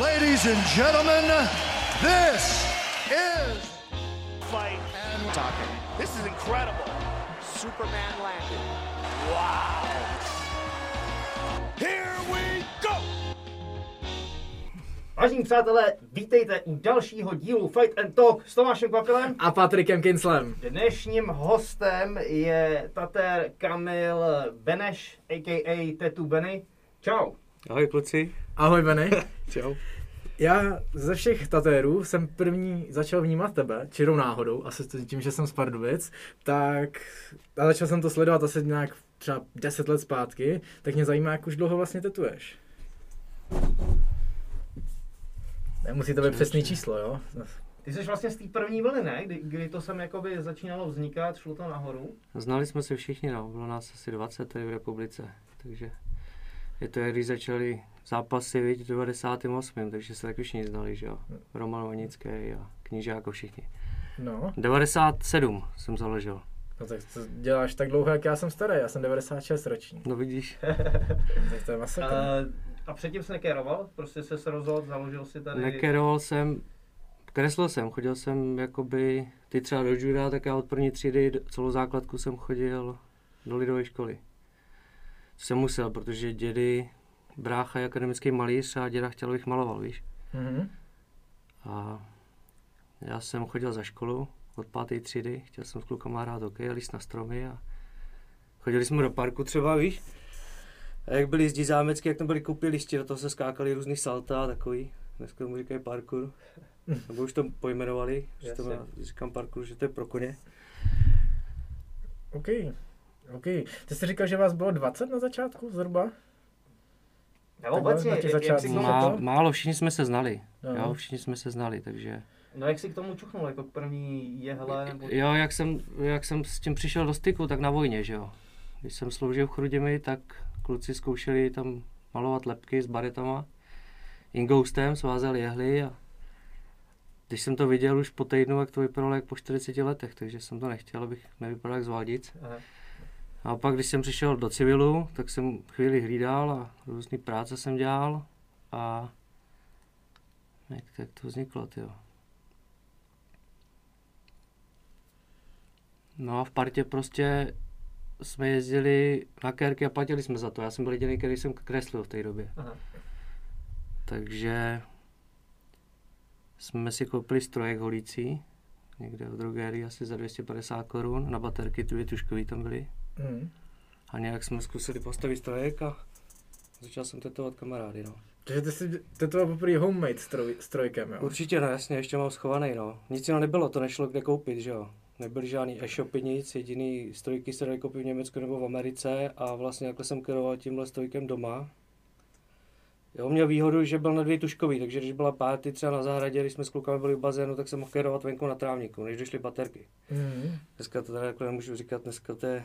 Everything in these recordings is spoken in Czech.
Ladies and gentlemen, this is fight and talking. This is incredible. Superman landed. Wow. Here we go. Vážení přátelé, vítejte u dalšího dílu Fight and Talk s Tomášem Kvapilem. A Patrikem Kinslem. Dnešním hostem je Tater Kamil Beneš, a.k.a. Tetu Benny. Čau. Ahoj kluci. Ahoj Benny. Čau. Já ze všech tatérů jsem první začal vnímat tebe, čirou náhodou, asi tím, že jsem z Pardubic, tak a začal jsem to sledovat asi nějak třeba 10 let zpátky, tak mě zajímá, jak už dlouho vlastně tetuješ. Nemusí to být přesný číslo, jo? Ty jsi vlastně z té první vlny, ne? Kdy, kdy to sem jakoby začínalo vznikat, šlo to nahoru? Znali jsme se všichni, no. Bylo nás asi 20 tady v republice, takže je to, jak když začali zápasy viď, v 98. takže se taky všichni znali, že jo. Roman Vanický a knížáko všichni. No. 97 jsem založil. No tak to děláš tak dlouho, jak já jsem starý, já jsem 96 roční. No vidíš. tak to je masakr. Uh, a předtím jsi nekeroval? Prostě jsi se rozhodl, založil si tady... Nekeroval jsem, kreslil jsem, chodil jsem jakoby, ty třeba do juda, tak já od první třídy celou základku jsem chodil do lidové školy. Jsem musel, protože dědy, brácha je akademický malíř a děda chtěl, abych maloval, víš. Mm-hmm. A já jsem chodil za školu od páté třídy, chtěl jsem s klukama hrát hokej, líst na stromy a chodili jsme do parku třeba, víš. A jak byli jezdí zámecky, jak tam byli koupiliště, do toho se skákali různý salta a takový. Dneska tomu říkají parkour. Nebo už to pojmenovali, že to má, říkám parkour, že to je pro koně. OK. OK. Ty jsi říkal, že vás bylo 20 na začátku zhruba? Já obecně, na jak, jak si Má, málo, všichni jsme se znali. Jo. Jo, všichni jsme se znali, takže... no jak jsi k tomu čuchnul, jako k první jehle, nebo... Jo, jak jsem, jak jsem s tím přišel do styku, tak na vojně, že jo. Když jsem sloužil v Chrudimi, tak kluci zkoušeli tam malovat lepky s baretama. Ingoustem svázeli jehly a když jsem to viděl už po týdnu, jak to vypadalo jak po 40 letech, takže jsem to nechtěl, abych nevypadal jak zvádic. Aha. A pak, když jsem přišel do civilu, tak jsem chvíli hlídal a různý práce jsem dělal a jak, jak to vzniklo, tyjo. No a v partě prostě jsme jezdili na kérky a platili jsme za to. Já jsem byl jediný, který jsem kreslil v té době. Aha. Takže jsme si koupili strojek holící, někde v drogerii asi za 250 korun, na baterky tu tuškový tam byly. Mm. A nějak jsme zkusili postavit strojek a začal jsem tetovat kamarády, no. Takže ty jsi tetoval poprvé homemade stroj, strojkem, jo? Určitě, no jasně, ještě mám schovaný, no. Nic jiného nebylo, to nešlo kde koupit, že jo. Nebyly žádný e-shopy, nic, jediný strojky se daly koupit v Německu nebo v Americe a vlastně jakhle jsem keroval tímhle strojkem doma. Jo, měl výhodu, že byl na dvě tuškový, takže když byla party třeba na zahradě, když jsme s klukami byli v bazénu, tak jsem mohl kerovat venku na trávníku, než došly baterky. Mm. Dneska to teda jako nemůžu říkat, dneska to je,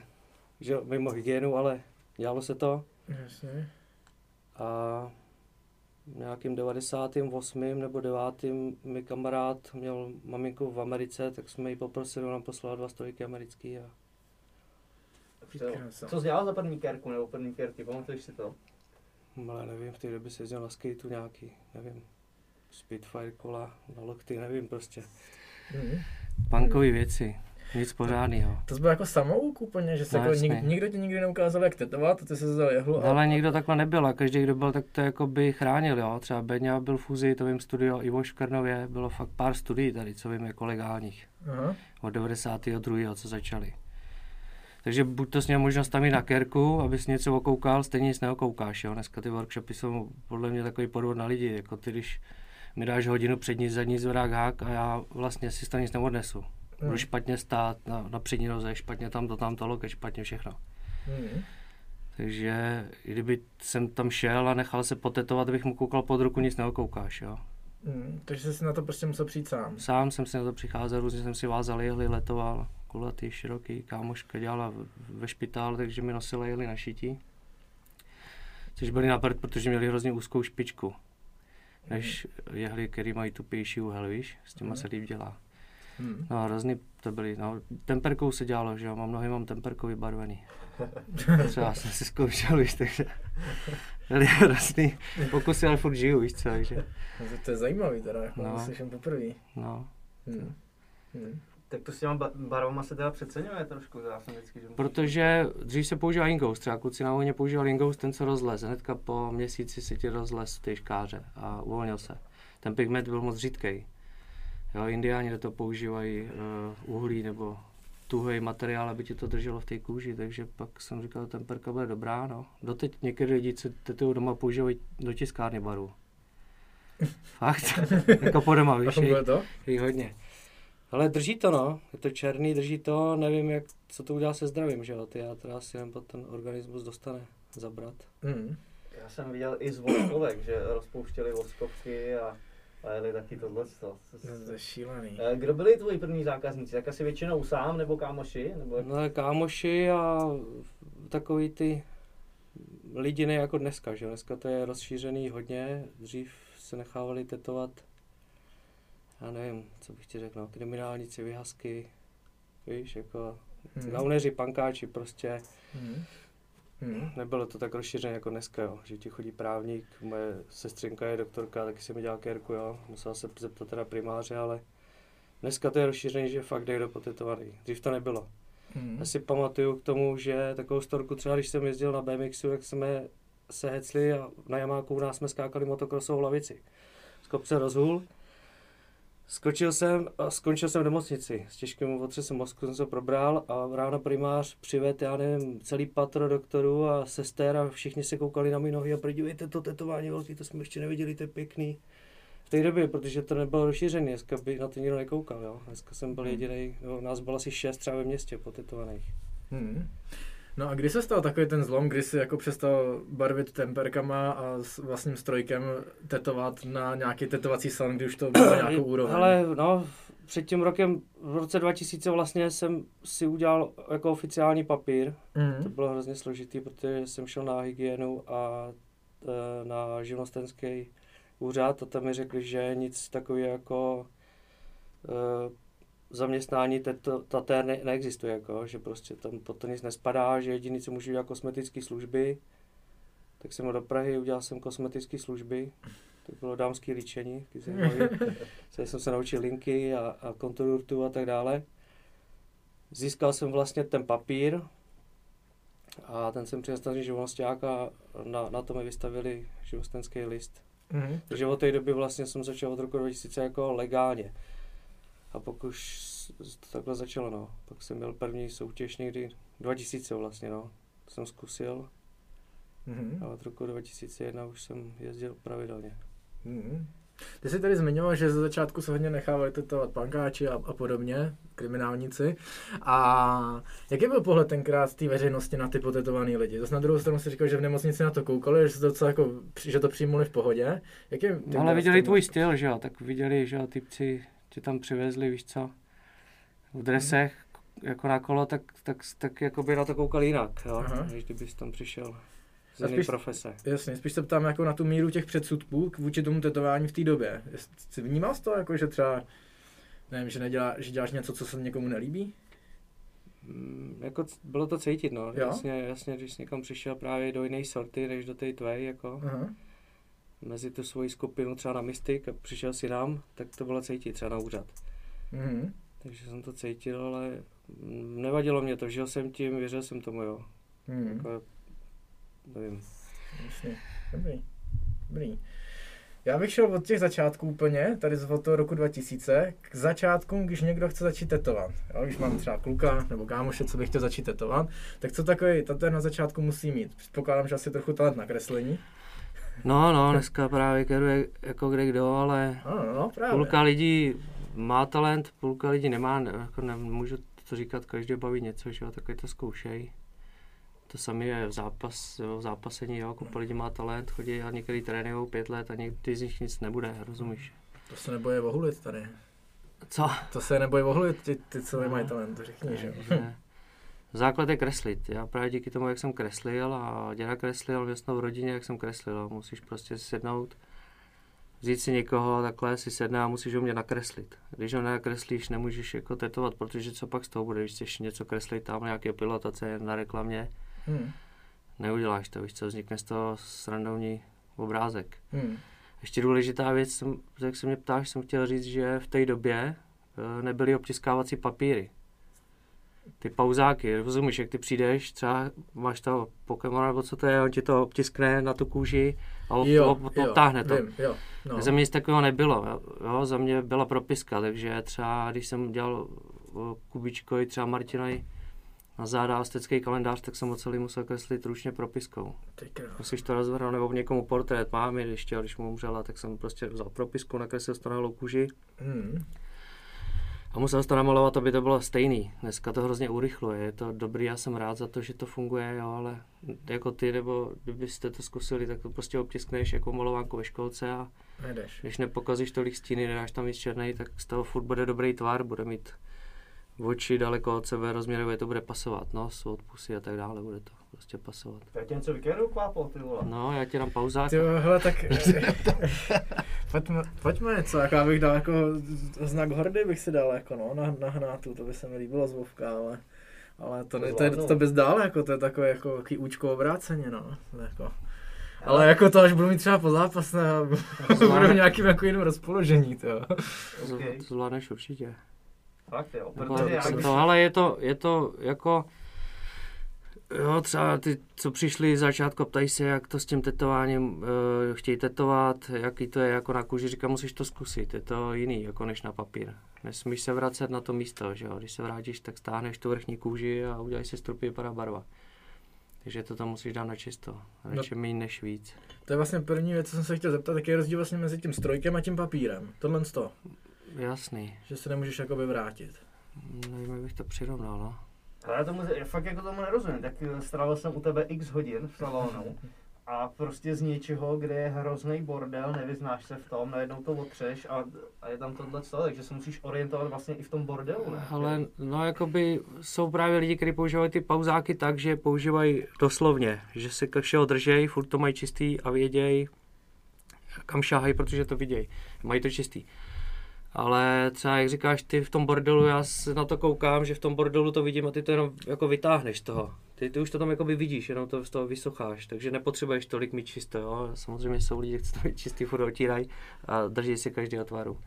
že mimo hygienu, ale dělalo se to. Jasně. A nějakým 98. nebo 9. mi kamarád měl maminku v Americe, tak jsme ji poprosili, ona poslala dva strojky americký a Co, co jsi dělal za první kérku nebo první kérky, pamatuješ si to? ale nevím, v té době se jezdil na skateu nějaký, nevím, Spitfire kola, na lokty, nevím prostě. Mm. Punkový věci, nic pořádného. To jsi byl jako samouk úplně, že se No, jako nik, nikdo ti nikdy neukázal, jak tetovat, a ty se vzal jehlu a... Ale nikdo takhle nebyl a každý, kdo byl, tak to jako by chránil, jo. Třeba Beňa byl v to vím studio, Ivo v Krnově, bylo fakt pár studií tady, co vím, jako legálních. Aha. od 92. co začali. Takže buď to měl možnost tam jít na kerku, abys něco okoukal, stejně nic neokoukáš. Jo? Dneska ty workshopy jsou podle mě takový podvod na lidi. Jako ty, když mi dáš hodinu přední, zadní zvrák hák a já vlastně si to nic neodnesu. Hmm. špatně stát na, na přední noze, špatně tam to, tam to loket, špatně všechno. Mm. Takže kdyby jsem tam šel a nechal se potetovat, abych mu koukal pod ruku, nic neokoukáš. Jo? Mm. Takže jsi si na to prostě musel přijít sám. Sám jsem si na to přicházel, různě jsem si vázal jehly, letoval, kulatý, široký, kámoška dělala ve špitálu, takže mi nosila jehly na šití. Což byli na prd, protože měli hrozně úzkou špičku. Než jehly, které mají tupější úhel, víš, s těma se líp dělá. Hmm. No, hrozný to byly, no, temperkou se dělalo, že jo, mám nohy mám temperkou vybarvený. Třeba jsem si zkoušel, víš, takže byly hrozný pokusy, ale furt žiju, víš co, takže, No, to, to je zajímavý teda, jako No. slyším poprvé. no. Hmm. Hmm. Tak to s těma ba- barvama se teda přeceňuje trošku, já jsem vždycky, že Protože dřív se používal Ingous, třeba kluci na vojně používali Ingous, ten se rozlez, hnedka po měsíci se ti rozlez ty škáře a uvolnil se. Ten pigment byl moc řídký. Jo, indiáni do toho používají uh, uhlí nebo tuhý materiál, aby ti to drželo v té kůži, takže pak jsem říkal, ten perka bude dobrá, no. Doteď některé lidi, co tetují doma, používají do tiskárny barvu. Fakt, jako po doma, A víš, funguje to? je hodně. Ale drží to, no. Je to černý, drží to, nevím, jak, co to udělá se zdravím, že jo. Ty já teda si jen pod ten organismus dostane zabrat. Hmm. Já jsem viděl i z voskovek, že rozpouštěli voskovky a, a jeli taky tohle. To, to je šílený. Kdo byli tvoji první zákazníci? Tak asi většinou sám nebo kámoši? Nebo jak? No kámoši a takový ty lidi ne jako dneska, že. Dneska to je rozšířený hodně. Dřív se nechávali tetovat, já nevím, co bych ti řekl, no, kriminálníci, vyhazky, víš, jako Hmm. gauneři, pankáči, prostě Hmm. Hmm. Nebylo to tak rozšířené jako dneska, jo. že ti chodí právník, moje sestřenka je doktorka, taky si mi dělá kérku, jo. musela se zeptat teda primáře, ale dneska to je rozšířené, že fakt jde do potetovaný. Dřív to nebylo. Hmm. Já si pamatuju k tomu, že takovou storku třeba, když jsem jezdil na BMXu, tak jsme se hecli a na Jamáku u nás jsme skákali motokrosovou lavici. Z kopce rozhůl. Skočil jsem a skončil jsem v nemocnici. S těžkým otřesem mozku jsem se probral a ráno primář přived, já nevím, celý patro doktorů a sester a všichni se koukali na mé nohy a podívejte to tetování velký, to jsme ještě neviděli, to je pěkný. V té době, protože to nebylo rozšířené, dneska by na to nikdo nekoukal, jo. Dneska jsem byl Hmm. jediný, no, nás bylo asi šest třeba ve městě potetovaných. Hmm. No a kdy se stal takový ten zlom, kdy si jako přestal barvit temperkama a s vlastním strojkem tetovat na nějaký tetovací salon, kdy už to bylo nějakou úroveň? Ale no, před tím rokem, v roce 2000 vlastně jsem si udělal jako oficiální papír. To Hmm. bylo hrozně složitý, protože jsem šel na hygienu a e, na živnostenský úřad a tam mi řekli, že nic takového jako e, zaměstnání teto, tatér ne, neexistuje, jako, že prostě tam pod to nic nespadá, že jediný, co můžu dělat kosmetické služby, tak jsem do Prahy, udělal jsem kosmetické služby, to bylo dámské líčení. Se jsem se naučil linky a, a kontururtu a tak dále. Získal jsem vlastně ten papír a ten jsem přinesl na a na, na to mi vystavili živnostenský list. Hmm. Takže od té doby vlastně jsem začal od roku 2000 jako legálně. A pak už to takhle začalo, no. Pak jsem měl první soutěž někdy 2000 vlastně, no. To jsem zkusil Hmm. a od roku 2001 už jsem jezdil pravidelně. Hmm. Ty jsi tady zmiňoval, že ze začátku se hodně nechávali tetovat pankáči a, a podobně, kriminálníci. A jaký byl pohled tenkrát té veřejnosti na ty potetované lidi? Zase na druhou stranu si říkal, že v nemocnici na to koukali, že, se to docela jako, že to přijmuli v pohodě. Jak je No, ale viděli tvůj styl, že jo, tak viděli, že jo, typci tě tam přivezli, víš co, v dresech, jako na kolo, tak, tak, tak jako by na to koukali jinak, jo, Aha. než kdybys tam přišel z jiné spíš- profese. Jasně, spíš se ptám jako na tu míru těch předsudků k- vůči tomu tetování v té době. Jsi vnímal jsi to, jako, že třeba, nevím, že, nedělá, že děláš něco, co se někomu nelíbí? Mm, jako bylo to cítit, no, Jo? jasně, jasně, když jsi někam přišel právě do jiné sorty, než do té tvé, jako Aha. Mezi tu svoji skupinu třeba na Mystic a přišel si nám, tak to bylo cítit třeba na úřad. Mhm. Takže jsem to cítil, ale nevadilo mě to, žil jsem tím, věřil jsem tomu, jo. Mhm. Jako, nevím. Jasně. Dobrý. Dobrý. Já bych šel od těch začátků úplně, tady z toho roku 2000, k začátkům, když někdo chce začít tetovat. Jo, když mám třeba kluka nebo kámoše, co bych chtěl začít tetovat, tak co takový tatér na začátku musí mít? Předpokládám, že asi trochu talent na kreslení. No, no, dneska právě keruje jako kde kdo, ale Ano, no, no, právě. půlka lidí má talent, půlka lidí nemá, ne, jako nemůžu to říkat, každý baví něco, že jo, tak to zkoušej. To samé je v, zápas, jo, v zápasení, jo, kupa lidí má talent, chodí a některý trénují pět let a někdy z nich nic nebude, rozumíš? To se neboje ohulit tady. Co? To se neboje ohulit, ty, ty co nemají talent, to řekni, že jo. Základ je kreslit. Já právě díky tomu, jak jsem kreslil a děda kreslil, měl jsem v rodině, jak jsem kreslil. a Musíš prostě sednout, vzít si někoho, takhle si sedne a musíš ho mě nakreslit. Když ho nakreslíš, nemůžeš jako tetovat, protože co pak z toho bude, když chceš něco kreslit tam nějaké pilotace na reklamě, Hmm. neuděláš to, víš co, vznikne z toho srandovní obrázek. Hmm. Ještě důležitá věc, jak se mě ptáš, jsem chtěl říct, že v té době eh, nebyly obtiskávací papíry. Ty pauzáky, rozumíš, jak ty přijdeš, třeba máš toho Pokémona, nebo co to je, on ti to obtiskne na tu kůži a ob, Jo, ob, ob, jo, obtáhne to. Vím, jo, no. Za mě nic takového nebylo, jo. za mě byla propiska, takže třeba když jsem dělal Kubičkovi, třeba Martinovi na záda astecký kalendář, tak jsem ho celý musel kreslit ručně propiskou. Musíš to rozvrhnout, nebo někomu portrét mámy, ještě, když mu umřela, tak jsem prostě vzal propisku, nakreslil to na kůži Hmm. A musel to namalovat, aby to bylo stejný. Dneska to hrozně urychluje, je to dobrý, já jsem rád za to, že to funguje, jo, ale jako ty, nebo kdybyste to zkusili, tak to prostě obtiskneš jako malovánku ve školce a Nejdeš. když nepokazíš tolik stíny, nedáš tam víc černý, tak z toho furt bude dobrý tvar, bude mít oči daleko od sebe, rozměrově to bude pasovat, nos od pusy a tak dále, bude to prostě pasovat. Já tě něco vykeru, kvápo, ty vole. No, já ti dám pauzák. Ty jo, hele, tak pojďme, pojďme něco, jako já bych dal jako znak hordy bych si dal jako no, na, na hnátu, to by se mi líbilo z Vovka, ale, ale to, ne, to, je, to bys dal, jako to je takové jako taký účko obráceně, no, jako. Ale jako to, až budu mít třeba po zápase, budu v nějakým jako jiném rozpoložení, to jo. Z- Ok. To zvládneš určitě. Fakt jo, Jako, protože já to, ale je to, je to jako, jo, třeba ty, co přišli z začátku, ptají se, jak to s tím tetováním uh, chtějí tetovat, jaký to je jako na kůži, říkám, musíš to zkusit, je to jiný, jako než na papír. Nesmíš se vracet na to místo, že jo, když se vrátíš, tak stáhneš tu vrchní kůži a uděláš si strupy, vypadá barva. Takže to tam musíš dát na čisto, radši méně než víc. To je vlastně první věc, co jsem se chtěl zeptat, jaký je rozdíl vlastně mezi tím strojkem a tím papírem. Tohle to, Jasný, že se nemůžeš jakoby vrátit. nevím, jak bych to přirovnal, no. Ale já, tomu, já fakt jako tomu nerozumím, tak eh, strávil jsem u tebe x hodin v salonu a prostě z něčeho, kde je hrozný bordel, nevyznáš se v tom, najednou to otřeš a, a je tam tohle co, takže se musíš orientovat vlastně i v tom bordelu, ne? Ale no, jakoby jsou právě lidi, kteří používají ty pauzáky tak, že používají doslovně, že se ke všeho držej, furt to mají čistý a vědějí, kam šáhají, protože to vidějí. Mají to čistý. Ale třeba, jak říkáš, ty v tom bordelu, já se na to koukám, že v tom bordelu to vidím a ty to jenom jako vytáhneš z toho. Ty, ty už to tam jakoby vidíš, jenom to z toho vysocháš, takže nepotřebuješ tolik mít čisto, jo. Samozřejmě jsou lidi, kteří to mít čistý, furt otírají a drží si každého tvaru.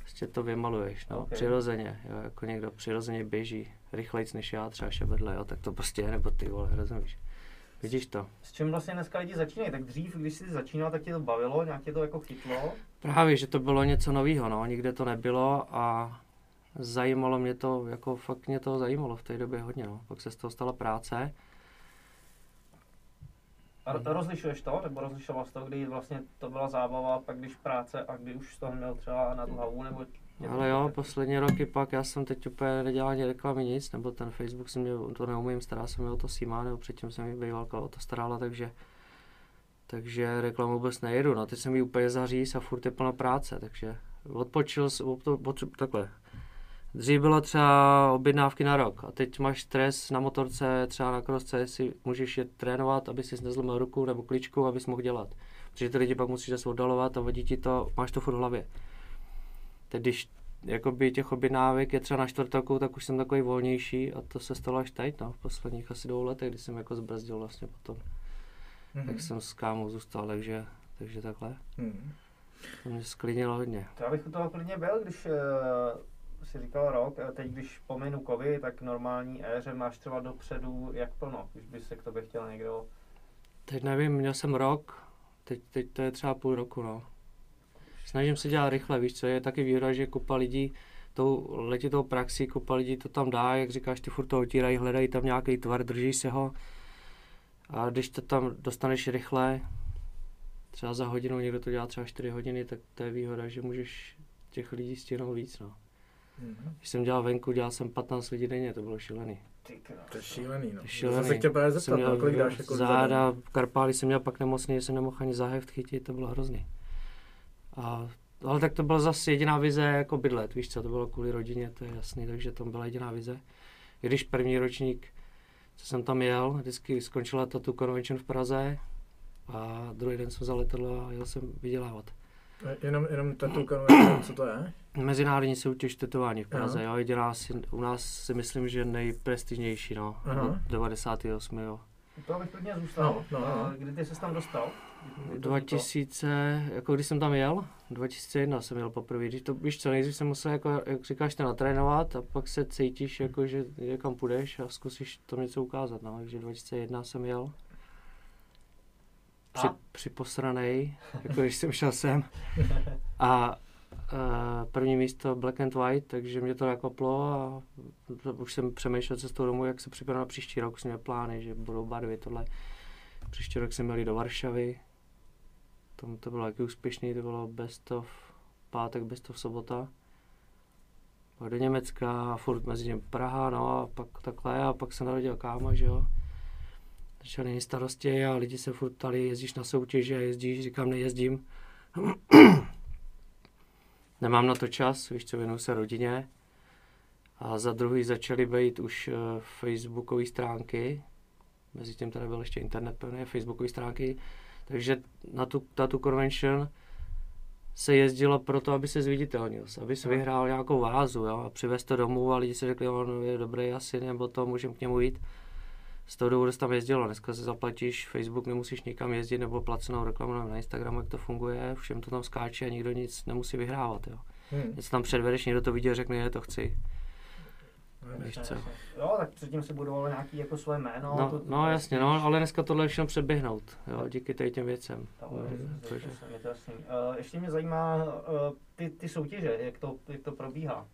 Prostě to vymaluješ, no, Ok. okay. přirozeně, jo, jako někdo přirozeně běží rychlejc než já, třeba šebedle, jo, tak to prostě je, nebo ty vole, rozumíš. Vidíš to? S čím vlastně dneska lidi začínají? Tak dřív, když jsi začínal, tak tě to bavilo, nějak tě to jako chytlo. Právě, že to bylo něco nového, no, nikde to nebylo a zajímalo mě to, jako fakt mě to zajímalo v té době hodně, no. Pak se z toho stala práce. A ro- rozlišuješ to, nebo rozlišoval to, kdy vlastně to byla zábava, pak když práce a kdy už toho měl třeba nad hlavu, nebo... Ale jo, poslední roky pak já jsem teď úplně nedělal ani reklamy nic, nebo ten Facebook si mě, to neumím, stará se mi o to Sima, nebo předtím jsem mi bývalka o to starala, takže takže reklamu vůbec nejedu, no teď jsem mi úplně zaříz a furt je plná práce, takže odpočil, s- od, od, takhle. Dřív bylo třeba objednávky na rok a teď máš stres na motorce, třeba na krosce, si můžeš je trénovat, aby si nezlomil ruku nebo kličku, abys mohl dělat. Protože ty lidi pak musíš zase oddalovat a vadí ti to, máš to furt v hlavě. Teď když jakoby těch objednávek je třeba na čtvrtelku, tak už jsem takový volnější a to se stalo až teď, no, v posledních asi dvou letech, kdy jsem jako zbrzdil vlastně potom, Mhm. tak jsem s kámou zůstal, takže, takže takhle. Mhm. To mě sklidnilo hodně. To já bych u toho klidně byl, když uh, si říkal rok, a teď když pominu kovy, tak normální éře máš třeba dopředu jak plno, když by se k tobě chtěl někdo... Teď nevím, měl jsem rok, teď, teď to je třeba půl roku, no. Snažím se dělat rychle, víš co, je taky výhoda, že kupa lidí tou letitou praxi, kupa lidí to tam dá, jak říkáš, ty furt to otírají, hledají tam nějaký tvar, drží se ho. A když to tam dostaneš rychle, třeba za hodinu, někdo to dělá třeba 4 hodiny, tak to je výhoda, že můžeš těch lidí stihnout víc, no. Mhm. Když jsem dělal venku, dělal jsem 15 lidí denně, to bylo šílený. To je šílený, no. To je šílený. jsem se chtěl právě Jsem zeptat, měl no, kolik dáš jako záda, karpály jsem měl pak nemocný, jsem nemohl ani záheft chytit, to bylo hrozný. A, ale tak to byla zase jediná vize jako bydlet, víš co, to bylo kvůli rodině, to je jasný, takže to byla jediná vize. I když první ročník, co jsem tam jel, vždycky skončila ta tu convention v Praze a druhý den jsem zaletěl a jel jsem vydělávat. Jenom, jenom tato konvence, co to je? Mezinárodní soutěž tetování v Praze, jo, jediná si, u nás si myslím, že nejprestižnější, no, Aha. od 98. jo. To bych klidně zůstal. No, no, no. Kdy ty jsi tam dostal? Kdy to- 2000, jako když jsem tam jel, 2001 jsem jel poprvé, když to, víš co, nejdřív jsem musel, jako, jak říkáš, to natrénovat a pak se cítíš, jako, že někam půjdeš a zkusíš tam něco ukázat, no, takže 2001 jsem jel. Při, připosranej, jako když jsem šel sem. A Uh, první místo Black and White, takže mě to nakoplo a to- už jsem přemýšlel cestou domů, jak se připravil na příští rok, už jsem měl plány, že budou barvy, tohle. Příští rok jsme měli do Varšavy, tam to bylo taky úspěšný, to bylo best of pátek, best of sobota. Pak do Německa, a furt mezi něm Praha, no a pak takhle a pak se narodil káma, že jo. Začaly jiné starosti a lidi se furt ptali, jezdíš na soutěže, jezdíš, říkám, nejezdím. Nemám na to čas, víš co, věnuju se rodině. A za druhý začaly být už uh, facebookové stránky, mezi tím tady byl ještě internet pevné, facebookové stránky, takže na tu, na tu convention se jezdilo proto, aby se zviditelnil, aby se vyhrál nějakou vázu jo, a přivez to domů a lidi si řekli, on je dobrý asi, nebo to můžeme k němu jít. Z toho důvodu se tam jezdilo. Dneska se zaplatíš Facebook, nemusíš nikam jezdit nebo placenou reklamu na Instagramu, jak to funguje, všem to tam skáče a nikdo nic nemusí vyhrávat. Jo. Hmm. Něco tam předvedeš, někdo to vidí a řekne, je to chci. Co? Jo, tak předtím si budovalo nějaký jako své jméno. No, to- no jasně, no, ale dneska tohle všechno předběhnout, jo, díky tady těm věcem. To, No, takže- to, je to jasný. Uh, ještě mě zajímá uh, ty, ty soutěže, jak to, jak to probíhá.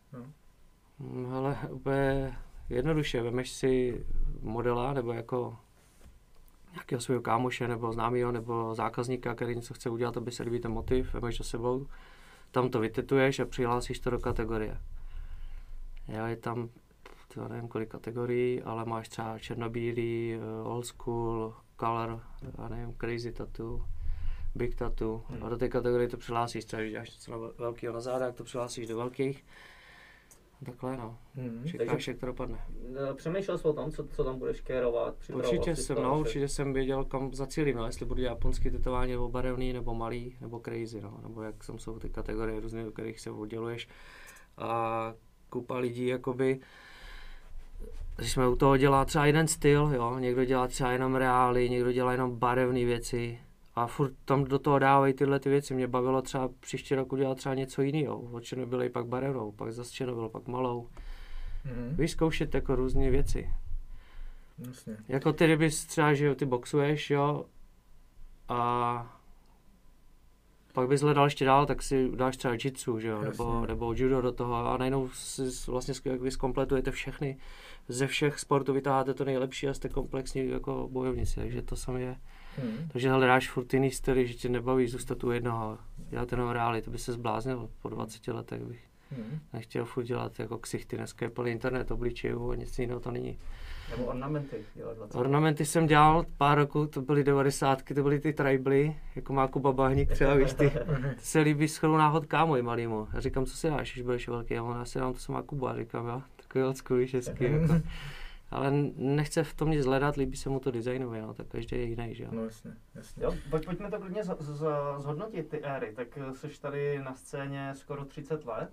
Mm, Hele, úplně jednoduše, vemeš si modela nebo jako nějakého svého kámoše nebo známého nebo zákazníka, který něco chce udělat, aby se líbí ten motiv, vemeš to sebou, tam to vytetuješ a přihlásíš to do kategorie. Jo, je tam, to nevím kolik kategorií, ale máš třeba černobílý, eh, old school, color, a nevím, crazy tattoo, big tattoo. A do té kategorie to přihlásíš, třeba když děláš něco velkého na zádách, to přihlásíš do velkých. Takhle no. Hmm. Čekáš, jak to dopadne. Eh, Přemýšlel jsi o tom, co, co tam budeš kérovat? Určitě jsem, to, no, že- určitě jsem věděl, kam zacílím, no, jestli budu japonský tetování, nebo barevný, nebo malý, nebo crazy, no, nebo jak tam jsou ty kategorie různé, do kterých se odděluješ. A kupa lidí, jakoby, když jsme u toho dělá třeba jeden styl, jo, někdo dělá třeba jenom reály, někdo dělá jenom barevné věci, a furt tam do toho dávají tyhle ty věci. Mě bavilo třeba příští rok udělat třeba něco jiného. Od Černobyly pak barevnou, pak zase Černobyl, pak malou. Hmm. Víš, zkoušet jako různé věci. Jasně. Jako ty, kdybys třeba, že jo, ty boxuješ, jo, a pak bys hledal ještě dál, tak si dáš třeba jitsu, že jo, nebo, Jasně. nebo judo do toho a najednou si vlastně jak vy zkompletujete všechny, ze všech sportů vytáháte to nejlepší a jste komplexní jako bojovníci, takže to samé je. Hmm. Takže hledáš furt jiný styly, že tě nebaví zůstat u jednoho, dělat jenom reály, to by se zbláznil po 20 letech bych Hmm. nechtěl furt dělat jako ksichty, dneska je plný internet obličejů a nic jiného to není. Nebo ornamenty. dělat 20. Ornamenty jsem dělal pár roků, to byly 90, to byly ty tribly, jako má Kuba Bahník třeba, víš ty. To se líbí s chodou náhod kámoj malýmu. Já říkám, co si dáš, když budeš velký, a on já si dám to, co má Kuba. A říkám, jo, takový odsku, víš, hezký. Jako. Ale nechce v tom nic hledat, líbí se mu to designově, no, tak každý je jiný, že jo. No jasně, jasně. Jo, pojď, pojďme to klidně z, z, zhodnotit ty éry. Tak eh, jsi tady na scéně skoro 30 let.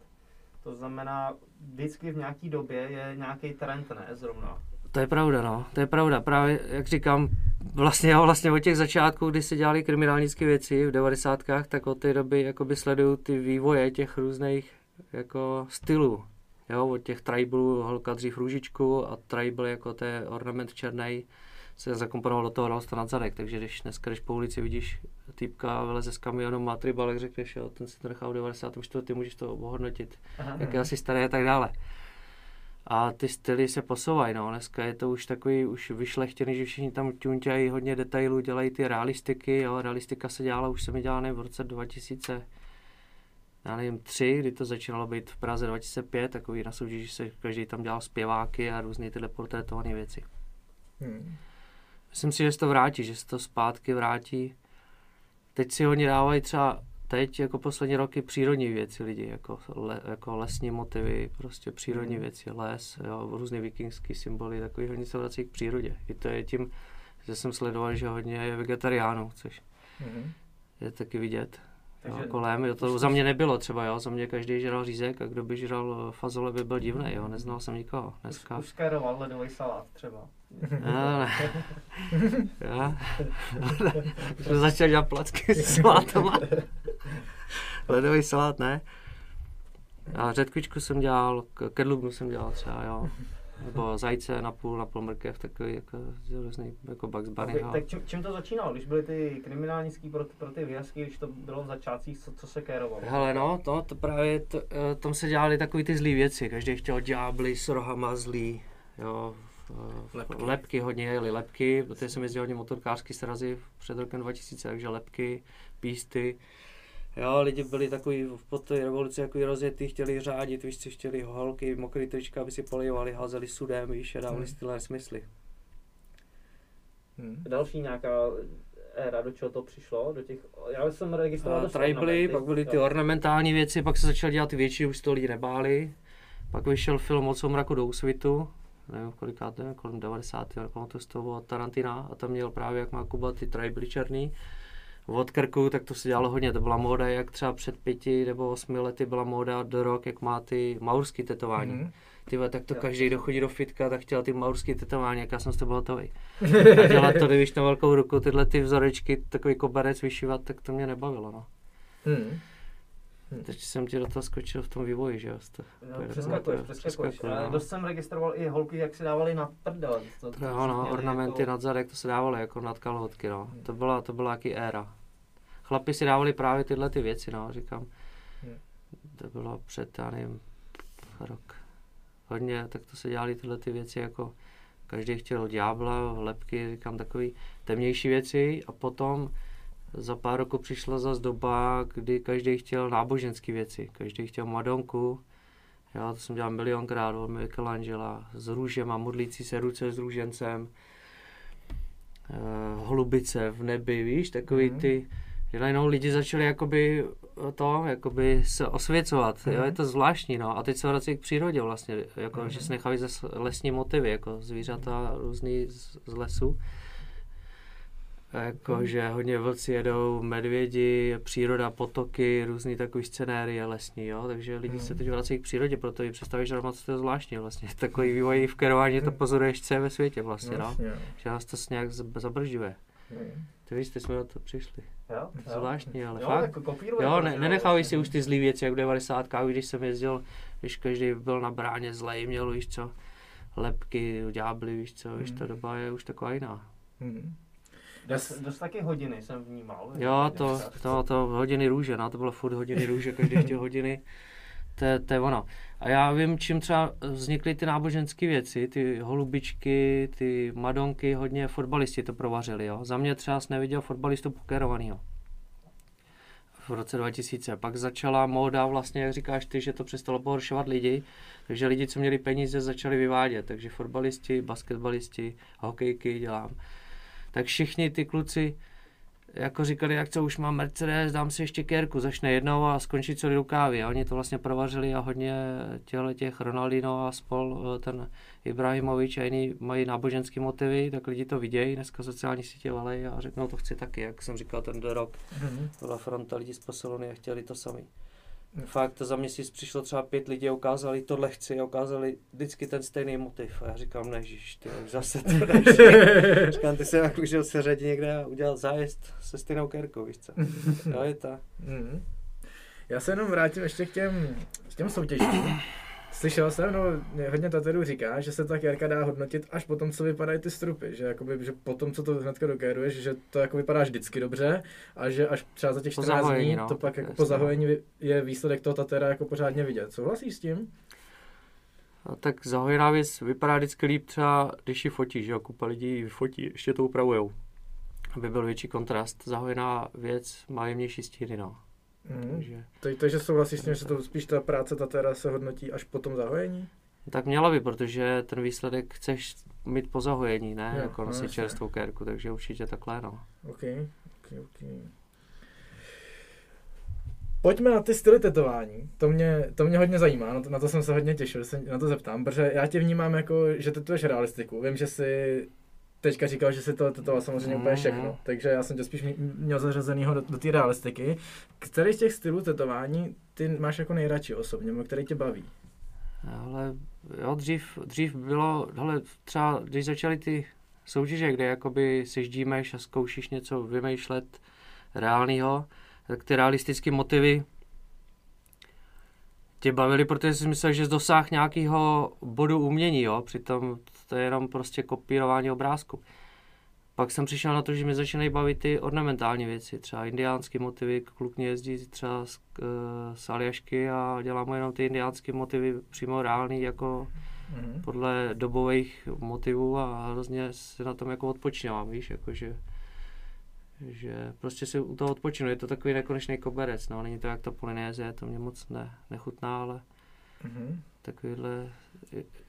To znamená, vždycky v nějaký době je nějaký trend, ne zrovna. To je pravda, no, to je pravda. Právě, jak říkám, vlastně, jo, vlastně od těch začátků, kdy se dělali kriminálnické věci v 90. tak od té doby jakoby sleduju ty vývoje těch různých jako stylů. Jo, od těch tribalů, holka dřív růžičku a tribal jako té ornament černý se zakomponoval do toho, dal to nad zadek, takže když dneska, když po ulici vidíš týpka vyleze z kamionu, má tribal, jak řekneš, jo, ten si to nechal v 94. můžeš to ohodnotit jak je asi staré a tak dále. A ty styly se posouvají, no. Dneska je to už takový už vyšlechtěný, že všichni tam ťunťají hodně detailů, dělají ty realistiky, jo. Realistika se dělala, už se mi dělala v roce 2000, já nevím, tři, kdy to začínalo být v Praze 2005, takový na soutěži, že se každý tam dělal zpěváky a různé tyhle portrétované věci. Hmm. Myslím si, že se to vrátí, že se to zpátky vrátí. Teď si hodně dávají třeba teď jako poslední roky přírodní věci lidi, jako, le, jako lesní motivy, prostě přírodní Mhm. věci, les, jo, různé vikingské symboly, takový hodně se vrací k přírodě. I to je tím, že jsem sledoval, že hodně je vegetariánů, což Hmm. je taky vidět, Takže- jo, kolem. Jo, to za mě nebylo třeba, jo, za mě každý žral řízek a kdo by žral eh, fazole by byl divný, jo, neznal jsem nikoho dneska. Už skéroval ledový salát třeba. Ne, ne. Já začal dělat placky s salátama. Ledový salát ne. A řetkvičku jsem dělal, kedlubnu jsem dělal třeba, jo. Nebo zajce na půl, na půl mrkev, takový jako různý, jako Bugs Bunny. Okay, tak čím, čím, to začínalo, když byly ty kriminálnický pro, pro ty výhazky, když to bylo v začátcích, co, co se kérovalo? Hele no, to, to právě, to, eh, tam se dělaly takový ty zlý věci, každý chtěl ďábly s rohama zlý, jo, eh, Lepky. lepky hodně jeli lepky, protože jsem jezdil hodně motorkářský srazy před rokem 2000, takže lepky, písty, Jo, lidi byli takový po té revoluci jako rozjetý, chtěli řádit, víš co, chtěli holky, mokrý trička, aby si polivali, házeli sudem, víš, a dávali Hmm. tyhle nesmysly. Hmm. Další nějaká éra, do čeho to přišlo? Do těch, já jsem registroval dost tribly, pak byly ty Jo. ornamentální věci, pak se začaly dělat ty větší, už to lidi nebáli. Pak vyšel film Od somraku do úsvitu, nevím kolikát, nevím, kolem 90. nepamatuji z toho od Tarantina a tam měl právě, jak má Kuba, ty tribly černý. Od krku, tak to se dělalo hodně, to byla móda, jak třeba před pěti nebo osmi lety byla móda do rok, jak má ty maurský tetování. Mhm. Ty vole, tak to Jo. každý, kdo chodí do fitka, tak chtěl ty maurský tetování, jak já jsem z toho hotový. A dělat to, když na velkou ruku, tyhle ty vzorečky, takový koberec vyšívat, tak to mě nebavilo, no. Hmm. Teď jsem ti do toho skočil v tom vývoji, že jo? jste- No, přeskakuješ, no. dost jsem registroval i holky, jak si dávali na prdele. To, To no, měli ornamenty jako- nad zadek, to se dávalo jako nad kalhotky, no. To byla, to byla jaký éra. Chlapi si dávali právě tyhle ty věci, no, říkám. Hmm. To bylo před, já nevím, rok. Hodně, tak to se dělali tyhle ty věci, jako každý chtěl ďábla, lepky, říkám, takový temnější věci a potom za pár roku přišla zase doba, kdy každý chtěl náboženské věci, každý chtěl Madonku, já to jsem dělal milionkrát od Michelangela, s růžem a modlící se ruce s růžencem, eh, holubice v nebi, víš, takový Mhm. ty, že najednou lidi začali jakoby to, jakoby se osvěcovat, jo, Mhm. je to zvláštní, no, a teď se vrací k přírodě vlastně, jako, Mhm. že se nechávají zase lesní motivy, jako zvířata různý z, z lesu, jako, Mhm. že hodně vlci jedou, medvědi, příroda, potoky, různý takový scenérie lesní, jo, takže lidi Mhm. se teď vrací k přírodě, proto i představíš, že to je zvláštní vlastně, takový vývoj v kerování, to Mhm. pozoruješ, co je ve světě vlastně, no, Jasně, jo. že nás to nějak zab- zabržďuje. Hmm. Ty víš, jsme na to přišli. Jo, jo. Zvláštní, ale jo, fakt. tak kopíruje Jo, ne, nenechávají si už ty zlý věci, jak v 90. když jsem jezdil, když každý byl na bráně zlej, měl, víš co, lepky, ďábly, víš co, víš, ta doba je už taková jiná. Hmm. Dost, dost taky hodiny jsem vnímal. Jo, to, to, to hodiny růže, no, to bylo furt hodiny růže, každý chtěl hodiny, to, to je ono. A já vím, čím třeba vznikly ty náboženské věci, ty holubičky, ty madonky, hodně fotbalisti to provařili, jo. Za mě třeba neviděl fotbalistu pokerovanýho. V roce 2000. Pak začala móda vlastně, jak říkáš ty, že to přestalo pohoršovat lidi, takže lidi, co měli peníze, začali vyvádět. Takže fotbalisti, basketbalisti, hokejky dělám. Tak všichni ty kluci jako říkali, jak co už mám Mercedes, dám si ještě kérku, začne jednou a skončí celý rukávy. A oni to vlastně provařili a hodně těchto těch Ronaldino a spol, ten Ibrahimovič a jiný mají náboženské motivy, tak lidi to vidějí, dneska sociální sítě valej a řeknou, to chci taky, jak jsem říkal ten The Rock. Hmm. Byla fronta lidí z Barcelony a chtěli to sami. Fakt za měsíc přišlo třeba pět lidí a ukázali tohle chci a ukázali vždycky ten stejný motiv. A já říkám, nežiš, ty už zase to říkám, ty jsem jak užil se řadit někde a udělat zájezd se stejnou kerkou, víš co. Jo, je ta. Hmm. Já se jenom vrátím ještě k těm, k těm soutěžím. Slyšel jsem, no hodně taterů říká, že se ta kérka dá hodnotit až po tom, co vypadají ty strupy, že, jakoby, že po tom, co to hnedka dokéruješ, že to jako vypadá vždycky dobře a že až třeba za těch Po 14 zahojení, dní, no. to pak jako Jasně, po no. zahojení je výsledek toho tatera jako pořádně vidět. Souhlasíš s tím? A tak zahojená věc vypadá vždycky líp třeba, když ji fotíš, že jo, kupa lidí ji fotí, ještě to upravujou. Aby byl větší kontrast. Zahojená věc má jemnější stíny, no. Mhm. Takže, Tak, takže souhlasíš s tím, že to spíš ta práce tatera se hodnotí až po tom zahojení? tak měla by, protože ten výsledek chceš mít po zahojení, ne? Jo, jako no nosit čerstvou kérku, takže určitě takhle, no. OK, OK, OK. Pojďme na ty styly tetování. To mě, to mě hodně zajímá, na to, na to jsem se hodně těšil, se na to zeptám, protože já tě vnímám jako, že tetuješ realistiku. Vím, že jsi teďka říkal, že si to tetoval samozřejmě úplně Mm. všechno, takže já jsem tě spíš měl zařazenýho do, do té realistiky. Který z těch stylů tetování ty máš jako nejradši osobně, nebo který tě baví? Ale jo, dřív, dřív bylo, hele, třeba když začaly ty soutěže, kde jakoby seždímeš a zkoušíš něco vymýšlet reálného, tak ty realistické motivy tě bavily, protože jsi myslel, že jsi dosáhl nějakého bodu umění, jo, přitom to je jenom prostě kopírování obrázku. Pak jsem přišel na to, že mi začínají bavit ty ornamentální věci, třeba indiánské motivy, kluk mě jezdí třeba z, eh, z Aljašky a dělá mu jenom ty indiánské motivy přímo reální, jako Mhm. podle dobových motivů a hrozně si na tom jako odpočínám, víš, jakože že prostě si u toho odpočinu, je to takový nekonečný koberec, no, není to jak ta polinézie, to mě moc ne, nechutná, ale Mhm. takovýhle,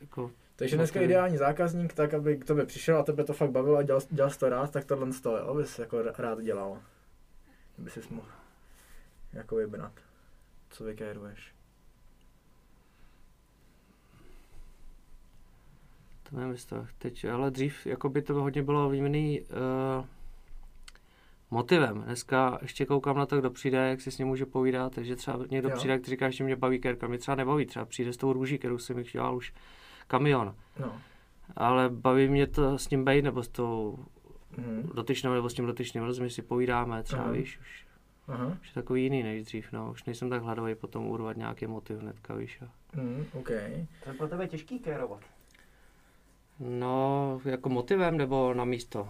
jako, Takže dneska Motivy. ideální zákazník, tak aby k tobě přišel a tebe to fakt bavilo a dělal, dělal to rád, tak tohle z toho, jo, bys jako rád dělal. By si mohl jako vybrat, co vykéruješ. to nevím, jestli to teď, ale dřív, jako by to hodně bylo výměný uh, motivem. Dneska ještě koukám na to, kdo přijde, jak si s ním může povídat, takže třeba někdo Jo. přijde, který říká, že mě baví kerka, mě třeba nebaví, třeba přijde s tou růží, kterou jsem jich dělal už kamion. No. ale baví mě to s ním být, nebo s tou Mhm. dotyčnou, nebo s tím dotyčným, rozumíš, si povídáme, třeba Aha. víš, už, Aha. už je takový jiný než dřív, no, už nejsem tak hladový potom urvat nějaký motiv hnedka, víš, a... Mhm, OK. To je pro tebe těžký kérovat. No, jako motivem, nebo na místo?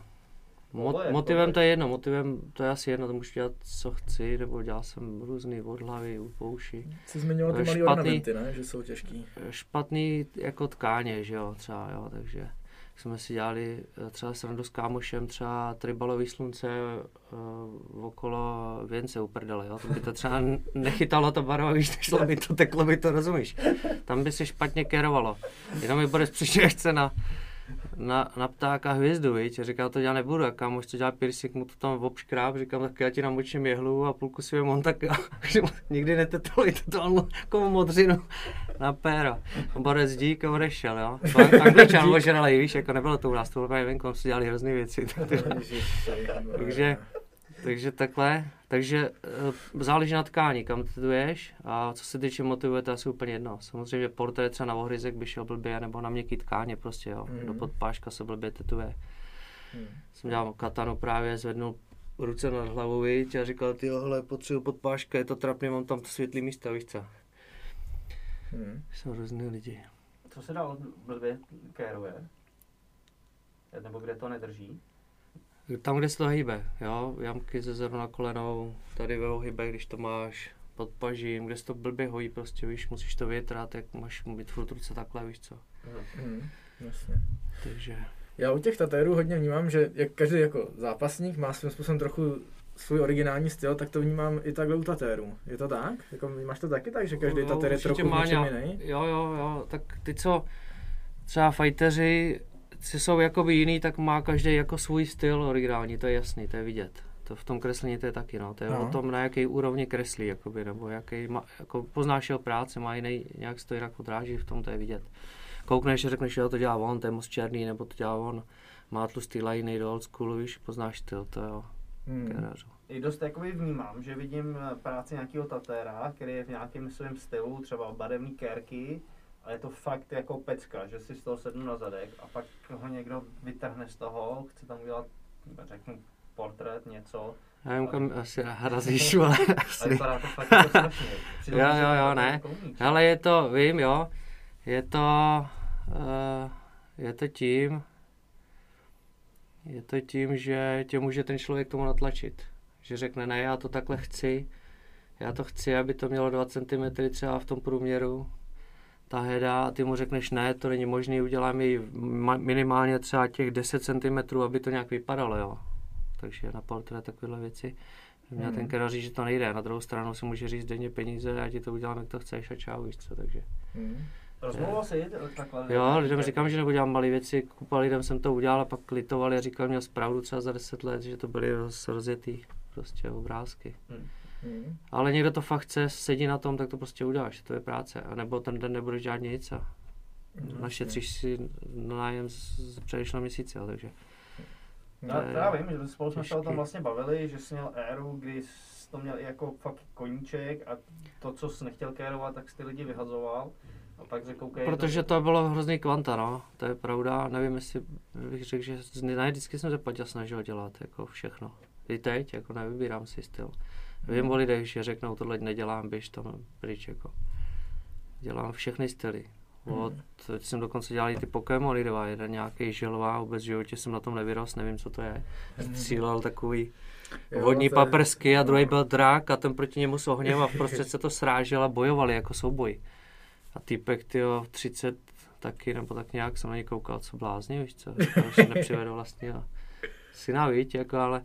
Mo- Oboje, motivem oboje. to je jedno, motivem to je asi jedno, to můžu dělat, co chci, nebo dělal jsem různý od hlavy, po uši. Jsi zmiňoval ty malý špatný. ornamenty, ne? Že jsou těžký. špatný jako tkáně, že jo, třeba, jo, takže jsme si dělali eh, třeba srandu s kámošem, třeba tribalový slunce uh, okolo věnce u prdele, jo, to by to třeba nechytalo to barva, víš, nešlo by to, teklo by to, rozumíš, tam by se špatně kerovalo, jenom mi bude příště chce na, na, ptáka hvězdu, víš, a říkal, to dělat nebudu, a kámoš to dělá piercing, mu to tam obškráb, říkám, tak já ti namočím jehlu a půlku si on tak, nikdy netetoluj, tetoval mu jako modřinu na péro. Borec dík a odešel, jo. To an- Angličan ožralej, víš, jako nebylo to u nás, to bylo venku, si dělali hrozný věci. Takže- Takže takhle, takže uh, záleží na tkání, kam tetuješ a co se týče motivuje, to je asi úplně jedno. Samozřejmě portrét třeba na ohryzek by šel blbě, nebo na měkký tkáně prostě, jo. Mhm. Do podpáška se blbě tetuje. Hmm. Jsem dělal katanu právě, zvednul ruce nad hlavou, viď, a říkal, ty hele, potřebuji podpáška, je to trapně, mám tam to světlý místa, víš co. Hmm. Jsou různý lidi. Co se dál blbě kéruje? Nebo kde to nedrží? Tam, kde se to hýbe, jo, jamky ze na kolenou, tady ve ohybech, když to máš pod pažím, kde se to blbě hojí prostě, víš, musíš to větrat, jak máš mít furt ruce takhle, víš co. Hmm. Jasně. Takže, Já u těch tatérů hodně vnímám, že jak každý jako zápasník má svým způsobem trochu svůj originální styl, tak to vnímám i takhle u tatérů. Je to tak? Jako, máš to taky tak, že každý Jo, tatér je trochu má něčem jiný? Jo, jo, jo, tak ty co, třeba fighteři, si jsou jakoby jiný, tak má každý jako svůj styl originální, to je jasný, to je vidět. To v tom kreslení to je taky, no. To je No. o tom, na jaký úrovni kreslí, jakoby, nebo jaký, má, jako poznáš jeho práci, má jiný, nějak se to jinak odráží, v tom to je vidět. Koukneš a řekneš, jo, to dělá on, to je moc černý, nebo to dělá on, má tlustý liny do old schoolu, víš, poznáš styl, to jo, Hmm. I dost jakoby vnímám, že vidím eh, práci nějakého tatéra, který je v nějakém svém stylu, třeba barevný kérky, a je to fakt jako pecka, že si z toho sednu na zadek a pak ho někdo vytrhne z toho, chce tam udělat, řeknu, portrét, něco. Já nevím, kam asi razíš, ale asi. vypadá to fakt jako strašně. Jo, jo, jo, ne. jako. Ale je to, vím, jo, je to, uh, je to tím, je to tím, že tě může ten člověk tomu natlačit. Že řekne, ne, já to takhle chci, já to chci, aby to mělo 2 cm třeba v tom průměru, ta heda, a ty mu řekneš, ne, to není možné, udělám ji minimálně třeba těch 10 cm, aby to nějak vypadalo, jo. Takže na portrét takovéhle věci. Měl Mhm. ten kedař říct, že to nejde. Na druhou stranu si může říct denně peníze, já ti to udělám, jak to chceš a čau, víš co, takže. Hmm. Rozmlouval se jít takhle? Jo, lidem říkám, že nebudělám malé věci, kupa lidem jsem to udělal a pak litovali a říkal, měl zpravdu třeba za 10 let, že to byly roz, rozjetý prostě obrázky. Hmm. Ale někdo to fakt chce, sedí na tom, tak to prostě uděláš, to je práce. A nebo ten den nebudeš dělat nic a Jasně. našetříš si nájem z, předešlého měsíce, jo, takže Já, To já vím, že spolu jsme se o tom vlastně bavili, že jsi měl éru, kdy jsi to měl i jako fakt koníček a to, co jsi nechtěl kérovat, tak jsi ty lidi vyhazoval. A pak se koukej, Protože to bylo hrozný kvanta, no. To je pravda. Nevím, jestli bych řekl, že ne, vždycky jsem se Paťa snažil dělat jako všechno. I teď, jako nevybírám si styl. Vím o lidech, že řeknou, tohle nedělám, běž tam pryč, jako. Dělám všechny styly. Od, teď jsem dokonce dělal i ty Pokémony dva, jeden nějaký želvá, vůbec v životě jsem na tom nevyrost, nevím, co to je. Střílel takový Jo, vodní je- paprsky a druhý byl drak a ten proti němu s ohněm a vprostřed se to srážel a bojovali jako souboj. A týpek, tyjo, 30 taky, nebo tak nějak jsem na něj koukal, co blázni, víš co, to se nepřivedl vlastně a syna, víš, jako, ale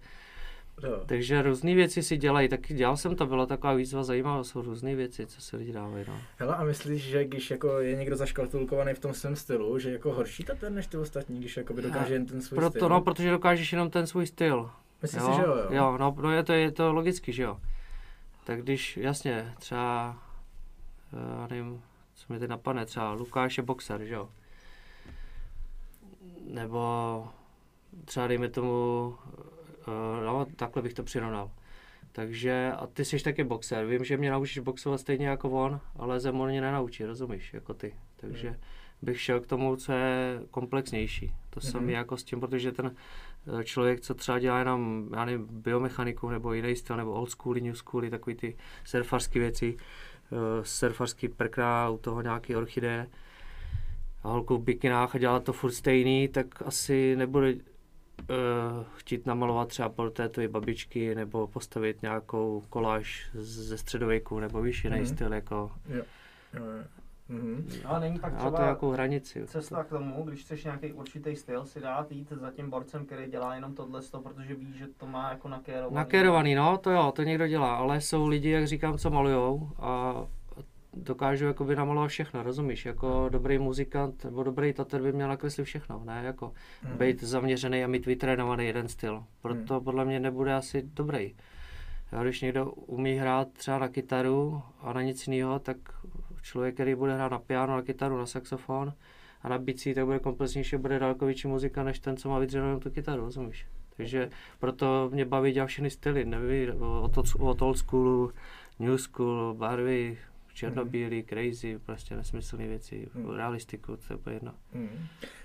Jo. takže různé věci si dělají, taky dělal jsem to, byla taková výzva zajímavá, jsou různé věci, co si lidi dávají, no. Hele, a myslíš, že když jako je někdo zaškatulkovaný v tom svém stylu, že jako horší tater než ty ostatní, když jako by dokáže jen ten svůj styl? Proto, no, protože dokážeš jenom ten svůj styl. Myslíš si, že jo? jo? jo no, no je, to, je to logicky, že jo. Tak když, jasně, třeba, já nevím, co mi teď napadne, třeba Lukáš je boxer, že jo. Nebo třeba dejme tomu, eh, no takhle bych to přirovnal. Takže a ty jsi taky boxer. Vím, že mě naučíš boxovat stejně jako on, ale zem on mě nenaučí, rozumíš, jako ty. Takže bych šel k tomu, co je komplexnější. To Mhm. samé jako s tím, protože ten eh, člověk, co třeba dělá jenom, já nevím, biomechaniku nebo jiný styl, nebo old schooly, new schooly, takový ty surfarské věci, uh, surfarský prkná, u toho nějaký orchideje a holku v bikinách a dělá to furt stejný, tak asi nebude chtít namalovat třeba portréty babičky nebo postavit nějakou koláž ze středověku nebo víš, jiný Mhm. styl jako, Jo, jo. Mhm. No a není pak má to třeba nějakou hranici. cesta k tomu, když chceš nějaký určitý styl, si dát jít za tím borcem, který dělá jenom tohle, protože ví, že to má jako nakérovaný. Nakérovaný, no, to jo, to někdo dělá, ale jsou lidi, jak říkám, co malujou a dokážu jakoby namalovat všechno, rozumíš? Jako dobrý muzikant nebo dobrý tater by měl nakreslit všechno, ne? Jako Mhm. být zaměřený a mít vytrénovaný jeden styl. Proto podle mě nebude asi dobrý. Já, když někdo umí hrát třeba na kytaru a na nic jiného, tak člověk, který bude hrát na piano, na kytaru, na saxofon a na bicí, tak bude komplexnější, bude daleko větší muzika, než ten, co má vydřenou tu kytaru, rozumíš? Takže proto mě baví dělat všechny styly, neví, od, od old schoolu, new school, barvy, černobílý, crazy, prostě nesmyslné věci, Mhm. realistiku, to je jedno.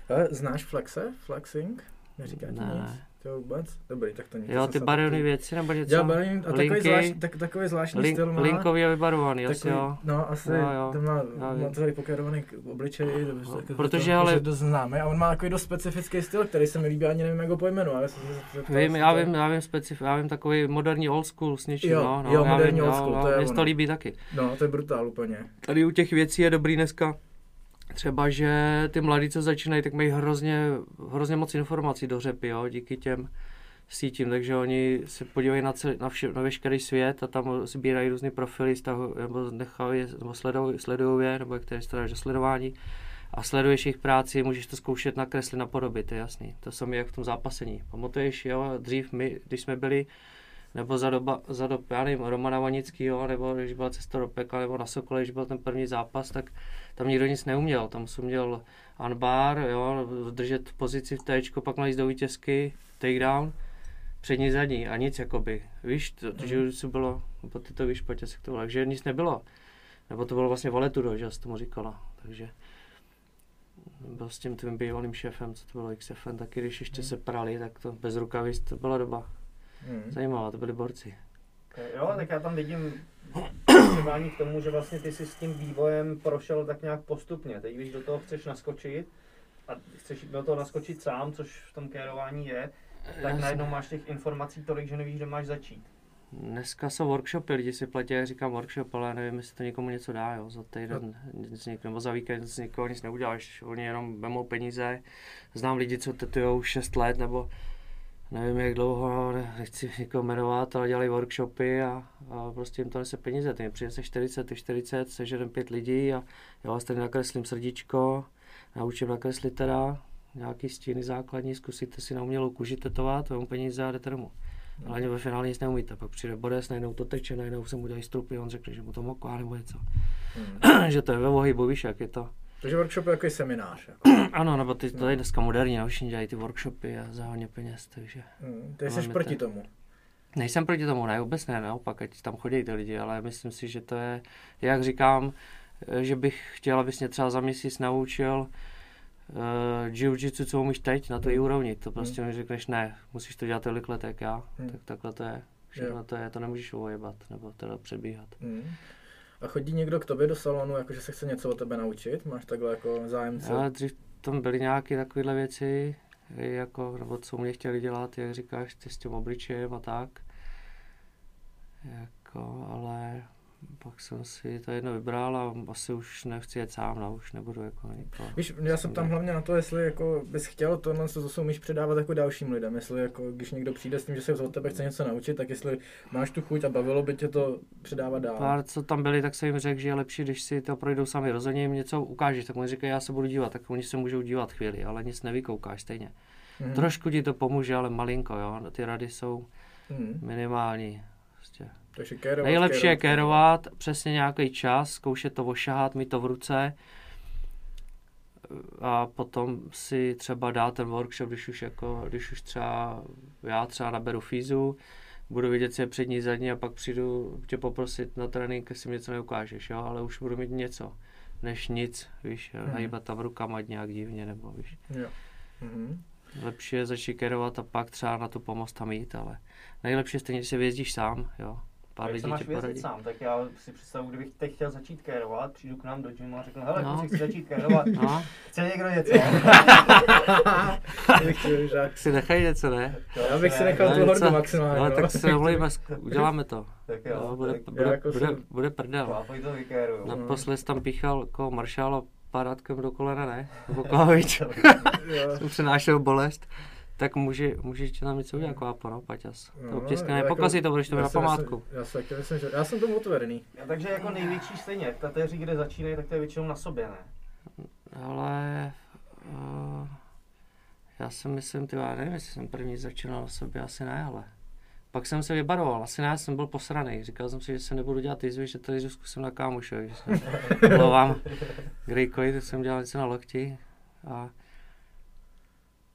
Hele, znáš Flexe? Flexing? Neříká ti Ne. nic? To vůbec? Dobrý, tak to nic. Jo, ty barevné věci nebo něco? Dělá barevný, a takový, Linky, zvlášť, tak, takový zvláštní link, styl má. linkově vybarvovaný, asi takový, jo. No, asi, Jo, jo. to má, Já má pokérovaný k- obličej, to, No, to, to, protože to, ale- dost známý a on má takový dost specifický styl, který se mi líbí, ani nevím, jak ho pojmenu, ale jsem se zeptal, Vím, já vím, já vím, specif, já vím takový moderní old school s něčím, Jo, no, no, jo, já moderní vím, old jo, school, no, to je mně se to líbí taky. No, to je brutál úplně. Tady u těch věcí je dobrý dneska, třeba, že ty mladí, co začínají, tak mají hrozně, hrozně moc informací do řepy, jo, díky těm sítím, takže oni se podívají na, celý, na, vše, na veškerý svět a tam sbírají různé profily, stahu, nebo nechají, nebo sledují, sledují je, nebo které se do sledování a sleduješ jejich práci, můžeš to zkoušet na podoby, to je jasný. To samé jak v tom zápasení. Pamatuješ, jo, dřív my, když jsme byli, nebo za, doba, za dob, já nevím, Romana Vanickýho, nebo když byla cesta do pekla, nebo na Sokole, když byl ten první zápas, tak tam nikdo nic neuměl. Tam jsem měl unbar, jo, držet pozici v téčku, pak malý do vítězky, takedown, přední, zadní a nic jakoby. Víš, to, to že to bylo, nebo ty to víš, se k tomu, takže nic nebylo. Nebo to bylo vlastně valetudo, že jsi tomu říkala, takže byl s tím tvým bývalým šéfem, co to bylo XFN, taky když ještě se prali, tak to bez rukavic, to byla doba Hmm. zajímavá, to byli borci. Jo, tak já tam vidím trvání k tomu, že vlastně ty si s tím vývojem prošel tak nějak postupně. Teď, když do toho chceš naskočit a chceš do toho naskočit sám, což v tom kérování je, tak najednou máš těch informací tolik, že nevíš, kde máš začít. Dneska jsou workshopy, lidi si platí, jak říkám workshop, ale nevím, jestli to někomu něco dá, jo. Za týden, nic, nik- nebo za víkend z nikoho nic neuděláš, oni jenom vemou peníze. Znám lidi, co tetujou 6 let, nebo nevím jak dlouho, ne- nechci nikoho jmenovat, ale dělají workshopy a, a prostě jim to nese peníze. Ty přijde se 40, ty 40, sežerem pět lidí a já vás tady nakreslím srdíčko, naučím nakreslit teda nějaký stíny základní, zkusíte si na umělou kůži tetovat, vemu peníze a jdete domů. Ale ani ve finále nic neumíte, pak přijde Boris, najednou to teče, najednou se mu dají strupy, on řekne, že mu to mokvá nebo něco. Hmm. že to je ve ohybu, víš, jak je to. Takže workshop je jako seminář. Jako. Ano, nebo ty, to je dneska moderní, no, všichni dělají ty workshopy a za hodně peněz, takže Hmm. Ty jsi proti to. tomu. nejsem proti tomu, ne, vůbec ne, naopak, ať tam chodí ty lidi, ale myslím si, že to je, jak říkám, eh, že bych chtěl, abys mě třeba za měsíc naučil uh, jiu-jitsu, co umíš teď, na té úrovni, to prostě mi řekneš, ne, musíš to dělat tolik let, jak já, Hmm. tak takhle to je, všechno to je, to nemůžeš ojebat, nebo teda předbíhat. Hmm. A chodí někdo k tobě do salonu, jako že se chce něco o tebe naučit? Máš takhle jako zájemce? Ale dřív tam byly nějaké takovéhle věci, jako, nebo co mě chtěli dělat, jak říkáš, ty s tím obličejem a tak. Jako, ale pak jsem si to jedno vybral a asi už nechci jet sám, no, už nebudu jako nikoho. Víš, já jsem tam hlavně na to, jestli jako bys chtěl tohle, co zase umíš předávat jako dalším lidem. Jestli jako, když někdo přijde s tím, že se od tebe chce něco naučit, tak jestli máš tu chuť a bavilo by tě to předávat dál. Pár, co tam byli, tak jsem jim řekl, že je lepší, když si to projdou sami. Rozhodně jim něco ukážeš, tak oni říkají, já se budu dívat, tak oni se můžou dívat chvíli, ale nic nevykoukáš stejně. Mhm. Trošku ti to pomůže, ale malinko, jo. Ty rady jsou Mhm. minimální. Takže kérovat, Nejlepší je kérovat, přesně nějaký čas, zkoušet to ošahat, mít to v ruce a potom si třeba dát ten workshop, když už, jako, když už třeba já třeba naberu fízu, budu vidět, co je přední, zadní a pak přijdu tě poprosit na trénink, jestli mi něco neukážeš, jo, ale už budu mít něco, než nic, víš, Mhm. hýbat tam rukama nějak divně, nebo víš. Jo. Mhm. Lepší je začít kérovat a pak třeba na tu pomoc tam jít, ale nejlepší je stejně, když se vyjezdíš sám, jo. Pár Jak lidí se máš poradí. sám, tak já si představuji, kdybych teď chtěl začít kérovat, přijdu k nám do gymu a řeknu, hele, No. no. chci začít kérovat, No, chce někdo něco? Tak si nechají něco, ne? Já bych si nechal No, tu něco- hordu maximálně. Ale no. tak se domluvíme, uděláme to. Tak jo, No, bude, tak bude, jako bude, jsem- bude prdel. to. Naposled jsi tam píchal jako maršála parátkem do kolena, ne? Nebo kohovič. Přenášel bolest. Tak může, můžeš ti tam něco udělat, kvápo, no, Paťas. To No, obtiskne, jako- nepokazí to, budeš to já na památku. Já si taky myslím, že já jsem tomu otevřený. Ja, takže jako největší stejně, tateři, kde začínají, tak to je většinou na sobě, ne? Ale uh, já si myslím, ty já nevím, jestli jsem první začínal na sobě, asi ne, ale pak jsem se vybaroval, asi ne, já jsem byl posraný. Říkal jsem si, že se nebudu dělat jizvy, že to jizvu zkusím na kámošovi. Že jsem mluvám Grejkovi, tak jsem dělal něco na lokti a,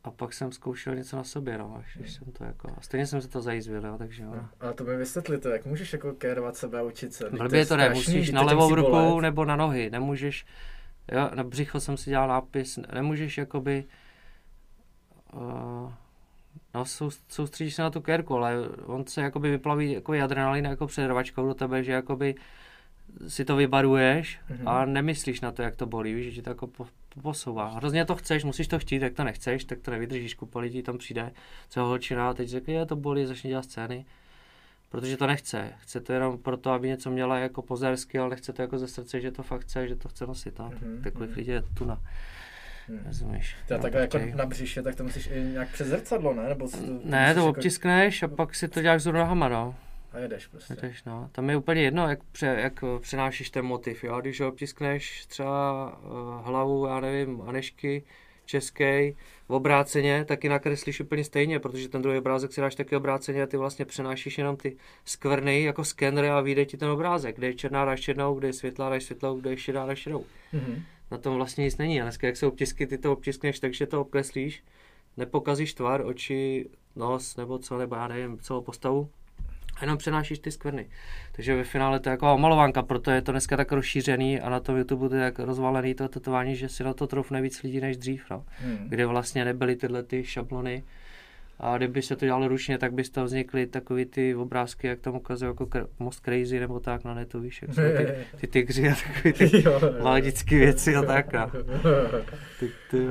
a pak jsem zkoušel něco na sobě, no, až když jsem to jako, a stejně jsem se to zajizvil, jo, takže jo. No, ale to mi vysvětlíte, jak můžeš jako kérovat sebe a učit se. Blbě to ne, musíš na to levou ruku bolet. nebo na nohy, nemůžeš, jo, na břicho jsem si dělal nápis, nemůžeš jakoby, uh, no sou, soustředíš se na tu kérku, ale on se jakoby vyplaví jako adrenalin jako před rvačkou do tebe, že jakoby si to vybaruješ Mhm. a nemyslíš na to, jak to bolí, víš, že ti to jako po, posouvá. Hrozně to chceš, musíš to chtít, jak to nechceš, tak to nevydržíš, kupa lidí tam přijde, co holčina a teď řekne, je to bolí, začne dělat scény. Protože to nechce. Chce to jenom proto, aby něco měla jako pozersky, ale nechce to jako ze srdce, že to fakt chce, že to chce nosit. A Mhm, takových mhm. lidí je tuna. Hmm. Rozumíš? To je No, takhle jako na břiše, tak to musíš i nějak přes zrcadlo, ne? Nebo to, Ne, musíš to jako... obtiskneš a pak si to děláš z nohama, no. A jedeš prostě. Jdeš, no. Tam je úplně jedno, jak, pře, jak eh, přenášíš ten motiv, jo. Když ho obtiskneš třeba uh, hlavu, já nevím, Anešky, český, v obráceně, taky nakreslíš úplně stejně, protože ten druhý obrázek si dáš taky obráceně a ty vlastně přenášíš jenom ty skvrny jako skener a vyjde ti ten obrázek, kde je černá dáš černou, kde je světlá dáš světlou, kde je šedá dáš šedou. Mhm. Na tom vlastně nic není. A dneska, jak jsou obtisky, ty to obtiskneš, takže to obkreslíš, nepokazíš tvar, oči, nos nebo co, nebo já nevím, celou postavu, a jenom přenášíš ty skvrny. Takže ve finále to je jako omalovanka, proto je to dneska tak rozšířený a na tom YouTube to je tak rozvalený to tetování, že si na to troufne víc lidí než dřív, no. Hmm. kde vlastně nebyly tyhle ty šablony. A kdyby se to dělalo ručně, tak by z toho vznikly takový ty obrázky, jak tam ukazují jako kr- Most Crazy nebo tak na netu, víš, jak jsou ty, ty tygři a takový ty mládický věci a tak. No. Ty, ty,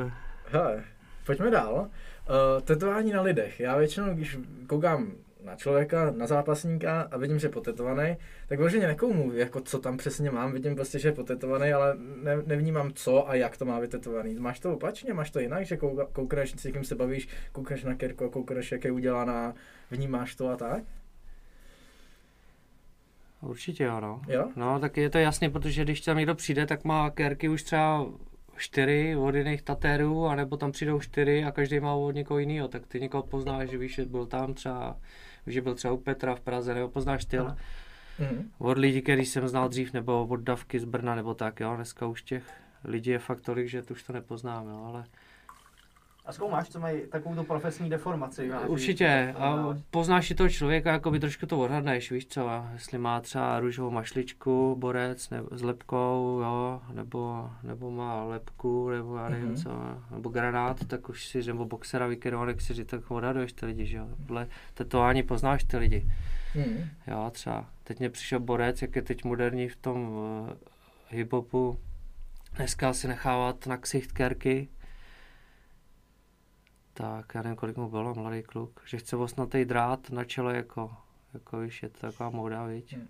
Hele, pojďme dál. Uh, tetování na lidech. Já většinou, když koukám na člověka, na zápasníka a vidím, že je potetovaný, tak vyloženě nekoumu, jako co tam přesně mám, vidím prostě, že je potetovaný, ale ne, nevnímám co a jak to má vytetovaný. Máš to opačně, máš to jinak, že kouka- koukneš, s někým se bavíš, koukneš na kerku a koukneš, jak je udělaná, vnímáš to a tak? určitě jo, no. Jo? No, tak je to jasně, protože když tam někdo přijde, tak má kérky už třeba čtyři od jiných tatérů, anebo tam přijdou čtyři a každý má od někoho jiného, tak ty někoho poznáš, že víš, že byl tam třeba, že byl třeba u Petra v Praze, nebo poznáš styl. Mhm. Od lidí, který jsem znal dřív, nebo od Davky z Brna, nebo tak, jo, dneska už těch lidí je fakt tolik, že to už to nepoznám, jo, ale A zkoumáš, co mají takovou tu profesní deformaci? máš, určitě. A poznáš si toho člověka, jako by trošku to odhadneš, víš co, a jestli má třeba růžovou mašličku, borec, nebo s lepkou, jo, nebo, nebo má lepku, nebo já nevím Mhm. co, nebo granát, tak už si, nebo boxera vykerovaný, si říct, tak odhaduješ ty lidi, že jo. Podle tetování poznáš ty lidi. Hmm. Jo, třeba teď mě přišel borec, jak je teď moderní v tom uh, hiphopu, dneska si nechávat na ksicht kerky, tak já nevím, kolik mu bylo, mladý kluk, že chce osnatý drát na čele, jako, jako víš, je to taková móda, viď. Hmm.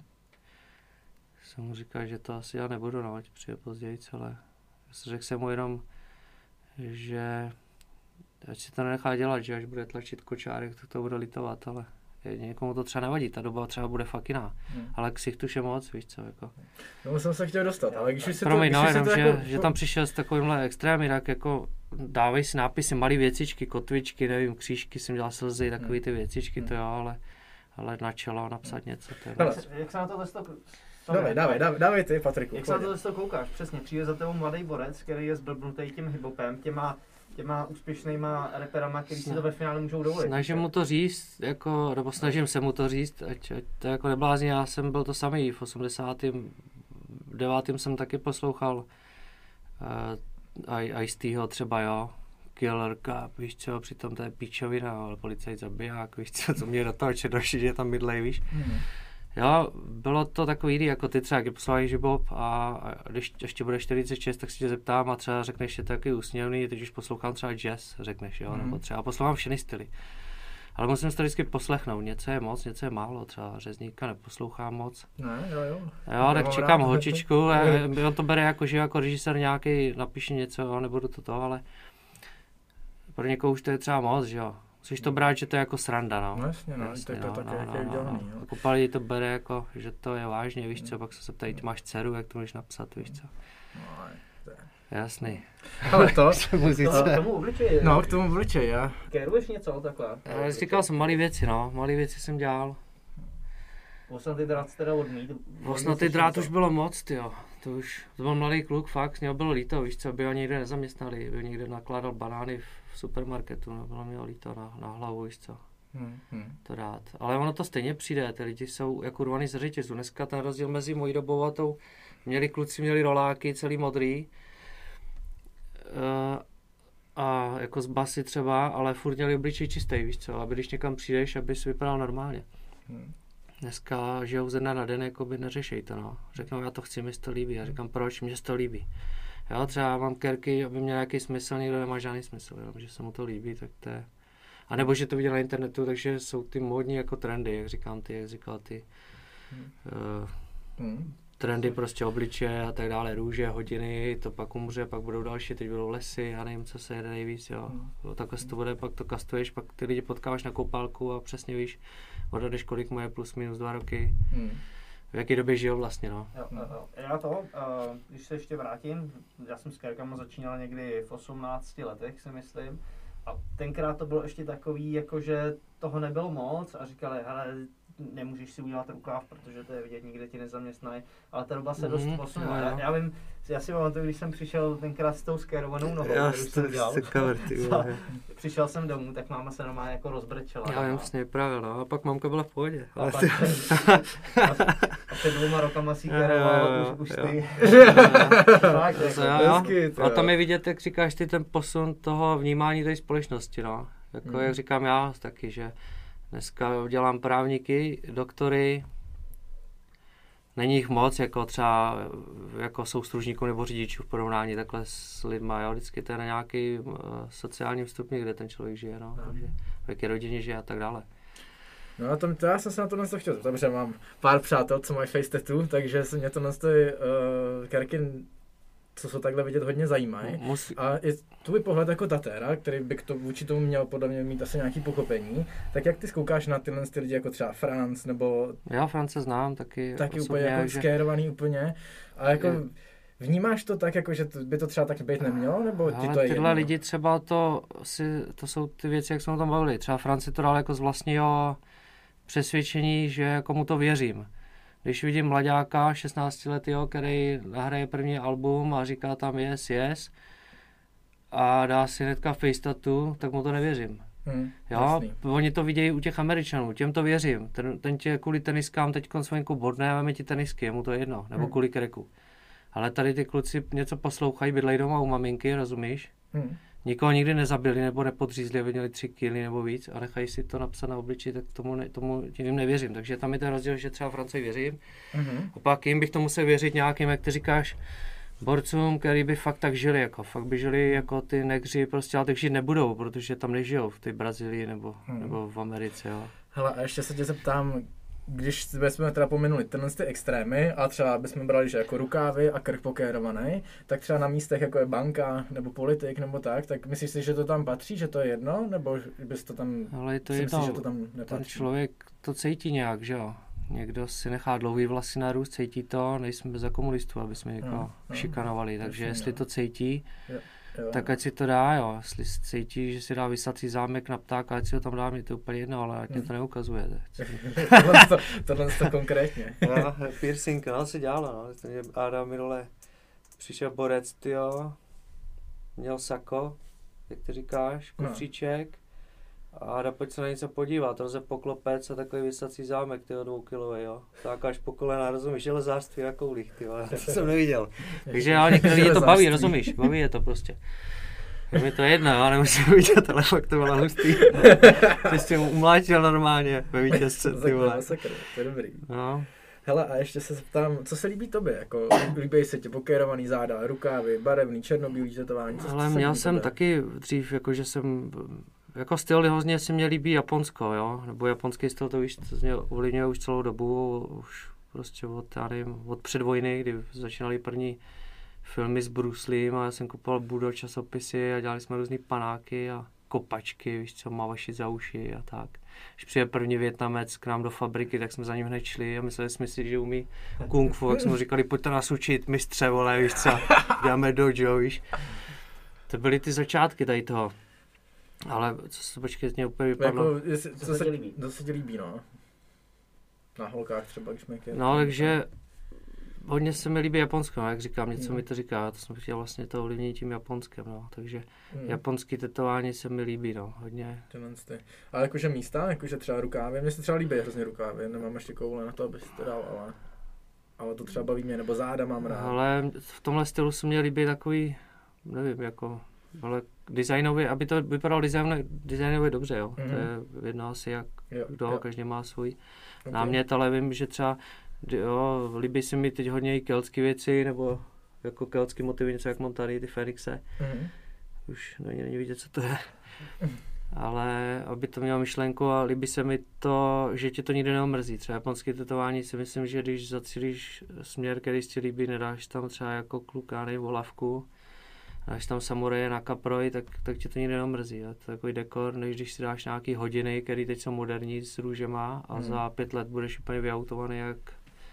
Jsem mu říkal, že to asi já nebudu, no, ať přijde později celé. Řekl jsem mu jenom, že ať si to nenechá dělat, že až bude tlačit kočárek, tak to bude litovat, ale někomu to třeba nevadí, ta doba třeba bude fakt jiná. Hmm. Ale ksichtuš je moc, víš co, jako. No, jsem se chtěl dostat, ale když už se Promiň, to, no, když už jenom, to že, jako, že tam přišel s takovýmhle extrémy, tak jako dávej si nápisy, malé věcičky, kotvičky, nevím, křížky, jsem dělal slzy, takový ty věcičky, to jo, ale, ale na čelo napsat něco, to je Hele, Jak, se- jak se na tohle sto... Dávej, dávej, dávej, dávej ty, Patriku. Jak se na tohle to koukáš? Přesně, přijde za tebou mladý borec, který je zblbnutý tím hiphopem, těma, těma úspěšnýma reperama, který si to ve finále můžou dovolit. Snažím mu to říct, jako, nebo snažím se mu to říct, ať, ať to jako neblázní, já jsem byl to samý, v 89. jsem taky poslouchal uh, Ice-Tho třeba, jo, Killer Cup, víš co, přitom to je píčovina, ale policajt zabiják, víš co, co mě do toho černoši, že tam bydlej, víš. Hmm. Jo, bylo to takový, jako ty třeba, když posloucháš hip-hop a, a když ještě budeš 46, tak si tě zeptám a třeba řekneš, že to je takový úsměvný, teď už poslouchám třeba jazz, řekneš, jo, Mhm. nebo třeba poslouchám všechny styly. Ale musím si to vždycky poslechnout, něco je moc, něco je málo, třeba řezníka neposlouchám moc. Ne, jo, jo. Jo, tak čekám rád. holčičku, a on to bere jako, že jako režisér nějaký napíše něco, jo, nebudu to to, ale pro někoho už to je třeba moc, že jo. Musíš to brát, že to je jako sranda, no. No jasně, no, to je to tak, jak je udělaný, jo. Jako pár lidí to bere jako, že to je vážně, víš co, pak se ptají, ty máš dceru, jak to můžeš napsat, víš co. No, to je- Jasný. Ale to, To, k tomu obličeji, no, k tomu obličeji, já. Kéruješ něco takhle? Já říkal jsem malé věci, no, malé věci jsem dělal. Osnatý drát teda odmít. Ty drát už bylo moc, jo. To už, to byl mladý kluk, fakt, mě bylo líto, víš co, by ho někde nezaměstnali, by někde nakládal banány v supermarketu, no, bylo mi ho líto na, na hlavu, víš co. Hmm, hmm. to dát. Ale ono to stejně přijde, ty lidi jsou jako urvaný z řetězu. Dneska ten rozdíl mezi mojí dobou a tou, měli kluci, měli roláky, celý modrý, a jako z basy třeba, ale furt měli obličej čistý, víš co, aby když někam přijdeš, abys vypadal normálně. Hmm. Dneska žijou ze dne na den, jako by neřešej to, no. Řeknou, já to chci, mi to líbí. Já říkám, proč, se to líbí. Jo, třeba mám kerky, aby měl nějaký smysl, někdo nemá žádný smysl, jenom, že se mu to líbí, tak to je... A nebo že to viděl na internetu, takže jsou ty módní jako trendy, jak říkám ty, jak říkal ty. Uh, Hmm. Trendy prostě obličeje a tak dále, růže, hodiny, to pak umře, pak budou další, teď budou lesy, já nevím, co se jede nejvíc, jo. Hmm. Takhle to bude, pak to kastuješ, pak ty lidi potkáváš na koupálku a přesně víš, odhadeš, kolik mu je plus minus dva roky, Hmm. v jaké době žijou vlastně, no. Jo, jo, jo. Já to, uh, když se ještě vrátím, já jsem s Kerkama začínal někdy v 18 letech, si myslím. A tenkrát to bylo ještě takový, jako že toho nebylo moc a říkali, hele, nemůžeš si udělat rukáv, protože to je vidět, nikde ti nezaměstnají. Ale ta doba se dost Mhm, posunula. jo, jo. Já, já vím, já si pamatuju, když jsem přišel tenkrát s tou skérovanou nohou, Já kterou jsem dělal. cover, ty. Přišel jsem domů, tak máma se normálně jako rozbrčela. Já vím, přesně vyprávěl, no. A pak mamka byla v pohodě. A, Ale pak, ty... a před dvěma rokama si Jo, jo, kéroval, jo, už, už ty. Jako. A jo. tam je vidět, jak říkáš ty, ten posun toho vnímání té společnosti, no. Jako Mhm. jak říkám já taky, že dneska dělám právníky, doktory, není jich moc, jako třeba jako soustružníků nebo řidičů v porovnání takhle s lidma, jo. Vždycky to je na nějaký uh, sociálním stupni, kde ten člověk žije, no. Takže v jaké rodině žije a tak dále. No a tom, to já jsem se na tohle to chtěl zeptat, protože mám pár přátel, co mají face tattoo, takže se mě tohle ty uh, kerky, co jsou takhle vidět, hodně zajímají. Musí, A i tvůj pohled jako tatéra, který by k to, vůči tomu měl podle mě mít asi nějaký pochopení, tak jak ty zkoukáš na tyhle ty lidi jako třeba Franc, nebo já France znám taky, taky osobně, úplně jako že- skérovaný úplně, a jako Je. vnímáš to tak, jako, že by to třeba tak být nemělo, nebo ti Ale to je tyhle jedno? lidi třeba to, si, to jsou ty věci, jak jsme o tom bavili. Třeba Franci to dal jako z vlastního přesvědčení, že jako mu to věřím. Když vidím mladáka, 16 letého, který nahraje první album a říká tam yes, yes, a dá si hnedka facetatu, tak mu to nevěřím. Hmm, Jo, jasný. oni to vidějí u těch Američanů, těm to věřím. Ten, ten tě kvůli teniskám teď venku bodne a veme ti tenisky, je mu to jedno, nebo Hmm. kvůli kreku. Ale tady ty kluci něco poslouchají, bydlejí doma u maminky, rozumíš? Hmm. Nikoho nikdy nezabili nebo nepodřízli, aby měli tři kily nebo víc a nechají si to napsat na obliči, tak tomu, ne, tomu tím nevěřím. Takže tam je ten rozdíl, že třeba Francii věřím. Mhm. A pak jim bych to musel věřit nějakým, jak ty říkáš, borcům, který by fakt tak žili, jako fakt by žili jako ty negři, prostě ale tak žít nebudou, protože tam nežijou v té Brazílii nebo, Hmm. nebo v Americe, jo. Hele, a ještě se tě zeptám, když jsme teda pominuli tyhle ty extrémy a třeba bychom brali, že jako rukávy a krk pokérovaný, tak třeba na místech jako je banka nebo politik nebo tak, tak myslíš si, že to tam patří, že to je jedno, nebo bys to tam, Ale to si je myslíš, že to, tam ten nepatří? člověk to cítí nějak, že jo. Někdo si nechá dlouhý vlasy narůst, cítí to, nejsme za komunistů, aby jsme někoho No, no, šikanovali, takže jestli no. to cítí, Jo, tak ať si to dá, jo. Jestli cítí, že si dá vysací zámek na ptáka, ať si ho tam dá, mě to je úplně jedno, ale ať mě to neukazuje. tohle, to, tohle to konkrétně. no, piercing, no, se dělalo, no. To mě Áda minule přišel borec, tyjo, měl sako, jak ty říkáš, No. A pojď se na něco podívat, roze poklopec a takový vysací zámek, tyjo, dvoukilový, jo. Tak až po kolena, rozumíš, železářství na koulích, tyjo, to jsem neviděl. Takže jo, některý je to baví, rozumíš, baví je to prostě. Je mi to jedno, jo, nemusím vidět, ale fakt to bylo hustý. Ty jsi mu umlátil normálně ve vítězce, ty vole. To je dobrý. No, Hele, a ještě se zeptám, co se líbí tobě? Jako, líbí se ti pokérovaný záda, rukávy, barevný, černobílý tetování? Co, ale co měl jsem tobě? taky dřív, jako že jsem, jako styl hrozně si mě líbí Japonsko, jo, nebo japonský styl, to víš, to mě ovlivňuje už celou dobu, už prostě od, já nevím, od předvojny, kdy začínaly první filmy s Bruce a já jsem kupoval Budo časopisy a dělali jsme různý panáky a kopačky, víš co, mávaši za uši a tak. Když přijde první Větnamec k nám do fabriky, tak jsme za ním hned šli a mysleli jsme si, že umí kung fu, jak jsme mu říkali, pojďte nás učit, mistře, vole, víš co, děláme dojo, víš. To byly ty začátky tady toho. Ale co se počkej, mě úplně vypadlo. Jako, jestli, co, Co se ti líbí? Co se ti líbí, no? Na holkách třeba, když jsme No, takže hodně se mi líbí Japonsko, no, jak říkám, něco Hmm. mi to říká, to jsem chtěl vlastně to ovlivnit tím Japonskem, no, takže Hmm. japonský tetování se mi líbí, no, hodně. Ty. Ale jakože místa, jakože třeba rukávy, mně se třeba líbí hrozně rukávy, nemám ještě koule na to, abych si to dal, ale, ale to třeba baví mě, nebo záda mám rád. Ale v tomhle stylu se mě líbí takový, nevím, jako, ale designově, aby to vypadalo designově, designově dobře, jo, Mhm. to je jedno asi jak jo, kdo, jo, každý má svůj ok. námět, ale vím, že třeba, jo, líbí se mi teď hodně i keltské věci, nebo jako keltský motivy, něco jak mám tady, ty Fenixe, Mhm. už není, není vidět, co to je. Ale aby to mělo myšlenku a líbí se mi to, že tě to nikdy neomrzí. Třeba japonské tetování si myslím, že když zacílíš směr, který si ti líbí, nedáš tam třeba jako klukány volavku, dáš tam samuraje na kaproj, tak, tak tě to nikdy neomrzí. Jo. To je takový dekor, než když si dáš nějaký hodiny, který teď jsou moderní s růžema a Hmm. za pět let budeš úplně vyautovaný jak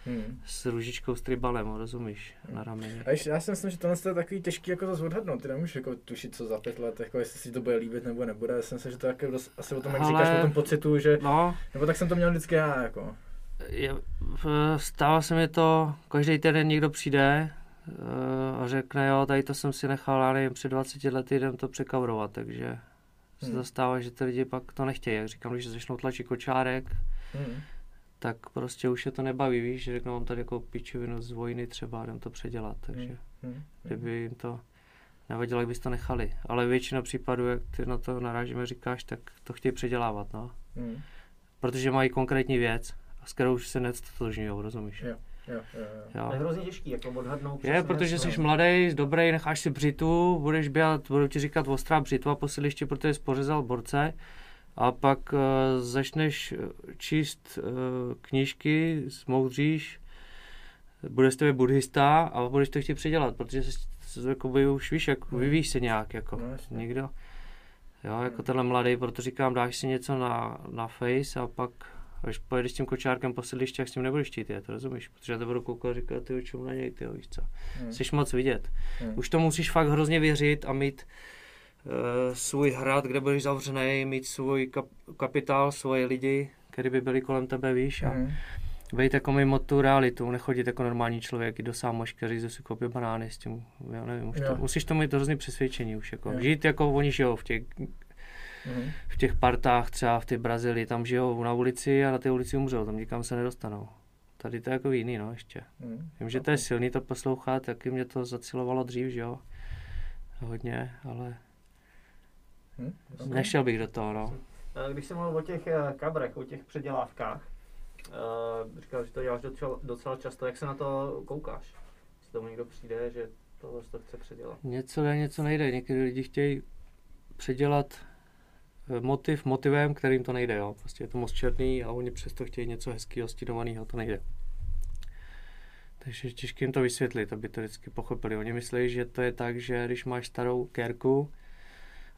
Hmm. s růžičkou s tribalem, rozumíš, na rameni. A ještě, já si myslím, že tohle je takový těžký jako to odhadnout. Ty nemůžeš jako tušit, co za pět let, jako jestli si to bude líbit nebo nebude. Já si myslím, že to je jako dost, asi o tom, jak Ale- říkáš, o tom pocitu, že, No, nebo tak jsem to měl vždycky já, jako. je, stává se mi to, každý týden někdo přijde a řekne, jo, tady to jsem si nechal, já nevím, před 20 lety jdem to překavrovat, takže se Hmm. to stává, že ty lidi pak to nechtějí. Jak říkám, když začnou tlačit kočárek, Hmm. tak prostě už je to nebaví, víš, že řeknou, mám tady jako pičovinu z vojny třeba, jdem to předělat, takže Hmm. kdyby jim to nevadilo, jak bys to nechali. Ale většina případů, jak ty na to narážíme, říkáš, tak to chtějí předělávat, no. Hmm. Protože mají konkrétní věc, s kterou už se nestotožňují, rozumíš? Jo, jo, jo. Jo. To je hrozně těžký, jako odhadnout. Je, protože jsi mladý, dobrý, necháš si břitu, budeš běhat, budou ti říkat ostrá břitva po silišti, protože jsi pořezal borce a pak uh, začneš eh, číst uh, knížky, zmoudříš, budeš tebe buddhista a budeš to chtít předělat, protože jsi, jsi jakoby už víš, jak vyvíjíš se nějak, jako No, jasně. někdo. Jo, jako tenhle mladý, proto říkám, dáš si něco na, na face a pak až pojedeš s tím kočárkem po sídlišti, jak s tím nebudeš chtít jet, rozumíš? Protože já to budu koukat a říkat, ty čemu na něj, ty víš co. Hmm. Jsi moc vidět. Hmm. Už to musíš fakt hrozně věřit a mít uh, svůj hrad, kde budeš zavřený, mít svůj kap- kapitál, svoje lidi, který by byli kolem tebe, víš. A, Hmm. být jako mimo tu realitu, nechodit jako normální člověk, jít do sámošky, říct si koupit banány s tím, já nevím, už to, musíš to mít hrozný přesvědčení už, jako Jo. žít jako oni žijou v těch, Mhm. v těch partách, třeba v té Brazílii, tam žijou na ulici a na té ulici umřou, tam nikam se nedostanou. Tady to je jako jiný, no, ještě. Mhm. Vím, že to je silný to poslouchat, taky mě to zacilovalo dřív, že jo, hodně, ale. Ok. nešel bych do toho, no. Když jsem mluvil o těch eh, kabrech, o těch předělávkách, eh, říkal, že to děláš docela, docela často, jak se na to koukáš? Jestli tomu někdo přijde, že tohle to chce předělat. Něco jde, něco nejde. Někdy lidi chtějí předělat motiv motivem, kterým to nejde. Jo. Prostě je to moc černý a oni přesto chtějí něco hezkého, stínovaného, to nejde. Takže těžké jim to vysvětlit, aby to vždycky pochopili. Oni myslí, že to je tak, že když máš starou kérku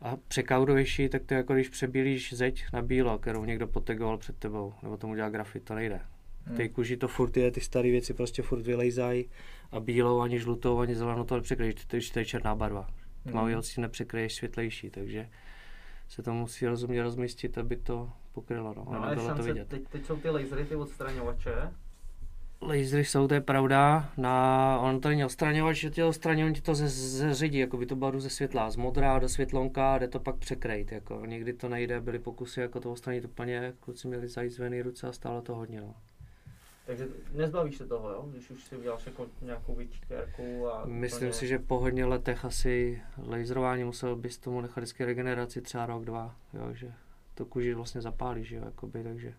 a překauduješ ji, tak to je jako když přebílíš zeď na bílo, kterou někdo potegoval před tebou, nebo tomu dělá grafit, to nejde. V té Mhm. kůži to furt je, ty staré věci prostě furt vylejzají a bílou, ani žlutou, ani zelenou to nepřekryješ, to, to je černá barva. Tmavý Mhm. odstín nepřekryješ světlejší, takže se to musí rozumně rozmístit, aby to pokrylo, no, No, ale bylo to vidět. teď, teď jsou ty lasery, ty odstraňovače, Lasery jsou, to je pravda, na, on to není odstraňovač, že tě odstraní, on ti to ze- zeředí, jako by to baru ze světla, z modrá do světlonka, jde to pak překrejt, jako někdy to nejde, byly pokusy jako to odstranit úplně, kluci měli zajízvený ruce a stálo to hodně, no. Takže nezbavíš se toho, jo? Když už si uděláš jako nějakou větší kérku a... Myslím úplně- si, že po hodně letech asi laserování musel bys tomu nechat vždycky regeneraci třeba rok, dva, jo, že to kůži vlastně zapálí, že jo, jakoby, takže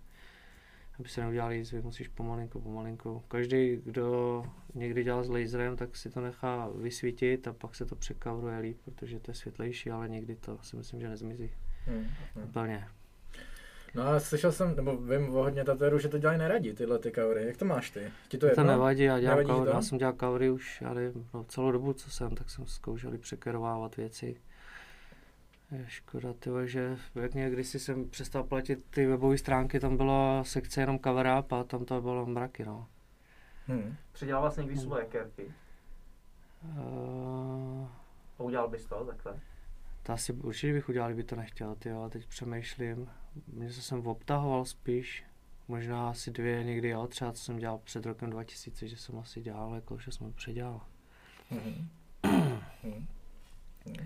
aby se neudělali jízvy, musíš pomalinku, pomalinku. Každý, kdo někdy dělal s laserem, tak si to nechá vysvítit a pak se to překavruje líp, protože to je světlejší, ale někdy to si myslím, že nezmizí Mhm. Mhm. úplně. No a slyšel jsem, nebo vím o hodně tatérů, že to dělají neradi, tyhle ty kaury. Jak to máš ty? Ti to To, je to nevadí, já dělám Nevadí to? já jsem dělal kavry už, já nevím, no, celou dobu, co jsem, tak jsem zkoušel i překerovávat věci. Je škoda, tyhle, že jak někdy si jsem přestal platit ty webové stránky, tam byla sekce jenom cover up a tam to bylo mraky, no. Hmm. Předělával jsi někdy svoje kérky Uh, a udělal bys to takhle? to asi určitě bych udělal, kdyby to nechtěl, ty a teď přemýšlím. Něco jsem obtahoval spíš, možná asi dvě někdy, jo, třeba co jsem dělal před rokem 2000, že jsem asi dělal, jako že jsem předělal. Mhm. Mhm. Mhm.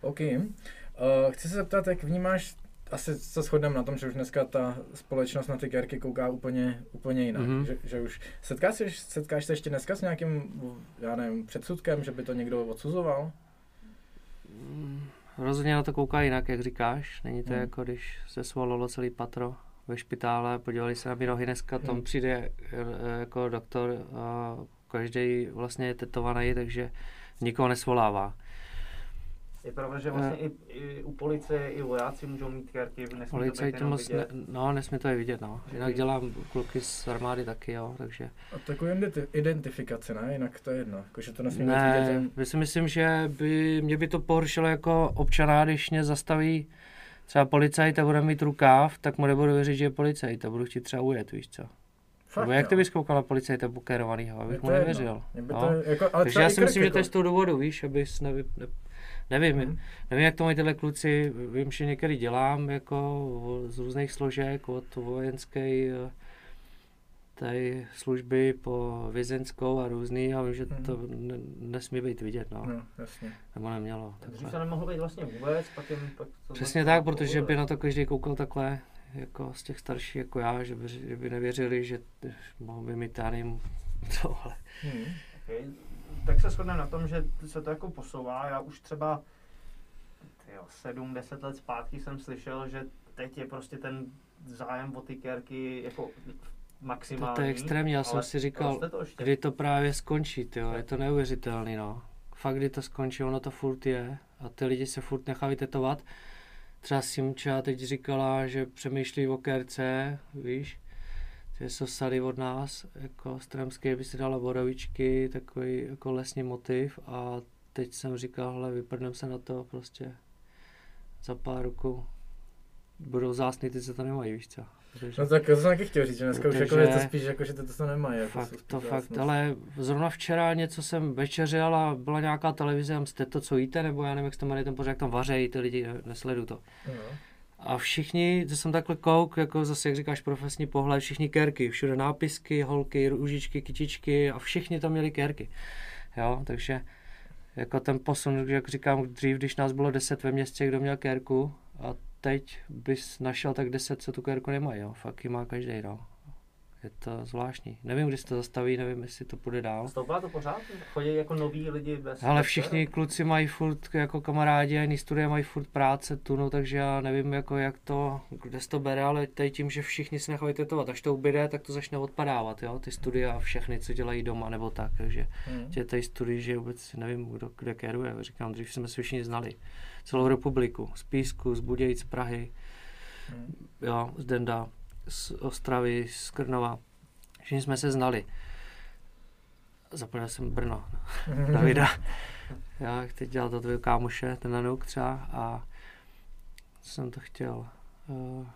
OK. Uh, chci se zeptat, jak vnímáš, asi se shodneme na tom, že už dneska ta společnost na ty kérky kouká úplně, úplně jinak. Mhm. Že, že už setkáš se, setkáš se ještě dneska s nějakým, já nevím, předsudkem, že by to někdo odsuzoval? Mm, Rozhodně na to kouká jinak, jak říkáš. Není to Hmm. jako když se svolalo celý patro ve špitále, podívali se na mě nohy dneska, tam Hmm. přijde eh, jako doktor a každý vlastně je tetovaný, takže nikoho nesvolává. Je pravda, že vlastně i, i, u policie, i vojáci můžou mít kérky, nesmí to být jenom moc, ne, vidět. no nesmí to je vidět, no. Jinak dělám kluky z armády taky, jo, takže. A takovou identi- identifikaci, ne? Jinak to je jedno. Jako, že to nesmí být vidět, Ne, si myslím, že by mě by to pohoršilo jako občana, když mě zastaví třeba policajt a bude mít rukáv, tak mu nebudu věřit, že je policajt a budu chtít třeba ujet, víš co. Fakt, Nebo jak ty bys koukal na policajta bukérovanýho, Je abych mu nevěřil. No. to, jako, ale Takže já si myslím, krk, že to je jako- z toho důvodu, víš, abys nevy, ne, nevím, Mhm. nevím, jak to mají tyhle kluci, vím, že některý dělám jako z různých složek, od vojenské eh, tady služby po vězenskou a různý a vím, že Mhm. to ne, nesmí být vidět, no, No, jasně. nebo nemělo. Takhle. to nemohlo být vlastně vůbec, pak jim pak to Přesně tak, protože by na to každý koukal takhle, jako z těch starších jako já, že by, že by nevěřili, že mohl by mít já nevím, tohle. Hmm. Okay. Tak se shodneme na tom, že se to jako posouvá. Já už třeba 7-10 let zpátky jsem slyšel, že teď je prostě ten zájem o ty kérky jako maximální. To je extrémní, já jsem si říkal, to ještě. Kdy to právě skončí, tyjo, je to neuvěřitelný, no. Fakt, kdy to skončí, ono to furt je a ty lidi se furt nechají tetovat. Třeba Simča teď říkala, že přemýšlí o kérce, víš, že jsou sady od nás, jako stremské by si dala borovičky, takový jako lesní motiv a teď jsem říkal, hele, vyprdnem se na to prostě za pár roku budou zásny, ty se to nemají, víš co. Takže- No tak to jsem taky chtěl říct, že dneska už jako je to spíš jako, že to, to nemají. Jako Fakt, to fakt, ale zrovna včera něco jsem večeřel a byla nějaká televize, tam jste to, co jíte, nebo já nevím, jak jste jmenuje ten pořád, jak tam vařejí, ty lidi ne- nesledují to. No. A všichni, to jsem takhle kouk, jako zase, jak říkáš, profesní pohled, všichni kerky, všude nápisky, holky, růžičky, kytičky a všichni tam měli kerky. Jo, takže jako ten posun, jak říkám, dřív, když nás bylo 10 ve městě, kdo měl kérku, a teď bys našel tak 10, co tu kérku nemají, jo. Fakt ji má každý, no. Je to zvláštní. Nevím, kdy se to zastaví, nevím, jestli to půjde dál. Stoupá to pořád? Chodí jako noví lidi bez... Ale bez všichni kér? kluci mají furt jako kamarádi a jiný studie mají furt práce tu, no, takže já nevím, jako jak to, kde se to bere, ale teď tím, že všichni si nechají tetovat, až to ubyde, tak to začne odpadávat, jo, ty studia a všechny, co dělají doma nebo tak, takže Hmm. tě tady studii, že vůbec nevím, kdo kde kéruje, říkám, dřív jsme se všichni znali, celou republiku, z Písku, z Budějic, z Prahy, Hmm. jo, z Denda, z Ostravy, z Krnova, všichni jsme se znali. Zapomněl jsem Brno, Davida. Já teď dělal to tvého kámoše, ten Nanuk třeba a jsem to chtěl. Uh,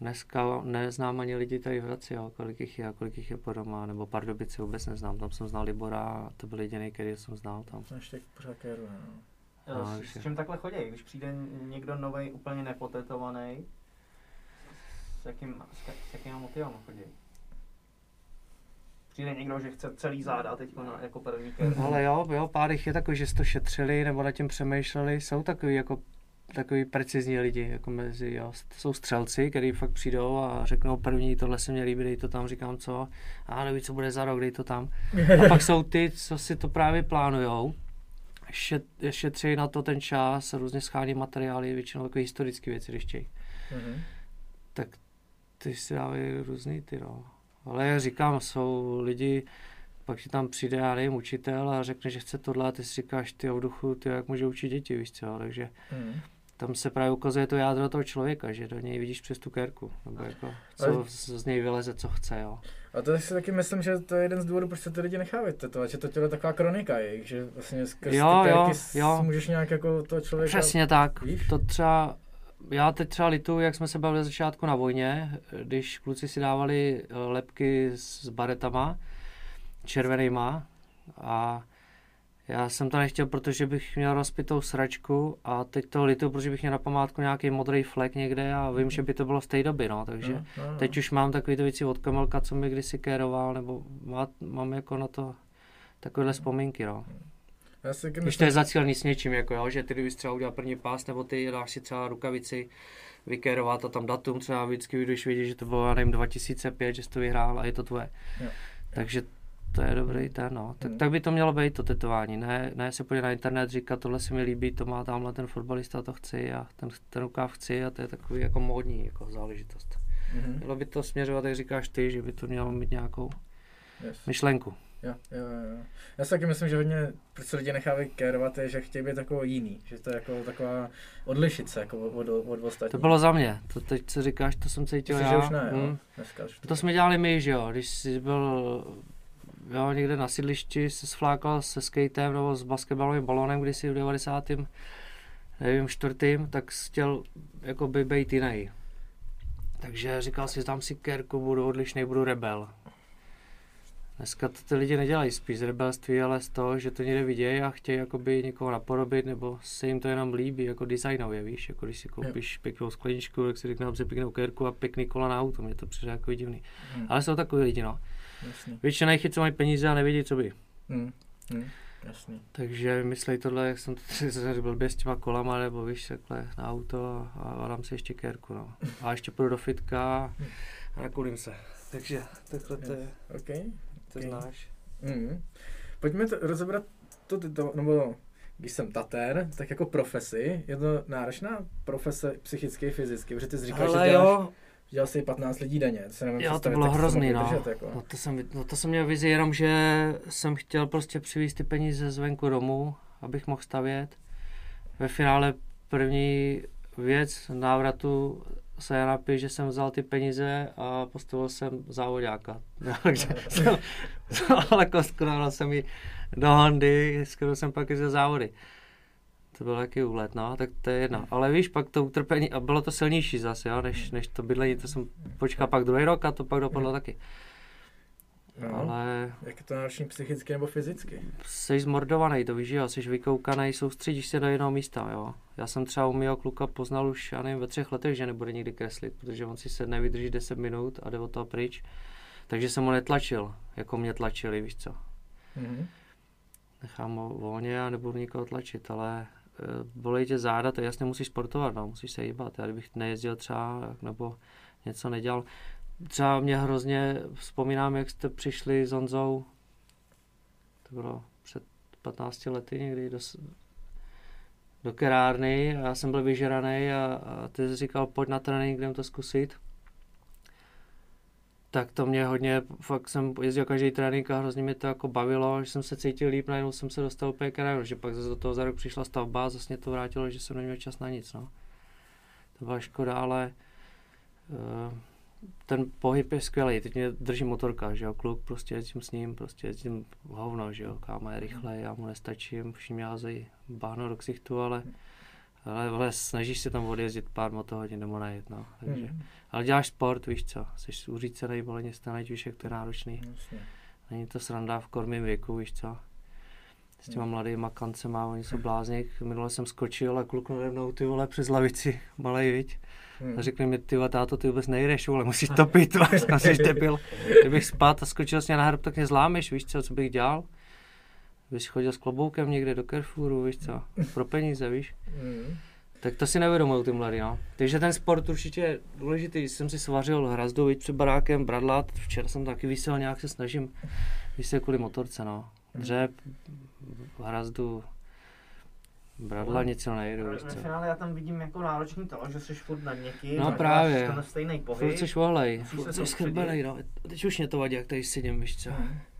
dneska neznám ani lidi tady v Hradci, jo, kolik jich je a kolik jich je po doma, nebo Pardubice vůbec neznám, tam jsem znal Libora a to byl jediný, který jsem znal tam. To ještě pořád kéruje, no. Jo, No, s, s je. čím takhle chodí? Když přijde někdo nový, úplně nepotetovaný, s, jakým, s, jakýma motivama chodí? Přijde někdo, že chce celý záda teď na, jako první kér. Ale jo, jo, pár jich je takový, že si to šetřili nebo nad tím přemýšleli, jsou takový jako takový precizní lidi, jako mezi, jo. Jsou střelci, kteří fakt přijdou a řeknou první, tohle se mě líbí, dej to tam, říkám co, a neví, co bude za rok, dej to tam. A pak jsou ty, co si to právě plánujou, šet, šetří na to ten čas, různě schání materiály, většinou takové historické věci, když chtějí. Mhm. Tak ty si dávají různý ty, no. Ale jak říkám, jsou lidi, pak ti tam přijde, já nevím, učitel a řekne, že chce tohle a ty si říkáš, ty v duchu, ty jak může učit děti, víš co, takže Mhm. tam se právě ukazuje to jádro toho člověka, že do něj vidíš přes tu kerku, nebo jako, co Ale- z, něj vyleze, co chce, jo. A to si taky myslím, že to je jeden z důvodů, proč se ty lidi nechávají tetovat, že to tělo je taková kronika jejich, že vlastně skrz Jo, ty jo, kérky s- jo. můžeš nějak jako toho člověka... Přesně tak. Víš? To třeba, já teď třeba lituju, jak jsme se bavili začátku na vojně, když kluci si dávali eh, lepky s baretama, červenýma a já jsem to nechtěl, protože bych měl rozpitou sračku a teď to lituju, protože bych měl na památku nějaký modrý flek někde a vím, že by to bylo z té doby, no, takže No, no, no. teď už mám takový ty věci od Kamelka, co mi kdysi kéroval, nebo má, mám jako na to takovéhle vzpomínky, no. Já si Když to je zacílený s něčím, jako jo, že ty kdybys třeba udělal první pás, nebo ty dáš si třeba rukavici, vykérovat a tam datum třeba vždycky, když vidíš, že to bylo, já nevím, 2005, že jsi to vyhrál a je to tvoje. Jo. Takže to je dobrý ten, no. Tak, Hmm. tak by to mělo být, to tetování. Ne, ne se podívat na internet, říkat, tohle se mi líbí, to má tamhle ten fotbalista, to chci a ten, ten rukáv chci a to je takový jako módní jako záležitost. Mhm. Mělo by to směřovat, jak říkáš ty, že by to mělo mít nějakou Yes. myšlenku. Jo, jo, jo. jo. Já si taky myslím, že hodně, proč se lidi nechávají kérovat, je, že chtějí být jako jiný. Že to je jako taková odlišit se jako od, od, od ostatních. To bylo za mě. To teď, co říkáš, to jsem cítil Myslíš, já. že už ne, jo? Hm. Dneska už To jsme dělali my, že jo, když jsi byl jo, někde na sídlišti, se sflákal se skatem nebo s basketbalovým balónem kdysi v 90. nevím, čtvrtým, tak jsi chtěl jako by být jiný. Takže říkal si, dám si kerku, budu odlišný, budu rebel. Dneska to ty lidi nedělají spíš z rebelství, ale z toho, že to někde vidějí a chtějí jakoby někoho napodobit, nebo se jim to jenom líbí, jako designově, víš, jako když si koupíš pěknou skleničku, tak si řekne, si pěknou kerku a pěkný kola na auto, mě to přijde jako divný. Hm, Ale jsou takový lidi, no. Jasný. Většina jich je, co mají peníze a nevědí, co by. Hm, hm, jasný. Takže myslej tohle, jak jsem to tady blbě s těma kolama, nebo víš, takhle na auto a, a dám si ještě kérku, no. A ještě půjdu do fitka a nakulím se. Takže takhle to je, OK. To Ok. znáš. Mm. Pojďme to, rozebrat to, to, to, nebo když jsem tater, tak jako profesi, je to náročná profese psychicky, fyzicky, protože ty jsi říkal, že Ale děláš, jo, dělal jsi 15 lidí denně, to se nemůžu jo, to bylo se hrozný, no. držet, jako. no. to jsem, no to jsem měl vizi jenom, že jsem chtěl prostě přivést ty peníze zvenku domů, abych mohl stavět. Ve finále první věc návratu se napíš, že jsem vzal ty peníze a postavil jsem závodáka. Takže jsem, ale skoro jsem ji do Hondy, skoro jsem pak i ze závody. To byl taky úlet, no, tak to je jedna. Ale víš, pak to utrpení, a bylo to silnější zase, jo, než, než to bydlení, to jsem počkal pak druhý rok a to pak dopadlo taky. No. ale Jak je to náročný psychicky nebo fyzicky? jsi zmordovaný, to víš, jo, jsi vykoukaný, soustředíš se do jednoho místa, jo. Já jsem třeba u mého kluka poznal už, já nevím, ve třech letech, že nebude nikdy kreslit, protože on si sedne, vydrží 10 minut a jde od toho pryč. Takže jsem ho netlačil, jako mě tlačili, víš co. Mhm. Nechám ho volně a nebudu nikoho tlačit, ale e, bolej tě záda, to jasně musíš sportovat, no, musíš se hýbat. Já kdybych nejezdil třeba, nebo něco nedělal, třeba mě hrozně vzpomínám, jak jste přišli s Honzou, to bylo před 15 lety někdy, do, do kerárny a já jsem byl vyžraný a, a ty jsi říkal, pojď na trénink, jdem to zkusit. Tak to mě hodně, fakt jsem jezdil každý trénink a hrozně mě to jako bavilo, že jsem se cítil líp, najednou jsem se dostal úplně k že pak zase do toho za rok přišla stavba a zase mě to vrátilo, že jsem neměl čas na nic, no. To byla škoda, ale eh, ten pohyb je skvělý, teď mě drží motorka, že jo, kluk, prostě jezdím s ním, prostě jezdím hovno, že jo, káma je rychle, já mu nestačím, všichni házejí báno do ksichtu, ale, ale, ale snažíš se tam odjezdit pár motohodin nebo najet, no, takže, Mhm. ale děláš sport, víš co, jsi uřícenej, boleně staneť, víš, jak to je náročný, Jasně. není to sranda v kormým věku, víš co, s těma mladýma kancema, oni jsou blázni, minule jsem skočil a kluk nade mnou, ty vole, přes lavici, malej, viď, Mhm. a řekli mi, ty táto, ty vůbec nejdeš, ale musíš topit, vole, říkám si, že debil. Kdybych spadl a skočil jsi na hrb, tak mě zlámeš, víš co, co bych dělal? Bys chodil s kloboukem někde do Carrefouru, víš co, pro peníze, víš? Mhm. Tak to si neuvědomují ty mladí, no. Takže ten sport určitě je důležitý. Jsem si svařil hrazdu, víc před barákem, bradlat. Včera jsem taky vysel, nějak se snažím. Vysel kvůli motorce, no. Dřep, hrazdu, bradla, nic jiného nejdu, Ve finále já tam vidím jako náročný to, že jsi furt nad někým, No právě. ten stejný Furt pohyb. jsi ohlej, furt se jsi schrbenej, no. Teď už mě to vadí, jak tady sedím, víš co.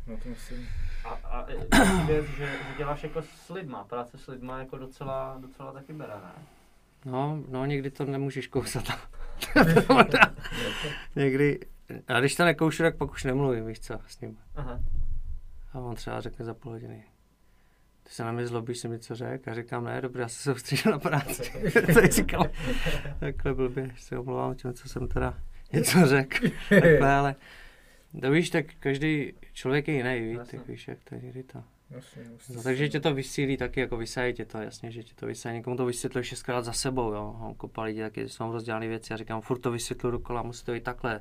No to musím. A, a e, další věc, že, že děláš jako s lidma, práce s lidma jako docela, docela taky bere, ne? No, no, někdy to nemůžeš kousat. někdy, a když to nekoušu, tak pak už nemluvím, víš co, s ním. Aha. A on třeba řekne za půl hodiny. Ty se na mě zlobíš, jsem mi co řekl? A říkám, ne, dobré, já se soustředil na práci. to říkal. Takhle blbě, se omlouvám tím, co jsem teda něco řekl. Takhle, ale to víš, tak každý člověk je jiný, víš, tak víš, jak to je někdy to. Jasně, No, si- takže tě to vysílí taky, jako vysají tě to, jasně, že tě to vysají. Někomu to vysvětluje šestkrát za sebou, jo. On kopá lidi, taky jsou rozdělané věci. Já říkám, furt to vysvětluji dokola, musí to být takhle.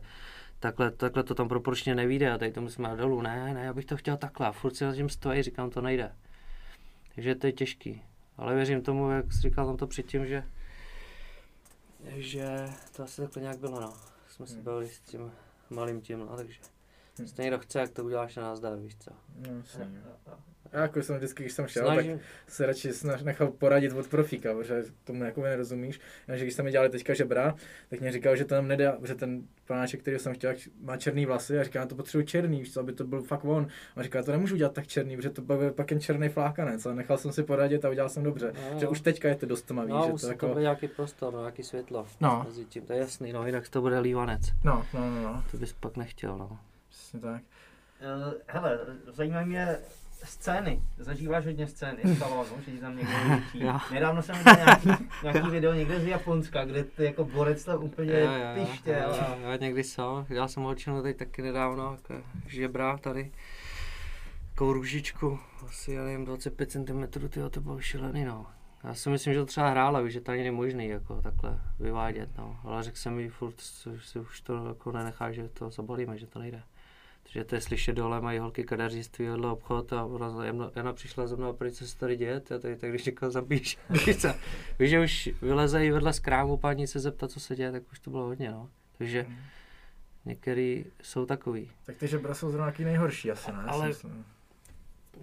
Takhle, takhle to tam proporčně nevíde a tady to musíme dát dolů. Ne, ne, já bych to chtěl takhle. A furt si na tím stojí, říkám, to nejde. Takže to je těžký. Ale věřím tomu, jak jsi říkal tam to předtím, že, že to asi takhle nějak bylo, no. Jsme se Hmm. bavili s tím malým tím, no, takže Hmm. jestli někdo chce, jak to uděláš na názdar, víš co. No, jasně. Já jako jsem vždycky, když jsem šel, Snažím, tak se radši snaž, nechal poradit od profíka, protože tomu jako nerozumíš. Takže když jsme mi dělali teďka žebra, tak mě říkal, že to nám nedá, že ten panáček, který jsem chtěl, má černý vlasy a říká, já to potřebuji černý, víš co, aby to byl fakt on. A říká, to nemůžu dělat tak černý, protože to bude pak jen černý flákanec. A nechal jsem si poradit a udělal jsem dobře. No, že už teďka je to dost tmavý, No, že musí to to jako... být nějaký prostor, no, nějaký světlo No, mezi tím, to je jasný, no, jinak to bude lívanec. no, no, no, no, To bys pak nechtěl, no. přesně tak. Uh, hele, zajímají mě scény. Zažíváš hodně scény z salonu, že tam někdo líčí. Jo. Nedávno jsem viděl nějaký, nějaký video někde z Japonska, kde ty jako borec tam úplně Jo, jo, jo, pištěl. jo, a- jo, někdy jsou, já jsem holčinu teď taky nedávno, jako žebra tady, takovou růžičku, asi, já nevím, 25 cm, tyjo, to bylo šílený, no. Já si myslím, že to třeba hrála, víš, že to ani není možný, jako takhle vyvádět, no. Ale řekl jsem jí furt, že si už to jako nenechá, že to zabalíme, že to nejde. Takže to je slyšet dole, mají holky kadeřnictví, vedle obchod a ona, Jana- Jana přišla za mnou a pryč, co se tady děje, a tady, tak když někoho zabíš, víš že už vylezejí vedle z krámu paní se zeptat, co se děje, tak už to bylo hodně, no. Takže některý jsou takový. Tak ty žebra jsou zrovna taky nejhorší asi, ne? Ale- myslím.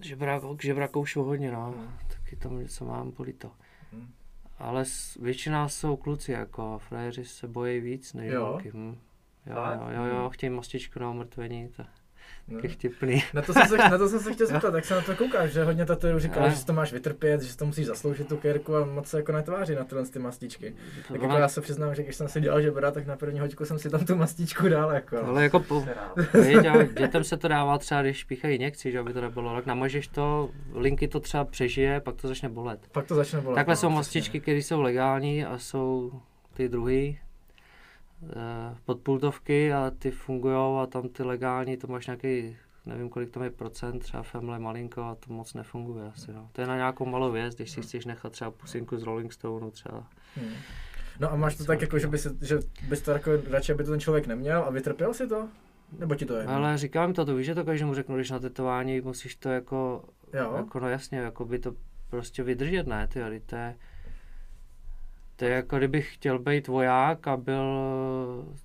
Žebra, žebra koušu hodně, no. Hmm. Taky tam něco mám, bolí to. Hmm. Ale s, většina jsou kluci, jako frajeři se bojí víc než Jo? holky. Hm. Jo, jo, jo, jo, chtějí mastičku na umrtvení, to No. vtipný. Na to, jsem se, na to jsem se chtěl zeptat, jak se na to koukáš, že hodně tato říkal, Ale- že si to máš vytrpět, že si to musíš zasloužit tu kérku a moc se jako netváří na tyhle ty mastičky. Tak jako Ona- já se přiznám, že když jsem si dělal žebra, tak na první hoďku jsem si tam tu mastičku dal jako. Ale jako po, a dětem se to dává třeba, když píchají injekci, že aby to nebylo, tak namažeš to, linky to třeba přežije, pak to začne bolet. Pak to začne bolet. Takhle no, jsou mastičky, které jsou legální a jsou ty druhý podpultovky a ty fungují a tam ty legální, to máš nějaký nevím, kolik tam je procent, třeba Family malinko a to moc nefunguje asi, no. To je na nějakou malou věc, když si chceš nechat třeba pusinku z Rolling Stoneu třeba. Hmm. No a máš to tak jako, že, bys, že bys to jako radši, aby to ten člověk neměl a vytrpěl si to? Nebo ti to je? Ale říkám to, to víš, že to každému řeknu, když na tetování musíš to jako, Jo. jako no jasně, jako by to prostě vydržet, ne, ty, to je, to je jako kdybych chtěl být voják a byl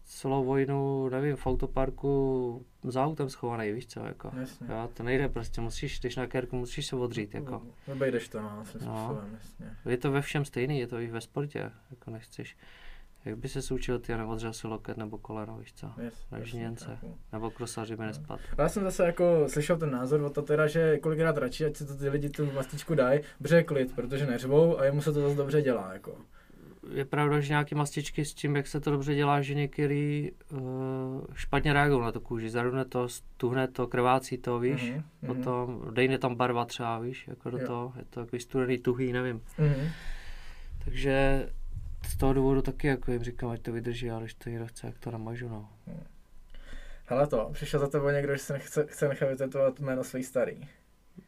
celou vojnu, nevím, v autoparku za autem schovaný, víš co, jako. Jasně. Jo, to nejde prostě, musíš, když na kerku musíš se odřít, jako. Obejdeš to, no, svým No. způsobem, jasně. Je to ve všem stejný, je to i ve sportě, jako nechceš. Jak by se učil ty a neodřel si loket nebo koleno, víš co? Yes, Na chápu. Nebo krosaři by nespad. Ale Já jsem zase jako slyšel ten názor o to teda, že kolikrát radši, ať si to ty lidi tu mastičku dají, protože je klid, protože neřvou a jemu se to zase dobře dělá, jako. Je pravda, že nějaké mastičky s tím, jak se to dobře dělá, že některý uh, špatně reagují na tu kůži. Zarudne to, stuhne to, krvácí to, víš. Mhm, mhm. Potom dejne tam barva třeba, víš, jako do Jo. toho. Je to takový studený, tuhý, nevím. Mhm. Takže z toho důvodu taky jako jim říkám, ať to vydrží, ale když to někdo chce, jak to namažu, no. Hele to, přišel za tebou někdo, že se nechce, chce nechat vytetovat jméno svý starý.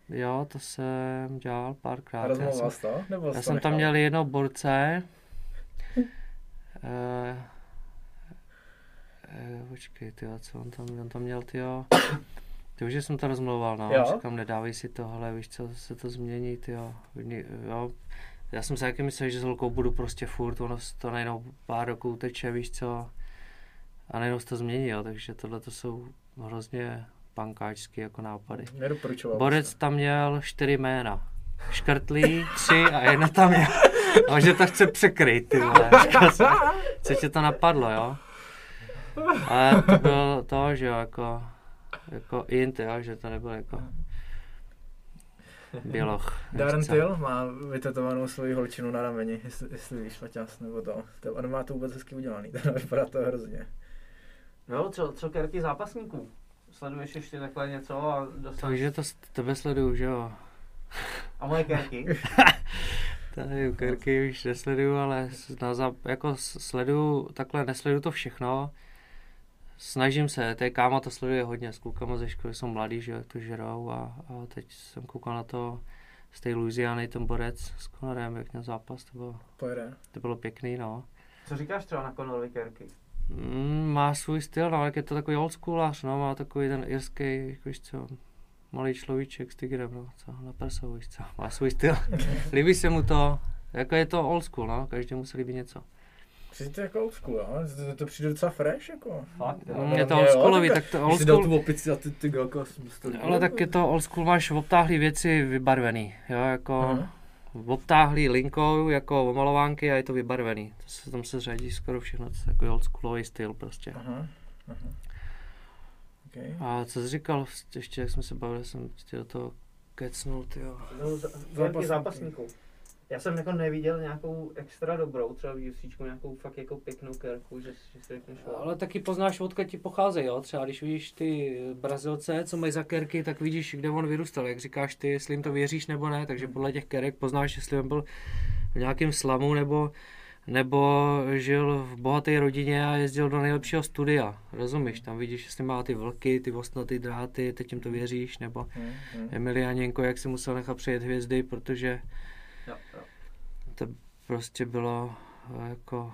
Jo, to jsem dělal párkrát. Jsem, jsi to? Nebo já to jsem tam měl jednoho borce. Eh, eh, počkej, tyjo, co on tam, on tam měl, tyjo. Ty už jsem to rozmlouval, no. Jo? Říkám, nedávej si tohle, víš co, se to změní, tyjo. Ni- Jo. Já jsem se taky myslel, že s holkou budu prostě furt, ono se to najednou pár roků teče, víš co. A najednou se to změní, jo, takže tohle to jsou hrozně pankáčský jako nápady. Nedoporučoval. Borec tam měl čtyři jména. Škrtlý, tři a jedno tam měl. A že to chce překryt, ty vole. Co tě to napadlo, jo? Ale to bylo to, že jo, jako, jako int, jo, že to nebyl jako běloch. Darren? Till má vytetovanou svoji holčinu na rameni, jestli, jestli víš, Maťas, nebo to. to. On má to vůbec hezky udělaný, to vypadá to hrozně. No, co, co kerky zápasníků? Sleduješ ještě takhle něco a dostaneš... Takže to tebe sleduju, že jo. A moje kerky? Tady u Kerky už nesleduju, ale na jako sleduju, takhle nesleduju to všechno. Snažím se, té káma to sleduje hodně, s klukama ze školy jsou mladí, že jak to žerou a, a teď jsem koukal na to z té Louisiany, ten borec s Conorem, jak měl zápas, to bylo, Pojede. to bylo pěkný, no. Co říkáš třeba na Conorovy kerky? Mm, má svůj styl, no, ale je to takový oldschoolař, no, má takový ten irský, jako víš co, malý človíček s tigrem, no, co, na prsou, víš co, má svůj styl. Líbí se mu to, jako je to old school, no, každému se líbí něco. Přijde to jako old school, jo? To, to přijde docela fresh, jako. Fakt, jo. Mm, No, je to jo, oldschoolový, tak- tak to Když old jsi dal school, tu opici a ty, ty jako ale tak je to old school, máš obtáhlý věci vybarvený, jo, jako Aha. obtáhlý linkou, jako omalovánky a je to vybarvený. To se, tam se řadí skoro všechno, to je takový old schoolový styl prostě. Aha, aha. Okay. A co jsi říkal, ještě jak jsme se bavili, jsem tě do toho kecnul, jo. No, kerky Zápasníků. zápasníků. Já jsem jako neviděl nějakou extra dobrou, třeba v UFCčku nějakou fakt jako pěknou kerku, že, že si řekneš, wow. Ale taky poznáš, odkud ti pocházejí, jo? Třeba když vidíš ty Brazilce, co mají za kerky, tak vidíš, kde on vyrůstal. Jak říkáš ty, jestli jim to věříš nebo ne, takže podle těch kerek poznáš, jestli on byl v nějakém slamu nebo, nebo žil v bohaté rodině a jezdil do nejlepšího studia. Rozumíš? Tam vidíš, jestli má ty vlky, ty ostnaté dráty, teď jim to věříš, nebo Hmm, hmm. Emilianěnko, jak si musel nechat přejet hvězdy, protože Jo, jo. to prostě bylo jako,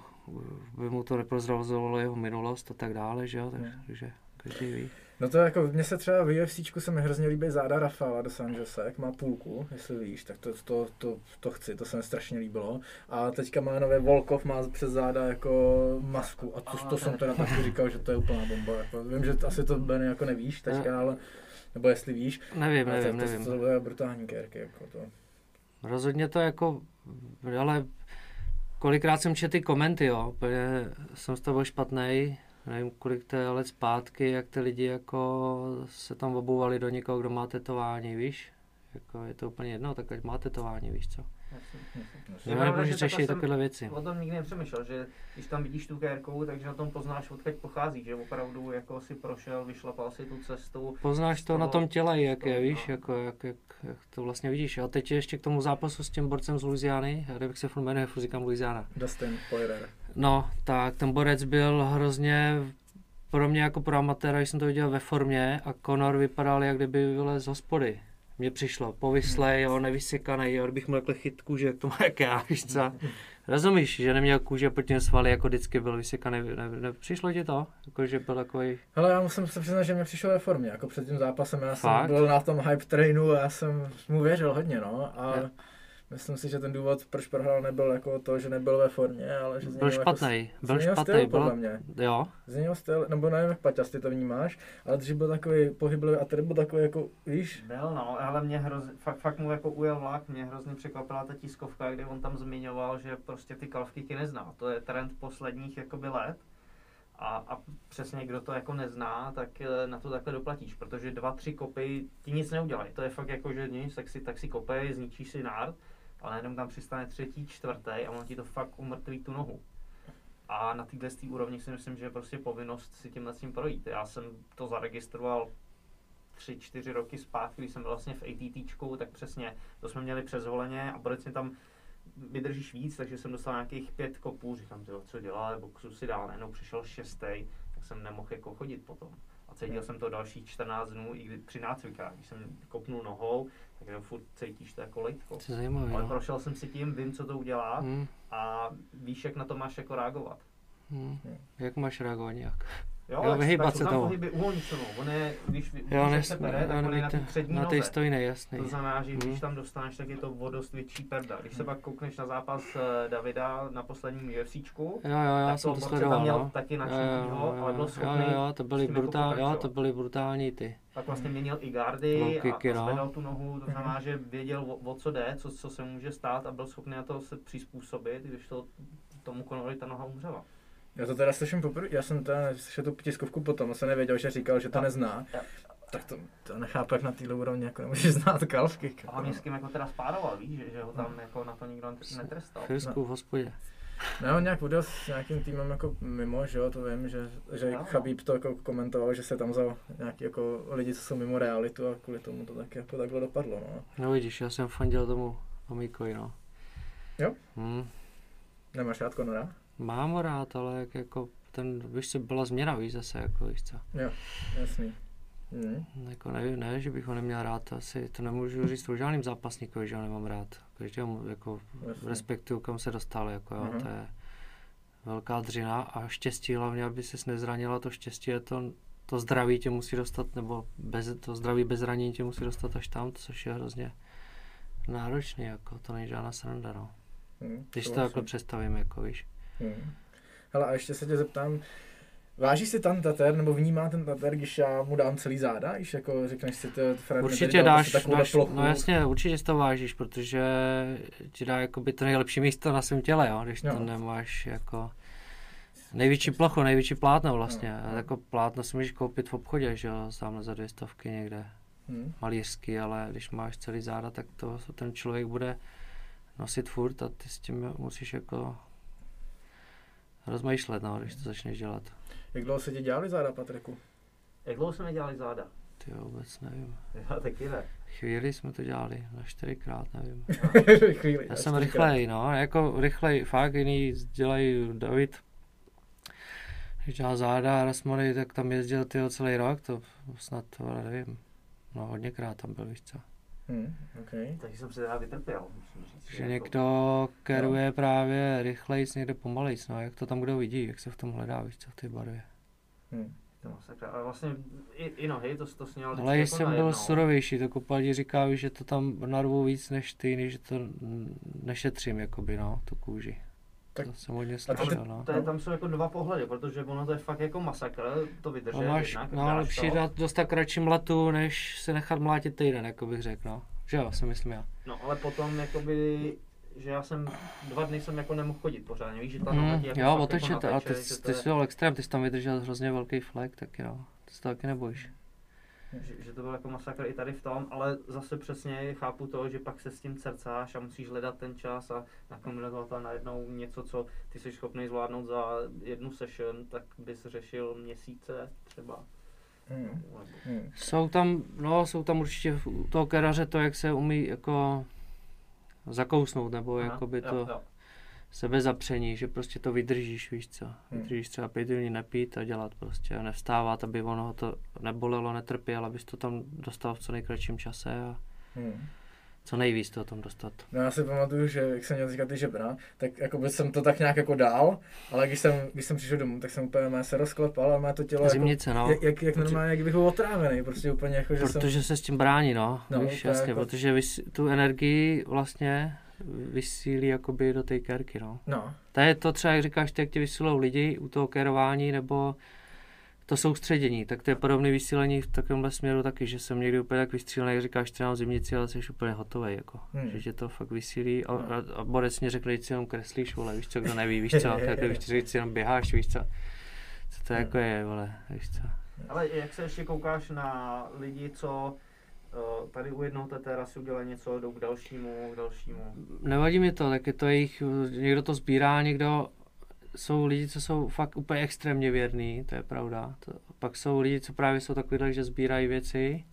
by mu to neprozrazovalo jeho minulost a tak dále, že jo, tak, Hmm. takže každý ví. No to jako, mně se třeba v UFCčku se mi hrozně líbí záda Rafaela dos Anjose, jak má půlku, jestli víš, tak to, to, to, to chci, to se mi strašně líbilo. A teďka má nové Volkov, má přes záda jako masku a to, to jsem teda taky říkal, že to je úplná bomba. Jako, vím, že asi to Benny jako nevíš teďka, ale nebo jestli víš, Nevím, ale nevím, to, nevím. To, to bude brutální kérky, jako to. Rozhodně to jako, ale kolikrát jsem četl ty komenty, jo, jsem z toho byl špatnej, nevím, kolik to je let zpátky, jak ty lidi jako se tam obouvali do někoho, kdo má tetování, víš? Jako je to úplně jedno, tak ať má tetování, víš co? Jasně. Já pravda, nebudu že takhle řešit takovéhle věci. O tom nikdy nepřemýšlel, že když tam vidíš tu kérku, takže na tom poznáš, odkud pochází, že opravdu jako si prošel, vyšlapal si tu cestu. Poznáš to na tom těle, jak je, toho, víš, no. jako, jak, jak, jak, to vlastně vidíš. A teď ještě k tomu zápasu s tím borcem z Louisiany, já nevím, jak se furt jmenuje, furt říkám Louisiana. Dustin Poirier. No, tak ten borec byl hrozně pro mě jako pro amatéra, když jsem to viděl ve formě a Conor vypadal, jak kdyby vylez z hospody. Mně přišlo, povyslej, jo, nevysekaný, jo, kdybych měl takhle chyt kůže, jak to má jak já, víš co? Rozumíš, že neměl kůže pod tím svaly, jako vždycky byl vysekaný, ne, ne, přišlo ti to? Jako, že byl takový, Hele, já musím se přiznat, že mě přišel ve formě, jako před tím zápasem, já Fakt? jsem byl na tom hype trainu a já jsem mu věřil hodně, no, a Jo. Myslím si, že ten důvod, proč prohrál, nebyl jako to, že nebyl ve formě, ale že byl špatný, jako, byl špatný, styl, podle mě. jo, Změnil styl, nebo nevím, jak Paťas, ty to vnímáš, ale že byl takový pohyblivý a tady byl takový jako, víš, Byl, no, ale mě hrozně, fakt, fakt mu jako ujel vlak, mě hrozně překvapila ta tiskovka, kdy on tam zmiňoval, že prostě ty kalfkyky nezná. To je trend posledních jakoby let. A, a přesně kdo to jako nezná, tak eh, na to takhle doplatíš, protože dva, tři kopy ti nic neudělají. To je fakt jako, že nic, tak si, tak si kopej, zničíš si nárt, ale najednou tam přistane třetí, čtvrtý a on ti to fakt umrtví tu nohu. A na téhle úrovni si myslím, že je prostě povinnost si tímhle tím projít. Já jsem to zaregistroval tři, čtyři roky zpátky, když jsem byl vlastně v ATTčku, tak přesně to jsme měli přes holeně a bodecně tam vydržíš víc, takže jsem dostal nějakých pět kopů, říkám, tyjo, co dělá, boxu si dál, najednou přišel šestý, tak jsem nemohl jako chodit potom. A cítil jsem to dalších 14 dnů, i při nácvikách, když jsem kopnul nohou, tak jenom furt cítíš to jako lejtko. to zajímavé, Ale no. prošel jsem si tím, vím, co to udělá Hmm, a víš, jak na to máš jako reagovat. hmm. Jak máš reagovat nějak? Jo, Jo, tak se tomu. pohyby se. On je, když, když Jo, se nes, pere, tak on je na té přední na noze. stojný, jasný. To znamená, že Mhm. když tam dostaneš, tak je to o dost větší perda. Když se pak koukneš na zápas eh, Davida na posledním UFCčku, Jo, jo, já tak jsem to sledoval, tam měl no. taky Jo, jo, načinýho, ale byl schopný jo, jo, to byly, jako brutál, jo, to byly brutální ty. tak vlastně měnil i gardy Low a, kicky, a no. zvedal tu nohu, to znamená, že věděl, o, o co jde, co, co se může stát a byl schopný na to se přizpůsobit, když to tomu Conorovi ta noha umřela. Já to teda slyším poprvé, já jsem teda slyšel tu tiskovku potom, a jsem nevěděl, že říkal, že to Jo. nezná. Jo. Tak to, to nechápu, jak na téhle úrovni jako nemůžeš znát kalfky. A hlavně s kým jako teda spároval, víš, že, že ho tam jako na to nikdo net- netrestal. Chvilku v hospodě. Ne, on nějak odjel s nějakým týmem jako mimo, že jo, to vím, že, že Jo. Chabib to jako komentoval, že se tam vzal nějaký jako lidi, co jsou mimo realitu a kvůli tomu to tak jako takhle dopadlo, no. No vidíš, já jsem fandil tomu Amikovi, no. Jo? Hmm. Nemáš rád Conora? Mám ho rád, ale jak jako ten, víš co, byla změna, víš zase, jako víš co. Jo, jasný. Hmm. Jako nevím, ne, že bych ho neměl rád, asi to nemůžu říct o žádným zápasníkovi, že ho nemám rád. Každému jako Jasný. respektuju, kam se dostal, jako jo, Mhm. to je velká dřina a štěstí hlavně, aby ses nezranila, to štěstí je to, to zdraví tě musí dostat, nebo bez, to zdraví bez zranění tě musí dostat až tam, což je hrozně náročný, jako to není žádná sranda, no. Hmm. Když to souhlasím. takhle představím, jako víš. Hmm. Hele, a ještě se tě zeptám, váží si ten tater, nebo vnímá ten tater, když já mu dám celý záda, když jako řekneš si, to Fred Určitě dal dáš, prostě dáš plochu. no jasně, určitě si to vážíš, protože ti dá jakoby to nejlepší místo na svém těle, jo, když Jo. to nemáš jako největší plochu, největší plátno vlastně. Jo. jako plátno si můžeš koupit v obchodě, že jo, sám za dvě stovky někde, Hmm. malířský, ale když máš celý záda, tak to ten člověk bude nosit furt a ty s tím musíš jako rozmýšlet, no, když to začneš dělat. Jak dlouho se ti dělali záda, Patriku? Jak dlouho jsme dělali záda? Ty jo, vůbec nevím. Já taky ne. Chvíli jsme to dělali, na čtyřikrát, nevím. Chvíli. Já jsem rychlej, no, jako rychlej, fakt jiný dělají David, když dělá záda a Rasmony, tak tam jezdil tyho celý rok, to snad, to ale nevím, no hodněkrát tam byl, víš co. Hmm, okay. Takže jsem se teda vytrpěl, musím říct. Že Jako- někdo keruje právě rychlejc, někde pomalejc, no, jak to tam kdo vidí, jak se v tom hledá, víš co, v té barvě. Hmm. To masakra. Ale vlastně i, i nohy, to, to sněl Ale když jsem byl surovější, to kopadí říká, že to tam narvu víc než ty, než to nešetřím, jakoby, no, tu kůži. Tak- to jsem hodně slyšel, no. To je, tam jsou jako dva pohledy, protože ono to je fakt jako masakr, to vydržet No, máš, jednak, no, lepší to. dát dostat kratší mlatu, než se nechat mlátit týden, jako bych řekl, no. Že jo, si myslím já. No ale potom jakoby, že já jsem, dva dny jsem jako nemohl chodit pořádně, víš, že ta Mm, jako jo, otočit, jako a ty, ty je- jsi byl extrém, ty jsi tam vydržel hrozně velký flek, taky no. Ty se to taky nebojíš. Že, že to byl jako masakr i tady v tom, ale zase přesně chápu to, že pak se s tím cercáš a musíš hledat ten čas a nakombinovat to najednou něco, co ty jsi schopný zvládnout za jednu session, tak bys řešil měsíce třeba. Hmm. Hmm. Jsou tam, no, jsou tam určitě u toho keraře to, jak se umí jako zakousnout, nebo Aha, jakoby jo, to, jo. Sebezapření, že prostě to vydržíš, víš co. Vydržíš třeba pět dní nepít a dělat prostě a nevstávat, aby ono to nebolelo, netrpěl, abys to tam dostal v co nejkratším čase a Hmm. co nejvíc to tam dostat. No já si pamatuju, že jak jsem měl teďka ty žebra, tak jako by jsem to tak nějak jako dál, ale když jsem, když jsem přišel domů, tak jsem úplně mé se rozklepal a má to tělo Zimnice, jako, no. jak, jak, jak normálně, jak bych byl otrávený, prostě úplně jako, že Protože jsem... se s tím brání, no, No, víš, jasně, jako- protože vys, tu energii vlastně vysílí jakoby do té kerky, no. No, To je to třeba, jak říkáš, ty, jak ti vysilou lidi u toho kerování, nebo to soustředění, tak to je podobné vysílení v takovémhle směru taky, že jsem někdy úplně tak vystřílený, jak říkáš, třeba zimnici, ale jsi úplně hotový, jako. Hmm. Že tě to fakt vysílí a, a, a Borec mě řekne, že si jenom kreslíš, vole, víš co, kdo neví, víš co, tak víš, že si jenom běháš, víš co. Co to jako je, vole, víš co. Ale jak se ještě koukáš na lidi, co tady u jednoho té terasy udělají něco, jdou k dalšímu, k dalšímu. Nevadí mi to, tak je to jejich, někdo to sbírá, někdo, jsou lidi, co jsou fakt úplně extrémně věrní, to je pravda. To, pak jsou lidi, co právě jsou takovýhle, že sbírají věci.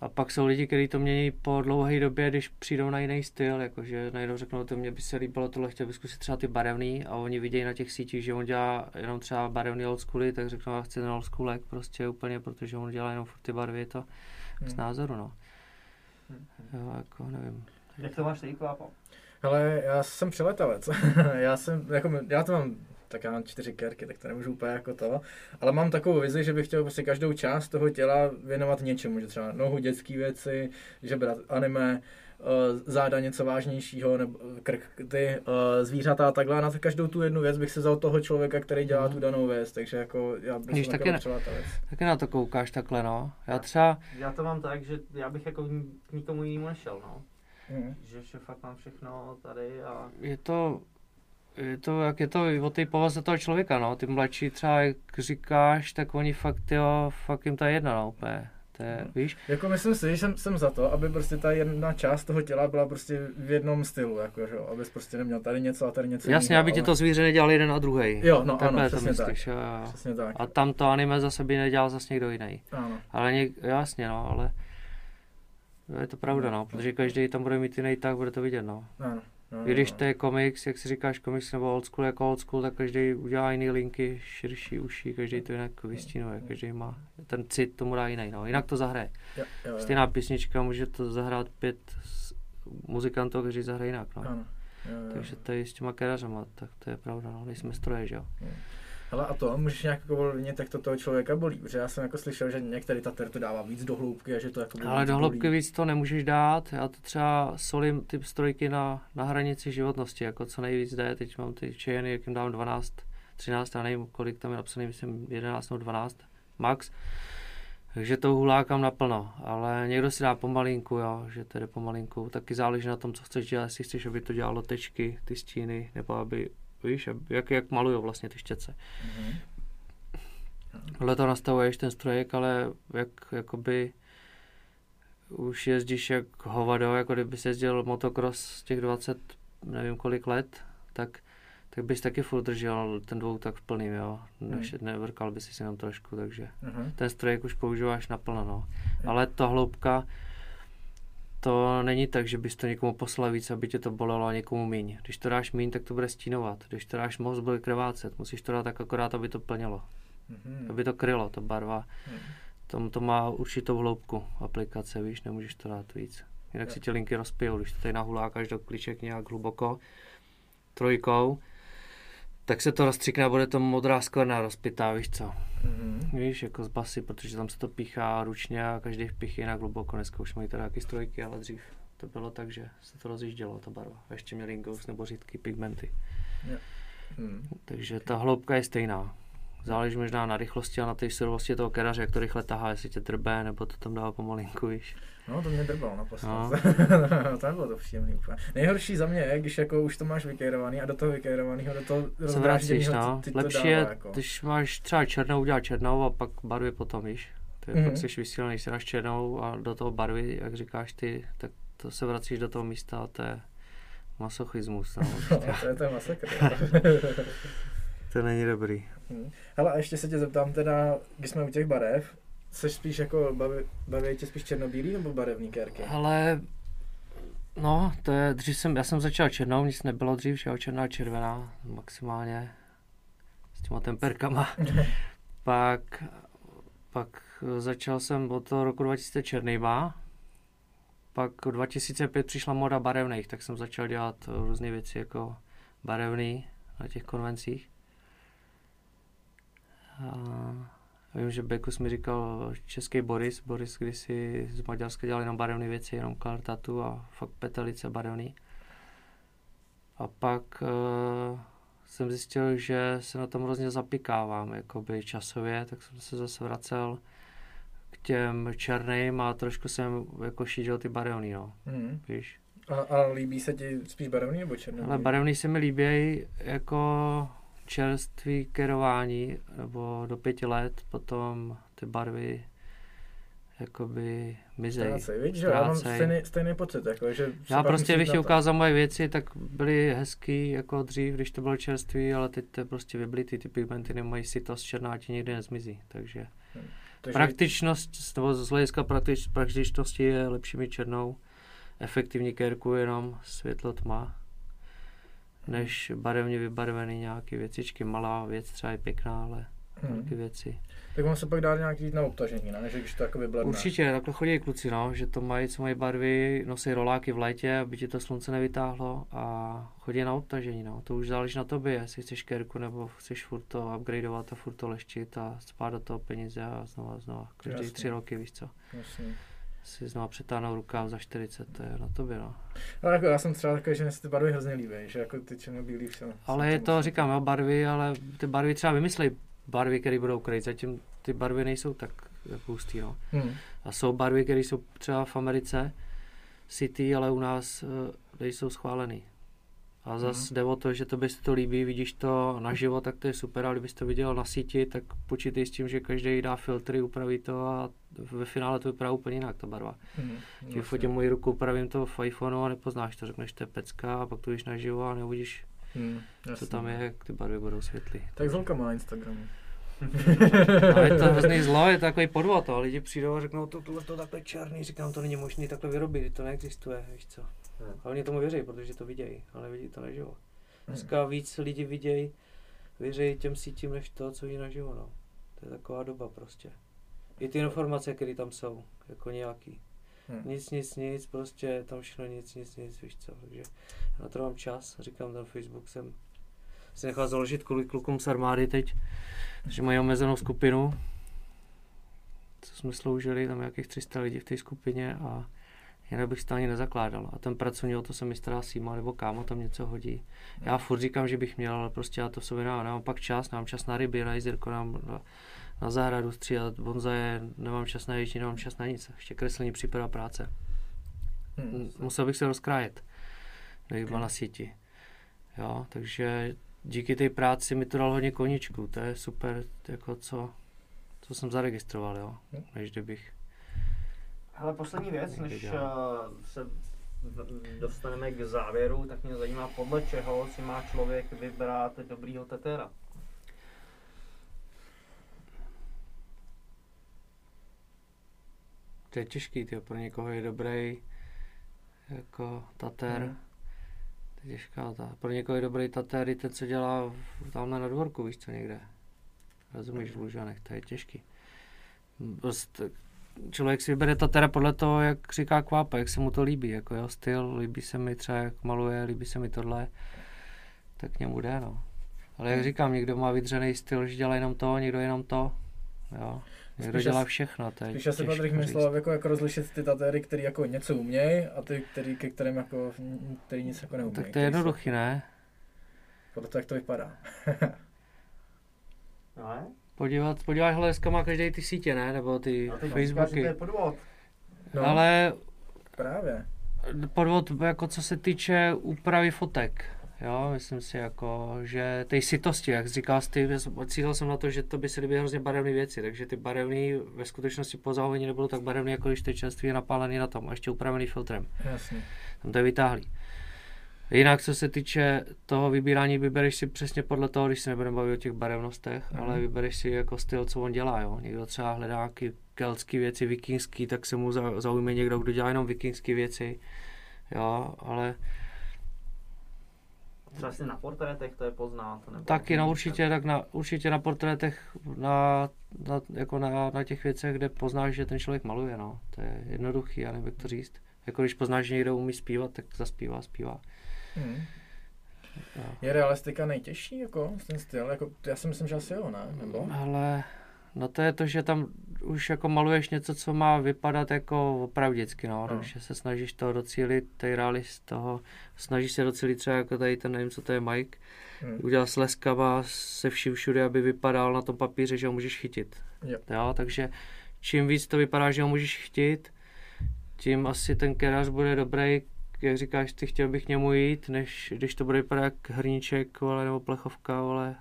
A pak jsou lidi, kteří to mění po dlouhé době, když přijdou na jiný styl, jakože najednou řeknou, to mě by se líbilo tohle, chtěl bych zkusit třeba ty barevný a oni vidějí na těch sítích, že on dělá jenom třeba barevný old schooly, tak řeknou, já chci ten old schoolek prostě úplně, protože on dělá jenom furt ty barvy, je to z Hmm. názoru, no. Jo, jako nevím. Jak to máš ty, Klápo? ale já jsem přeletavec, já jsem, jako, já to mám tak já mám čtyři kerky, tak to nemůžu úplně jako to. Ale mám takovou vizi, že bych chtěl prostě každou část toho těla věnovat něčemu, že třeba nohu, dětské věci, že brát anime, eh, záda něco vážnějšího, nebo krk, ty eh, zvířata a takhle. Na každou tu jednu věc bych se vzal toho člověka, který dělá tu danou věc, takže jako já bych jsem taky takový ne- přeletavec. Taky na to koukáš takhle, no. Já třeba, Já to mám tak, že já bych jako k nikomu jinému nešel, no. Mhm. Že, že fakt mám všechno tady a je to, je to, jak je to o té povaze toho člověka, no. Ty mladší třeba, jak říkáš, tak oni fakt, jo, fakt jim to je jedno, no, úplně. To je, víš? Jako myslím si, že jsem, jsem za to, aby prostě ta jedna část toho těla byla prostě v jednom stylu, jako, že jo, abys prostě neměl tady něco a tady něco Jasně, jiného, aby ti ale- to zvíře nedělal jeden a druhý. Jo, no Takhle ano, to přesně tak. jo, jo. Přesně tak. A tam to anime zase by nedělal zase někdo jiný. Ano. Ale něk, jasně, no, ale je to pravda, no, protože každý tam bude mít jiný tak, bude to vidět, no. Ano. I když to je komiks, jak si říkáš komiks nebo old school jako old school, tak každý udělá jiný linky, širší uši, každý to jinak vystínuje, každý má ten cit tomu dá jiný, no. Jinak to zahraje. Jo, jo, jo. Stejná písnička může to zahrát pět muzikantů, kteří zahrají jinak, no. Ano. Jo, jo. Takže to je s těma kerařama, tak to je pravda, no, nejsme stroje, že jo. Hele, a to, můžeš nějak jako ovlivnit, jak to toho člověka bolí, protože já jsem jako slyšel, že některý tater to dává víc do hloubky a že to jako Ale do hloubky bolí. víc to nemůžeš dát, já to třeba solím ty strojky na, na hranici životnosti, jako co nejvíc jde, teď mám ty čejeny, jak jim dám 12, 13, já nevím, kolik tam je napsaný, myslím 11 nebo 12, max. Takže to hulákám naplno, ale někdo si dá pomalinku, jo, že to jde pomalinku. Taky záleží na tom, co chceš dělat, jestli chceš, aby to dělalo tečky, ty stíny, nebo aby, víš, jak, jak malujou vlastně ty štětce. Mhm. Tohle to nastavuješ ten strojek, ale jak jakoby už jezdíš jak hovado, jako kdyby se jezdil motocross z těch 20, nevím kolik let, tak, tak bys taky furt držel ten dvou tak v plným, jo. Než, nevrkal by si jenom trošku, takže Mhm. ten strojek už používáš naplno, no. Ale ta hloubka, to není tak, že bys to někomu poslal víc, aby tě to bolelo a někomu míň. Když to dáš míň, tak to bude stínovat. Když to dáš moc, bude krvácet. Musíš to dát tak akorát, aby to plnilo Mhm. aby to krylo, ta barva. Hmm. Tom to má určitou hloubku aplikace, víš, nemůžeš to dát víc. Jinak si ti linky rozpijou, když to tady nahulákáš do klíček nějak hluboko trojkou, tak se to rozstřikne a bude to modrá skvrna rozpitá, víš co. Mhm. Víš, jako z basy, protože tam se to píchá ručně a každý vpich jinak hluboko. Dneska už mají teda nějaký strojky, ale dřív to bylo tak, že se to rozjíždělo, ta barva. A ještě měli ingous nebo řídky pigmenty. Mhm. Takže ta hloubka je stejná. Záleží možná na rychlosti a na té surovosti toho keraře, jak to rychle tahá, jestli tě drbe, nebo to tam dává pomalinku, víš. No, to mě drbalo na No. to nebylo to příjemný úplně. Nejhorší za mě je, když jako už to máš vykérovaný a do toho vykérovaného, do toho rozdrážděnýho no. ti to Lepší dává, je, jako. když máš třeba černou, udělat černou a pak barvy potom, víš. To je, Mhm. pak jsi vysílený, když si dáš černou a do toho barvy, jak říkáš ty, tak to se vracíš do toho místa a to je masochismus, no. No, to je ten masakr. to není dobrý. Hele, a ještě se tě zeptám teda, když jsme u těch barev, jsi spíš jako, baví, baví tě spíš černobílý nebo barevný kérky? Ale No, to je, dřív jsem, já jsem začal černou, nic nebylo dřív, že jo, černá a červená, maximálně s těma temperkama. pak, pak začal jsem od toho roku 2000 černýma, pak 2005 přišla moda barevných, tak jsem začal dělat různé věci jako barevný na těch konvencích. A vím, že Bekus mi říkal český Boris, Boris kdysi z Maďarska dělal jenom barevné věci, jenom tattoo a fakt petelice barevný. A pak uh, jsem zjistil, že se na tom hrozně zapikávám, jakoby časově, tak jsem se zase vracel k těm černým a trošku jsem jako šířil ty barevný, no. Hmm. Víš? A, a líbí se ti spíš barevný nebo černý? Ale barevný se mi líbí jako čerstvý kerování, nebo do pěti let potom ty barvy jakoby mizej. Ztrácej, víš, že já mám stejný, stejný pocit, jako, že Já prostě, když ti to- ukázal moje věci, tak byly hezký jako dřív, když to bylo čerstvý, ale teď to je prostě vyblitý, ty pigmenty nemají sitost černá, ti nikdy nezmizí, takže takže, praktičnost, nebo z hlediska praktič, praktičnosti je lepší mít černou, efektivní kérku jenom světlo tma, než barevně vybarvený nějaký věcičky, malá věc třeba je pěkná, ale hmm. věci. Tak on se pak dá nějak jít na obtažení, ne? Že když to jako vybledne. Určitě, takhle chodí kluci, no, že to mají, co mají barvy, nosí roláky v létě, aby ti to slunce nevytáhlo a chodí na obtažení, no. To už záleží na tobě, jestli chceš kerku nebo chceš furt to upgradeovat a furt to leštit a spát do toho peníze a znova, znova. Každý Jasně. tři roky, víš co. Jasně. Si znova přetáhnout rukáv za 40, to je na tobě, no. Ale jako já jsem třeba takový, že mi se ty barvy hrozně líbí, že jako ty černobílý vše. Ale je to, říkám, jo, barvy, ale ty barvy třeba vymyslej barvy, které budou krejt, zatím ty barvy nejsou tak jako hustý, no. Hmm. A jsou barvy, které jsou třeba v Americe City, ale u nás uh, nejsou schválený. A zase jde o to, že to se to líbí, vidíš to naživo, tak to je super, ale kdybys to viděl na síti, tak počítej s tím, že každý dá filtry, upraví to a ve finále to vypadá úplně jinak, ta barva. Hmm. Ti fotím moji ruku, upravím to v iPhoneu a nepoznáš to, řekneš, to je pecka a pak to jdeš naživo a neuvidíš, Hmm. co tam je, jak ty barvy budou světlý. Tak Zolka má na Instagramu. Ale je to hrozný zlo, je to takový podvod, a lidi přijdou a řeknou, to, tohle to takhle černý, říkám, to není možné takhle vyrobit, to neexistuje, víš co. A oni tomu věří, protože to vidějí, ale vidí to naživo. Dneska víc lidi vidějí, věří těm sítím, než to, co vidí naživo, no. To je taková doba prostě. I ty informace, které tam jsou, jako nějaký. Hmm. Nic, nic, nic, prostě tam všechno nic, nic, nic, víš co. Takže na to mám čas, říkám, ten Facebook jsem si nechal založit kvůli klukům z armády teď, že mají omezenou skupinu, co jsme sloužili, tam nějakých 300 lidí v té skupině a jinak bych ani nezakládal. A ten pracovní to se mi stará Sýma nebo kámo tam něco hodí. Já furt říkám, že bych měl, ale prostě já to v sobě nemám. Nemám pak čas, nemám čas na ryby, na jezírko, nemám na, na zahradu stříhat bonzaje, nemám čas na ježdění, nemám čas na nic. Ještě kreslení, příprava práce. Hmm. Musel bych se rozkrájet, kdyby byl na síti. Jo, takže díky té práci mi to dal hodně koníčků, to je super, jako co, co jsem zaregistroval, jo, než kdybych. Ale poslední věc, než uh, se dostaneme k závěru, tak mě zajímá, podle čeho si má člověk vybrat dobrýho tetera. To je těžký, tyjo, pro někoho je dobrý jako tater, Hmm. to je těžká ta. Pro někoho je dobrý tater i ten, co dělá tamhle na dvorku, víš co, někde. Rozumíš, v Lužanech, to je těžký. Prostě člověk si vybere tatera podle toho, jak říká kvápa, jak se mu to líbí, jako jeho styl, líbí se mi třeba, jak maluje, líbí se mi tohle, tak k němu jde, no. Ale jak říkám, někdo má vydřený styl, že dělá jenom to, někdo jenom to, jo. Někdo Spíš dělá všechno, to je Spíš asi těžko Patrik myslel, jako, jako rozlišit ty tatéry, který jako něco umějí a ty, který, ke kterým jako, který nic jako neumějí. Tak to je jednoduchý, ne? Podle toho, jak to vypadá. No? Podívat, podívat, hele, dneska má každý ty sítě, ne? Nebo ty A teď říká, že to Facebooky. je podvod. No. Ale Právě. podvod, jako co se týče úpravy fotek, jo, myslím si jako, že té sitosti, jak říkal ty, cílil jsem na to, že to by se líbí hrozně barevné věci, takže ty barevné ve skutečnosti po zahovení nebudou tak barevné, jako když to členství je napálený na tom a ještě upravený filtrem. Jasně. Tam to je vytáhlý. Jinak, co se týče toho vybírání, vybereš si přesně podle toho, když se nebudeme bavit o těch barevnostech, Mhm. ale vybereš si jako styl, co on dělá. Jo? Někdo třeba hledá nějaké keltské věci, vikingský, tak se mu za- zaujme někdo, kdo dělá jenom vikingské věci. Jo, ale Třeba si na portrétech to je poznat. Nebo taky no určitě, tak na, určitě na portrétech, na, na, jako na, na těch věcech, kde poznáš, že ten člověk maluje, no. To je jednoduchý, já nevím, jak to říct. Jako když poznáš, že někdo umí zpívat, tak zaspívá, zpívá. Hmm. Je realistika nejtěžší, jako ten styl? Jako, já si myslím, že asi jo, ne? Nebo? Ale no to je to, že tam už jako maluješ něco, co má vypadat jako opravdicky, no, No. takže se snažíš toho docílit, tej realist toho, snažíš se docílit třeba jako tady ten, nevím, co to je Mike, Hmm. udělal s leskama se vším všude, aby vypadal na tom papíře, že ho můžeš chytit. Jo. jo takže čím víc to vypadá, že ho můžeš chytit, tím asi ten kerář bude dobrý, jak říkáš, ty chtěl bych k němu jít, než když to bude vypadat jak hrníček, vole, nebo plechovka, vole,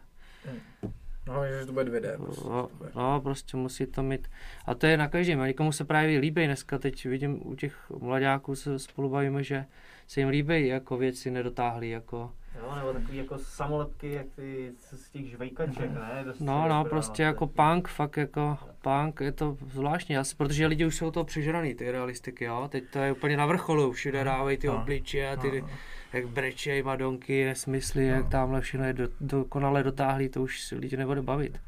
No, že to bude 2D. Prostě. No, no, prostě musí to mít. A to je na každém. A někomu se právě líbí dneska. Teď vidím u těch mladáků se spolu bavíme, že se jim líbí jako věci nedotáhlý. Jako. Jo, nebo takový jako samolepky, jak ty z těch žvejkaček, ne? Dost No, no, prostě jako punk, fakt jako punk, je to zvláštní, asi, protože lidi už jsou to přežraný, ty realistiky, jo, teď to je úplně na vrcholu, všude dávají ty No. obličeje a ty, No. jak brečej, madonky, nesmysly, jak tamhle všechno je do, dokonale dotáhlý, to už si lidi nebude bavit.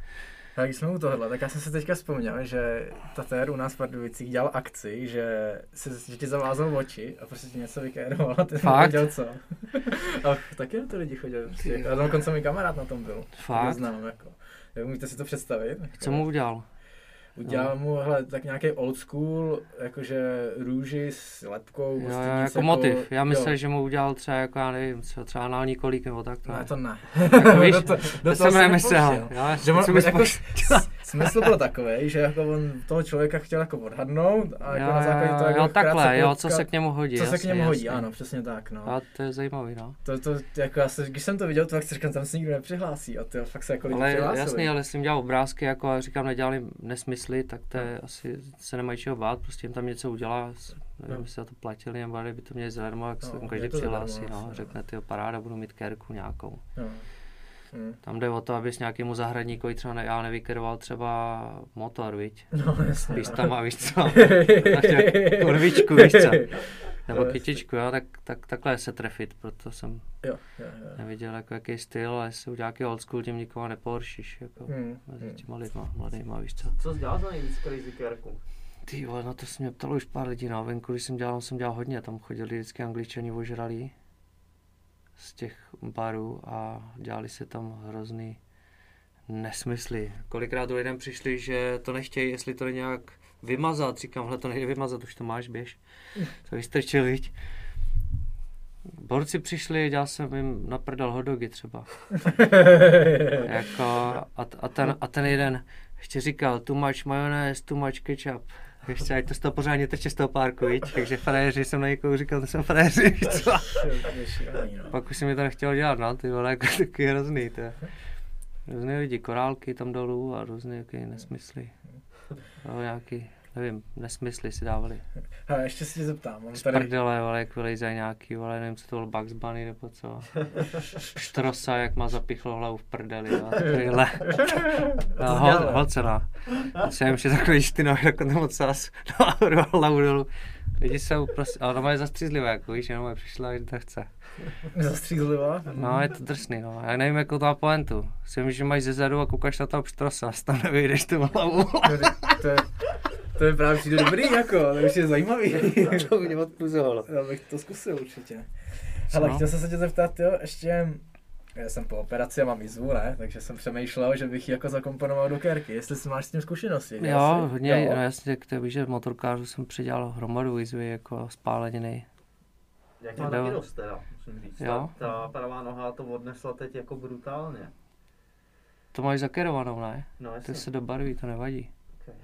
A když jsme u tohohle, tak já jsem si teďka vzpomněl, že Tatér u nás v Pardubicích dělal akci, že, si, že ti zavázal oči a prostě ti něco vykéroval a ty nevěděl co. a taky na to lidi chodili. Prostě. A dokonce mi kamarád na tom byl. To Fakt? znám, jako. Jak Umíte si to představit? Co mu udělal? Udělal mu hele, tak nějaký old school, jakože růži s lepkou. Jo, nic jako motiv. Já myslel, jo. že mu udělal třeba jako, já nevím, co, třeba anální kolík nebo tak. To, Ne, to ne. Jako víš, do to, to do toho jsem se nemyslel. Že on, jsem jako, smysl byl takový, že jako on toho člověka chtěl jako odhadnout a jako jo, na základě toho jako jo, takhle, jo, co se k němu hodí. co se k němu hodí, jasně. ano, přesně tak, no. A to je zajímavý, no. To, to, jako já se, když jsem to viděl, to tak si říkám, tam se nikdo nepřihlásí a ty fakt se jako lidi Ale přihlásili. jasný, ale tím dělal obrázky, jako a říkám, nedělali nesmysly, tak to je asi, se nemají čeho bát, prostě jim tam něco udělá, nevím, No. jestli za to platili, nebo by to měli zadarmo, jak se No, každý to přihlásí, no, řekne, ty paráda, budu mít kérku nějakou. No. Hm. Tam jde o to, abys nějakému zahradníkovi třeba, ne, já nevykeroval třeba motor, viď? No, jasně. Víš, tam má, víš co? kurvičku, víš co? Nebo Jo, kytičku, jo, tak, tak, takhle se trefit, proto jsem Jo, jo, jo. neviděl, jako jaký styl, ale jestli udělá nějaký old school, tím nikoho nepohoršíš, jako Hm, mezi hm. těma lidma, mladýma, víš co? Co jsi dělal za nejvíc crazy kérku? Ty vole, na to se mě ptalo už pár lidí na venku, když jsem dělal, jsem dělal hodně, tam chodili vždycky angličani ožralí z těch barů a dělali se tam hrozný nesmysly. Kolikrát lidem přišli, že to nechtějí, jestli to nějak vymazat, říkám, hle to nejde vymazat, už to máš, běž. To vystrčil, viď? Borci přišli, dělal jsem jim na prdel hodogy třeba. jako, a, a, ten, a ten jeden ještě říkal, too much majonés, too much ketchup. Ještě, ať to z toho pořádně trče z toho párku, viď? Takže frajeři jsem na někoho říkal, to jsou frajeři, víš co? No. Pak už si mi to nechtělo dělat, no, ty vole, jako taky hrozný, to je. Různé lidi, korálky tam dolů a různé jaký nesmysly. No, nějaký, nevím, nesmysly si dávali. Hele, ještě si zeptám, mám Z tady, prdele, ale jak vylejzají nějaký, ale nevím, co to byl Bugs Bunny nebo co. Štrosa, jak má zapichlo hlavu v prdeli, no, takovýhle. No, hol, dělal? holce, no. Já jim, že takový ty nohy, jako ocas, nahoru a hlavu dolů. Lidi jsou prostě, ale to je zastřízlivé, jako víš, jenom je přišla, že to chce. zastřízlivá. No, je to drsný, no. Já nevím, jakou to má poentu. Si myslím, že máš zezadu a koukáš na toho pštrosa, z tam nevyjdeš tu hlavu. To je, to je právě přijde dobrý, jako, to už je zajímavý. to mě odpuzovalo. Já bych to zkusil určitě. Hele, No. chtěl jsem se tě zeptat, jo, ještě, já jsem po operaci a mám jízvu, ne, takže jsem přemýšlel, že bych ji jako zakomponoval do kérky, jestli jsi máš s tím zkušenosti. Jo, Asi? hodně, jo. no jasně, tak to víš, že motorkářů jsem přidělal hromadu výzvy jako spáleniny. Jak Jo. taky dost teda, musím říct. Jo. Ta, ta pravá noha to odnesla teď jako brutálně. To máš zakerovanou, ne? No To jasně. se dobarví, to nevadí.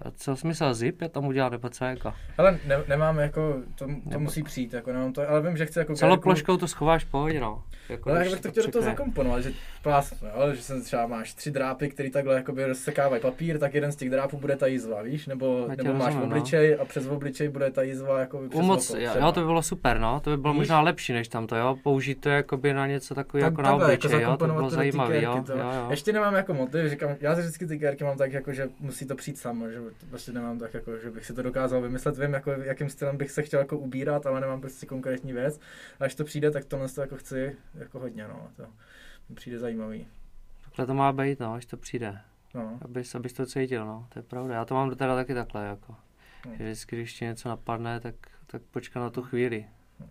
A co smysl zip je tam udělat, nebo co jako? Hele, ne, nemám jako, to, to Nebo- musí přijít, jako nemám to, ale vím, že chci jako Celou ploškou to schováš v pohodě, no. Jako, Ale když jak bych to chtěl do toho zakomponovat, že pás, no, že jsem třeba máš tři drápy, který takhle jakoby rozsekávají papír, tak jeden z těch drápů bude ta jízva, víš? Nebo, Já nebo máš rozumím, no. obličej a přes obličej bude ta jízva jako přes Umoc, oko, jo, jo, to by bylo super, no, to by bylo Víš? možná lepší než tamto, jo, použít to jakoby na něco takového Tak jako na jako obličej, jo, to bylo to zajímavé, jo, to- jo, jo. Ještě nemám jako motiv, říkám, já si vždycky ty kérky mám tak, jako, že musí to přijít samo, že to prostě nemám tak jako, že bych si to dokázal vymyslet, vím, jako, jakým stylem bych se chtěl jako ubírat, ale nemám prostě konkrétní věc. A až to přijde, tak tohle to jako chci jako hodně, no, to mi přijde zajímavý. Takhle to má být, no, až to přijde. No, Abys, abys to cítil, no, to je pravda. Já to mám teda taky takhle, jako. Hmm. Že vždycky, když ti něco napadne, tak, tak počkám na tu chvíli.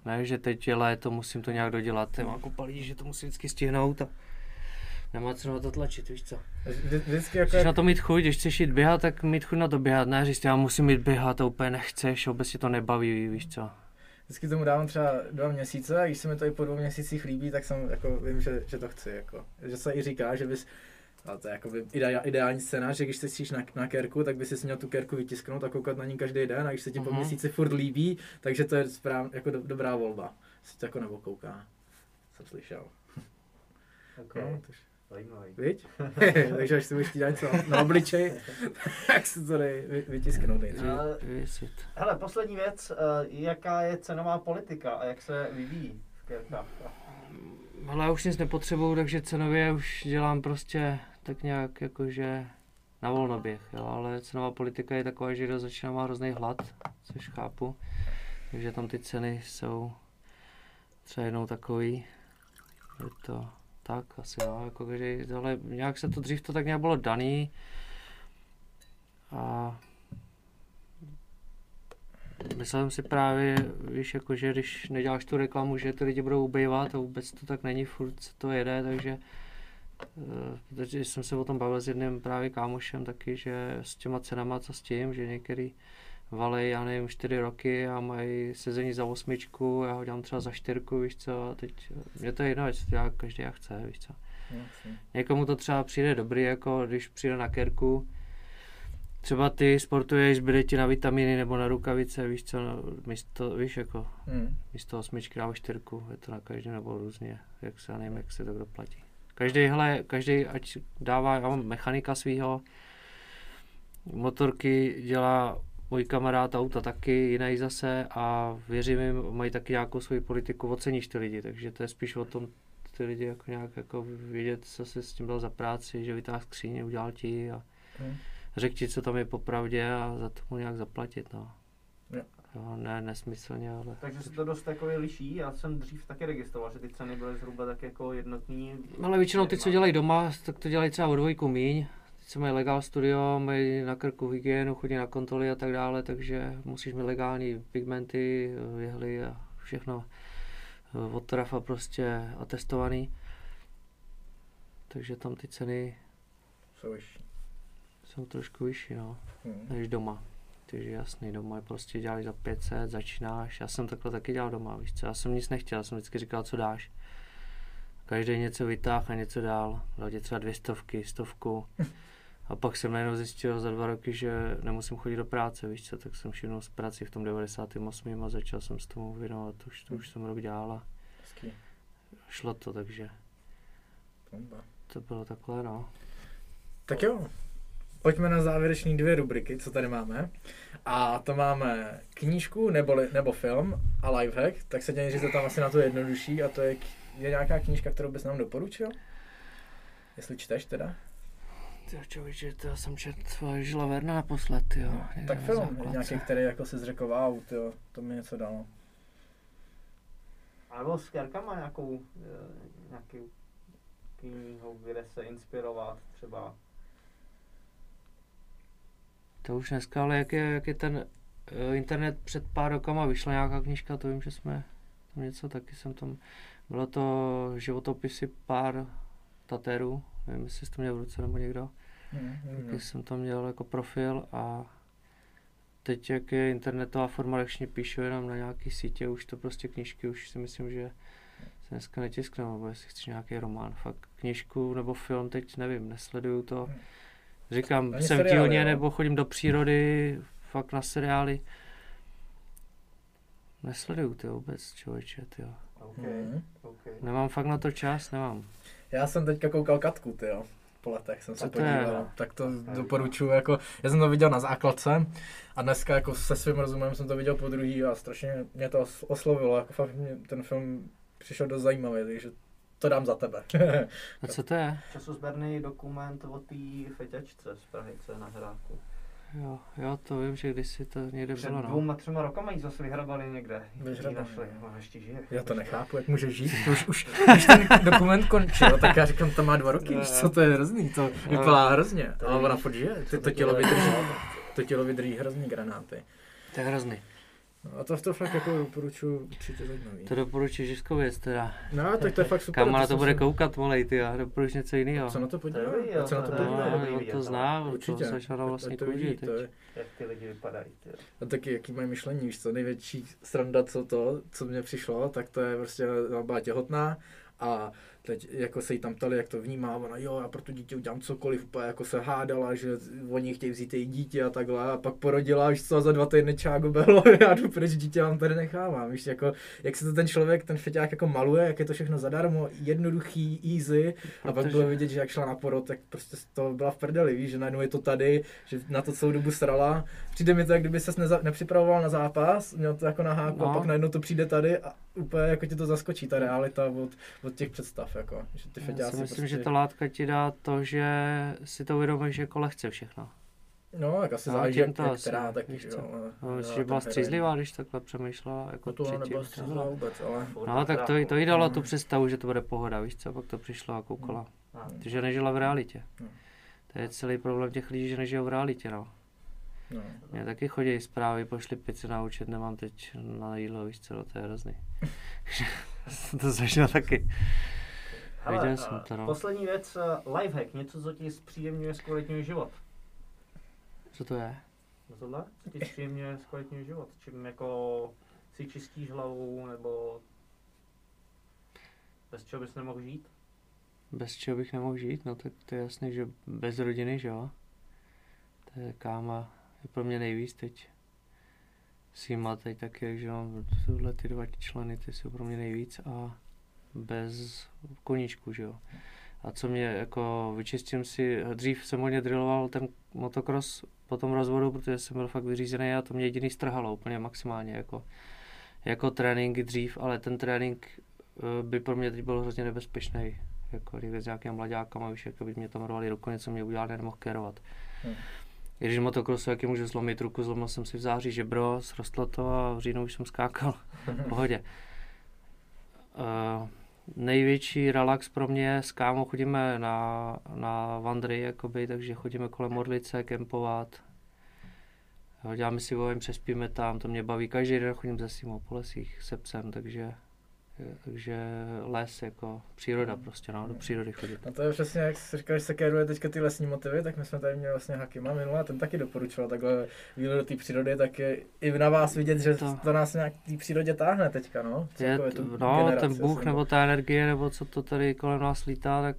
Ne, že teď je léto, musím to nějak dodělat. Mám kupa lidí, že to musí vždycky stihnout a nemá co na to tlačit, víš co. Vždy, vždycky jako, Chceš na to mít chuť, když chceš jít běhat, tak mít chuť na to běhat, ne říct, já musím jít běhat, to úplně nechceš, vůbec ti to nebaví, víš co. vždycky tomu dávám třeba dva měsíce a když se mi to i po dvou měsících líbí, tak jsem jako, vím, že, že to chci, jako. Že se i říká, že bys, a to je jako ide, ideální scénář, že když se chceš na, na kerku, tak by si měl tu kerku vytisknout a koukat na ní každý den a když se ti po Mhm. měsíci furt líbí, takže to je správ, jako do, dobrá volba. Se to jako nebokouká. Jsem slyšel. Okay. No, tož, Zajímavý. viď? takže až si budeš chtít dát něco na obličej, tak si to dej vy, vytisknout nejdřív. No. Hele, poslední věc, eh, jaká je cenová politika a jak se vyvíjí v Kerkách? Ale já už nic nepotřebuju, takže cenově už dělám prostě tak nějak jakože na volnoběh, jo, ale cenová politika je taková, že kdo začíná má hrozný hlad, což chápu, takže tam ty ceny jsou třeba jednou takový, je to tak asi no, jako každý, ale nějak se to dřív to tak nějak bylo daný. A Myslel jsem si právě, víš, jako, že když neděláš tu reklamu, že ty lidi budou ubejvat a vůbec to tak není, furt se to jede, takže eh, protože jsem se o tom bavil s jedním právě kámošem taky, že s těma cenama, co s tím, že některý valej, já nevím, čtyři roky a mají sezení za osmičku, já ho dělám třeba za čtyřku, víš co, a teď mě to je jedno, jestli to dělá každý jak chce, víš co. Jasně. Někomu to třeba přijde dobrý, jako když přijde na kerku, třeba ty sportuješ, bude ti na vitamíny nebo na rukavice, víš co, no, místo, víš jako, Hmm. místo osmičky dáváš čtyřku, je to na každém nebo různě, jak se, já nevím, jak se to kdo platí. Každý, hele, každý, ať dává, já mám mechanika svýho, motorky dělá můj kamarád auta taky, jiný zase a věřím jim, mají taky nějakou svoji politiku, oceníš ty lidi, takže to je spíš o tom, ty lidi jako nějak jako vědět, co jsi s tím dal za práci, že vytáhl skříně, udělal ti a Hmm. řekl ti, co tam je popravdě a za to mu nějak zaplatit, no. Jo. Jo, ne, nesmyslně, ale... Takže se to dost jako liší. Já jsem dřív taky registroval, že ty ceny byly zhruba tak jako jednotný. Ale většinou ty, co dělají doma, tak to dělají třeba o dvojku míň. Co mají legál studio, mají na krku hygienu, chodí na kontroly a tak dále, takže musíš mít legální pigmenty, jehly a všechno eh, od trafa prostě atestovaný. Takže tam ty ceny Jsou vyšší. jsou trošku vyšší, no, Hmm. než doma. Takže jasný, doma je prostě dělali za 500, začínáš. Já jsem takhle taky dělal doma, víš co, já jsem nic nechtěl, já jsem vždycky říkal, co dáš. Každý něco vytáhl a něco dál. Dal ti třeba dvě stovky, stovku. A pak jsem najednou zjistil za dva roky, že nemusím chodit do práce, víš co, tak jsem všimnul z práci v tom 98. a začal jsem s tomu věnovat, už to už jsem rok dělal a šlo to, takže Bomba. to bylo takhle, no. Tak jo, pojďme na závěrečné dvě rubriky, co tady máme. A to máme knížku neboli, nebo film a lifehack, tak se to tam asi na to jednodušší a to je, je nějaká knížka, kterou bys nám doporučil? Jestli čteš teda? Ty člověče, to já jsem četl Žila Verna naposled, jo. No, tak film, základce. nějaký, který jako si řekl, wow, tyjo, to mi něco dalo. A nebo s Kerkama nějakou, eh, nějakou knihu, kde se inspirovat třeba. To už dneska, ale jak je, jak je ten eh, internet před pár rokama vyšla nějaká knížka, to vím, že jsme tam něco taky jsem tam, bylo to životopisy pár tatérů, nevím, jestli jsi to měl v ruce nebo někdo, Hmm, taky jsem tam měl jako profil a teď jak je internetová forma, lekčně píšu jenom na nějaký sítě, už to prostě knížky, už si myslím, že se dneska netisknou, nebo jestli chceš nějaký román, fakt knížku nebo film, teď nevím, nesleduju to. Hmm. Říkám, Ani jsem v seriály, dílně jo? nebo chodím do přírody, fakt na seriály. Nesleduju ty vůbec, člověče, ty OK, Hmm. OK. Nemám fakt na to čas, nemám. Já jsem teďka koukal Katku, ty jo. Po letech jsem se to je? podíval, tak to doporučuji, jako, já jsem to viděl na základce a dneska jako se svým rozumem jsem to viděl po druhý a strašně mě to os- oslovilo, jako fakt mě ten film přišel dost zajímavý, takže to dám za tebe. A co to je? Časozberný dokument o té feťačce z Prahy, co je na hráku. Jo, jo, to vím, že kdysi to někde Před bylo, no. dvouma, třema rokama jí zase vyhrabali někde. Vyhrabali. Ji našli, ona ještě žije. Já to nechápu, jak může žít. To už, už když ten dokument končil, tak já říkám, to má dva roky, víš co, to je hrozný, to vypadá hrozně. To Ale ona furt žije, to to tělo vydrží, to tělo vydrží hrozný granáty. To je hrozný. No a to, to fakt jako doporučuji určitě zajímavý. To doporučuji Žižkou věc teda. No, tak to je fakt super. Kam na to jsem bude si- koukat, molej, ty, a doporučuji něco jiného. Co na to podívá? To Co na to to No, podívá? no, vidět, to zná, Určitě. to vlastní Ať to kůži vidí, to je, Jak ty lidi vypadají. Ty. a taky jaký mají myšlení, víš co, největší sranda, co to, co mě přišlo, tak to je prostě, byla těhotná a teď jako se jí tam ptali, jak to vnímá, ona jo, já pro to dítě udělám cokoliv, úplně jako se hádala, že oni chtějí vzít její dítě a takhle a pak porodila, víš co, za dva týdny čágo bylo, já jdu pryč, dítě vám tady nechávám, víš, jako, jak se to ten člověk, ten feťák jako maluje, jak je to všechno zadarmo, jednoduchý, easy, a pak Protože- bylo vidět, že jak šla na porod, tak prostě to byla v prdeli, víš, že najednou je to tady, že na to celou dobu srala. Přijde mi to, jak kdyby neza, nepřipravoval na zápas, měl to jako na háku No. a pak najednou to přijde tady a úplně jako ti to zaskočí, ta realita od, od těch představ, jako, že ty Já si myslím, prostě, že ta látka ti dá to, že si to uvědomíš jako lehce všechno. No, tak asi No, záleží, jak, to jak asi, která, tak víš jo. ale- No, jo, myslím, že ten byla střízlivá, když takhle přemýšlela. Jako No to předtím. nebyla střízlivá vůbec, ale No, tak to, to jí dalo tu představu, že to bude pohoda, víš co, pak to přišlo a koukala. No. Takže nežila v realitě. No. To je celý problém těch lidí, že nežijou v realitě, no. No. Mně taky chodí zprávy, pošli pici na účet, nemám teď na jídlo, víš co, no, to je hrozný. to zažil taky. Hele, Viděl jsem a to, no. Poslední věc, eh, lifehack, něco, co ti zpříjemňuje zkvalitňuje život. Co to je? No tohle? Co ti zpříjemňuje zkvalitňuje život? Čím jako si čistíš hlavu, nebo bez čeho bys nemohl žít? Bez čeho bych nemohl žít? No tak to je jasný, že bez rodiny, že jo? To je káma, je pro mě nejvíc teď. Sýma teď taky, takže mám tyhle ty dva členy, ty jsou pro mě nejvíc a bez koníčku, že jo? A co mě jako vyčistím si, dřív jsem hodně drilloval ten motocross po tom rozvodu, protože jsem byl fakt vyřízený a to mě jediný strhalo úplně maximálně jako, jako trénink dřív, ale ten trénink eh, by pro mě teď byl hrozně nebezpečný. Jako kdyby s nějakým mladákama, víš, jako by mě tam rvali do koně, co mě udělali, nemohl kérovat. Hmm. Když motokrosu, jak můžu zlomit ruku, zlomil jsem si v září žebro, srostlo to a v říjnu už jsem skákal. v pohodě. Uh, největší relax pro mě, s kámou chodíme na, na vandry, jakoby, takže chodíme kolem Orlice, kempovat. Jo, Děláme si vojem, přespíme tam, to mě baví. Každý den chodím za Simou po lesích se psem, takže, takže les jako příroda prostě, no, do přírody chodit. A to je přesně, jak jsi říkal, že se kéruje teďka ty lesní motivy, tak my jsme tady měli vlastně Hakima minule a ten taky doporučoval takhle výlet do té přírody, tak je i na vás vidět, že to, To- nás nějak té přírodě táhne teďka, no. Je, tu no, generaci ten Bůh nebo ta energie, nebo co to tady kolem nás lítá, tak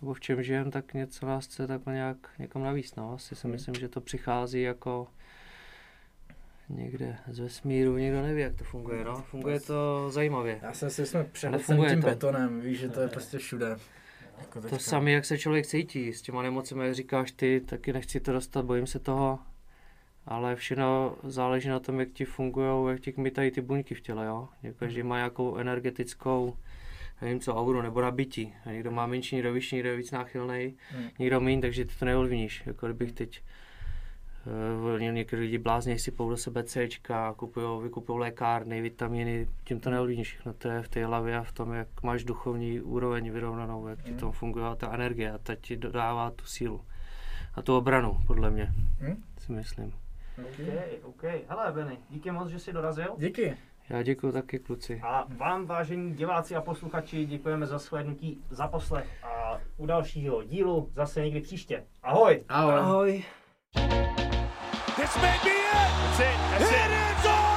nebo v čem žijem, tak něco nás chce takhle nějak někam navíc, no. Asi si Hmm. myslím, že to přichází jako někde z vesmíru, nikdo neví, jak to funguje, no. Funguje to zajímavě. Já si myslím, že jsme funguje tím to. betonem, víš, že to je prostě všude. Jako To samé, jak se člověk cítí s těma nemocemi, jak říkáš ty, taky nechci to dostat, bojím se toho. Ale všechno záleží na tom, jak ti fungují, jak ti kmitají ty buňky v těle, jo. Každý má nějakou energetickou, nevím co, auru nebo nabití. A někdo má menší, někdo vyšší, někdo je víc náchylný, Hmm. někdo méně, takže ty to neovlivníš. Jako kdybych teď Uh, někteří lidi blázně si pou do sebe C, kupujou, vykupují lékárny, vitamíny, tím to neovlivníš všechno. To je v té hlavě a v tom, jak máš duchovní úroveň vyrovnanou, jak ti Mm. tam funguje ta energie a ta ti dodává tu sílu. A tu obranu, podle mě, Hm? si myslím. OK, OK. Hele, Benny, díky moc, že jsi dorazil. Díky. Já děkuji taky, kluci. A vám, vážení diváci a posluchači, děkujeme za shlédnutí, za poslech a u dalšího dílu zase někdy příště. Ahoj! Ahoj. Ahoj. This may be it. That's it. That's it, it. is all.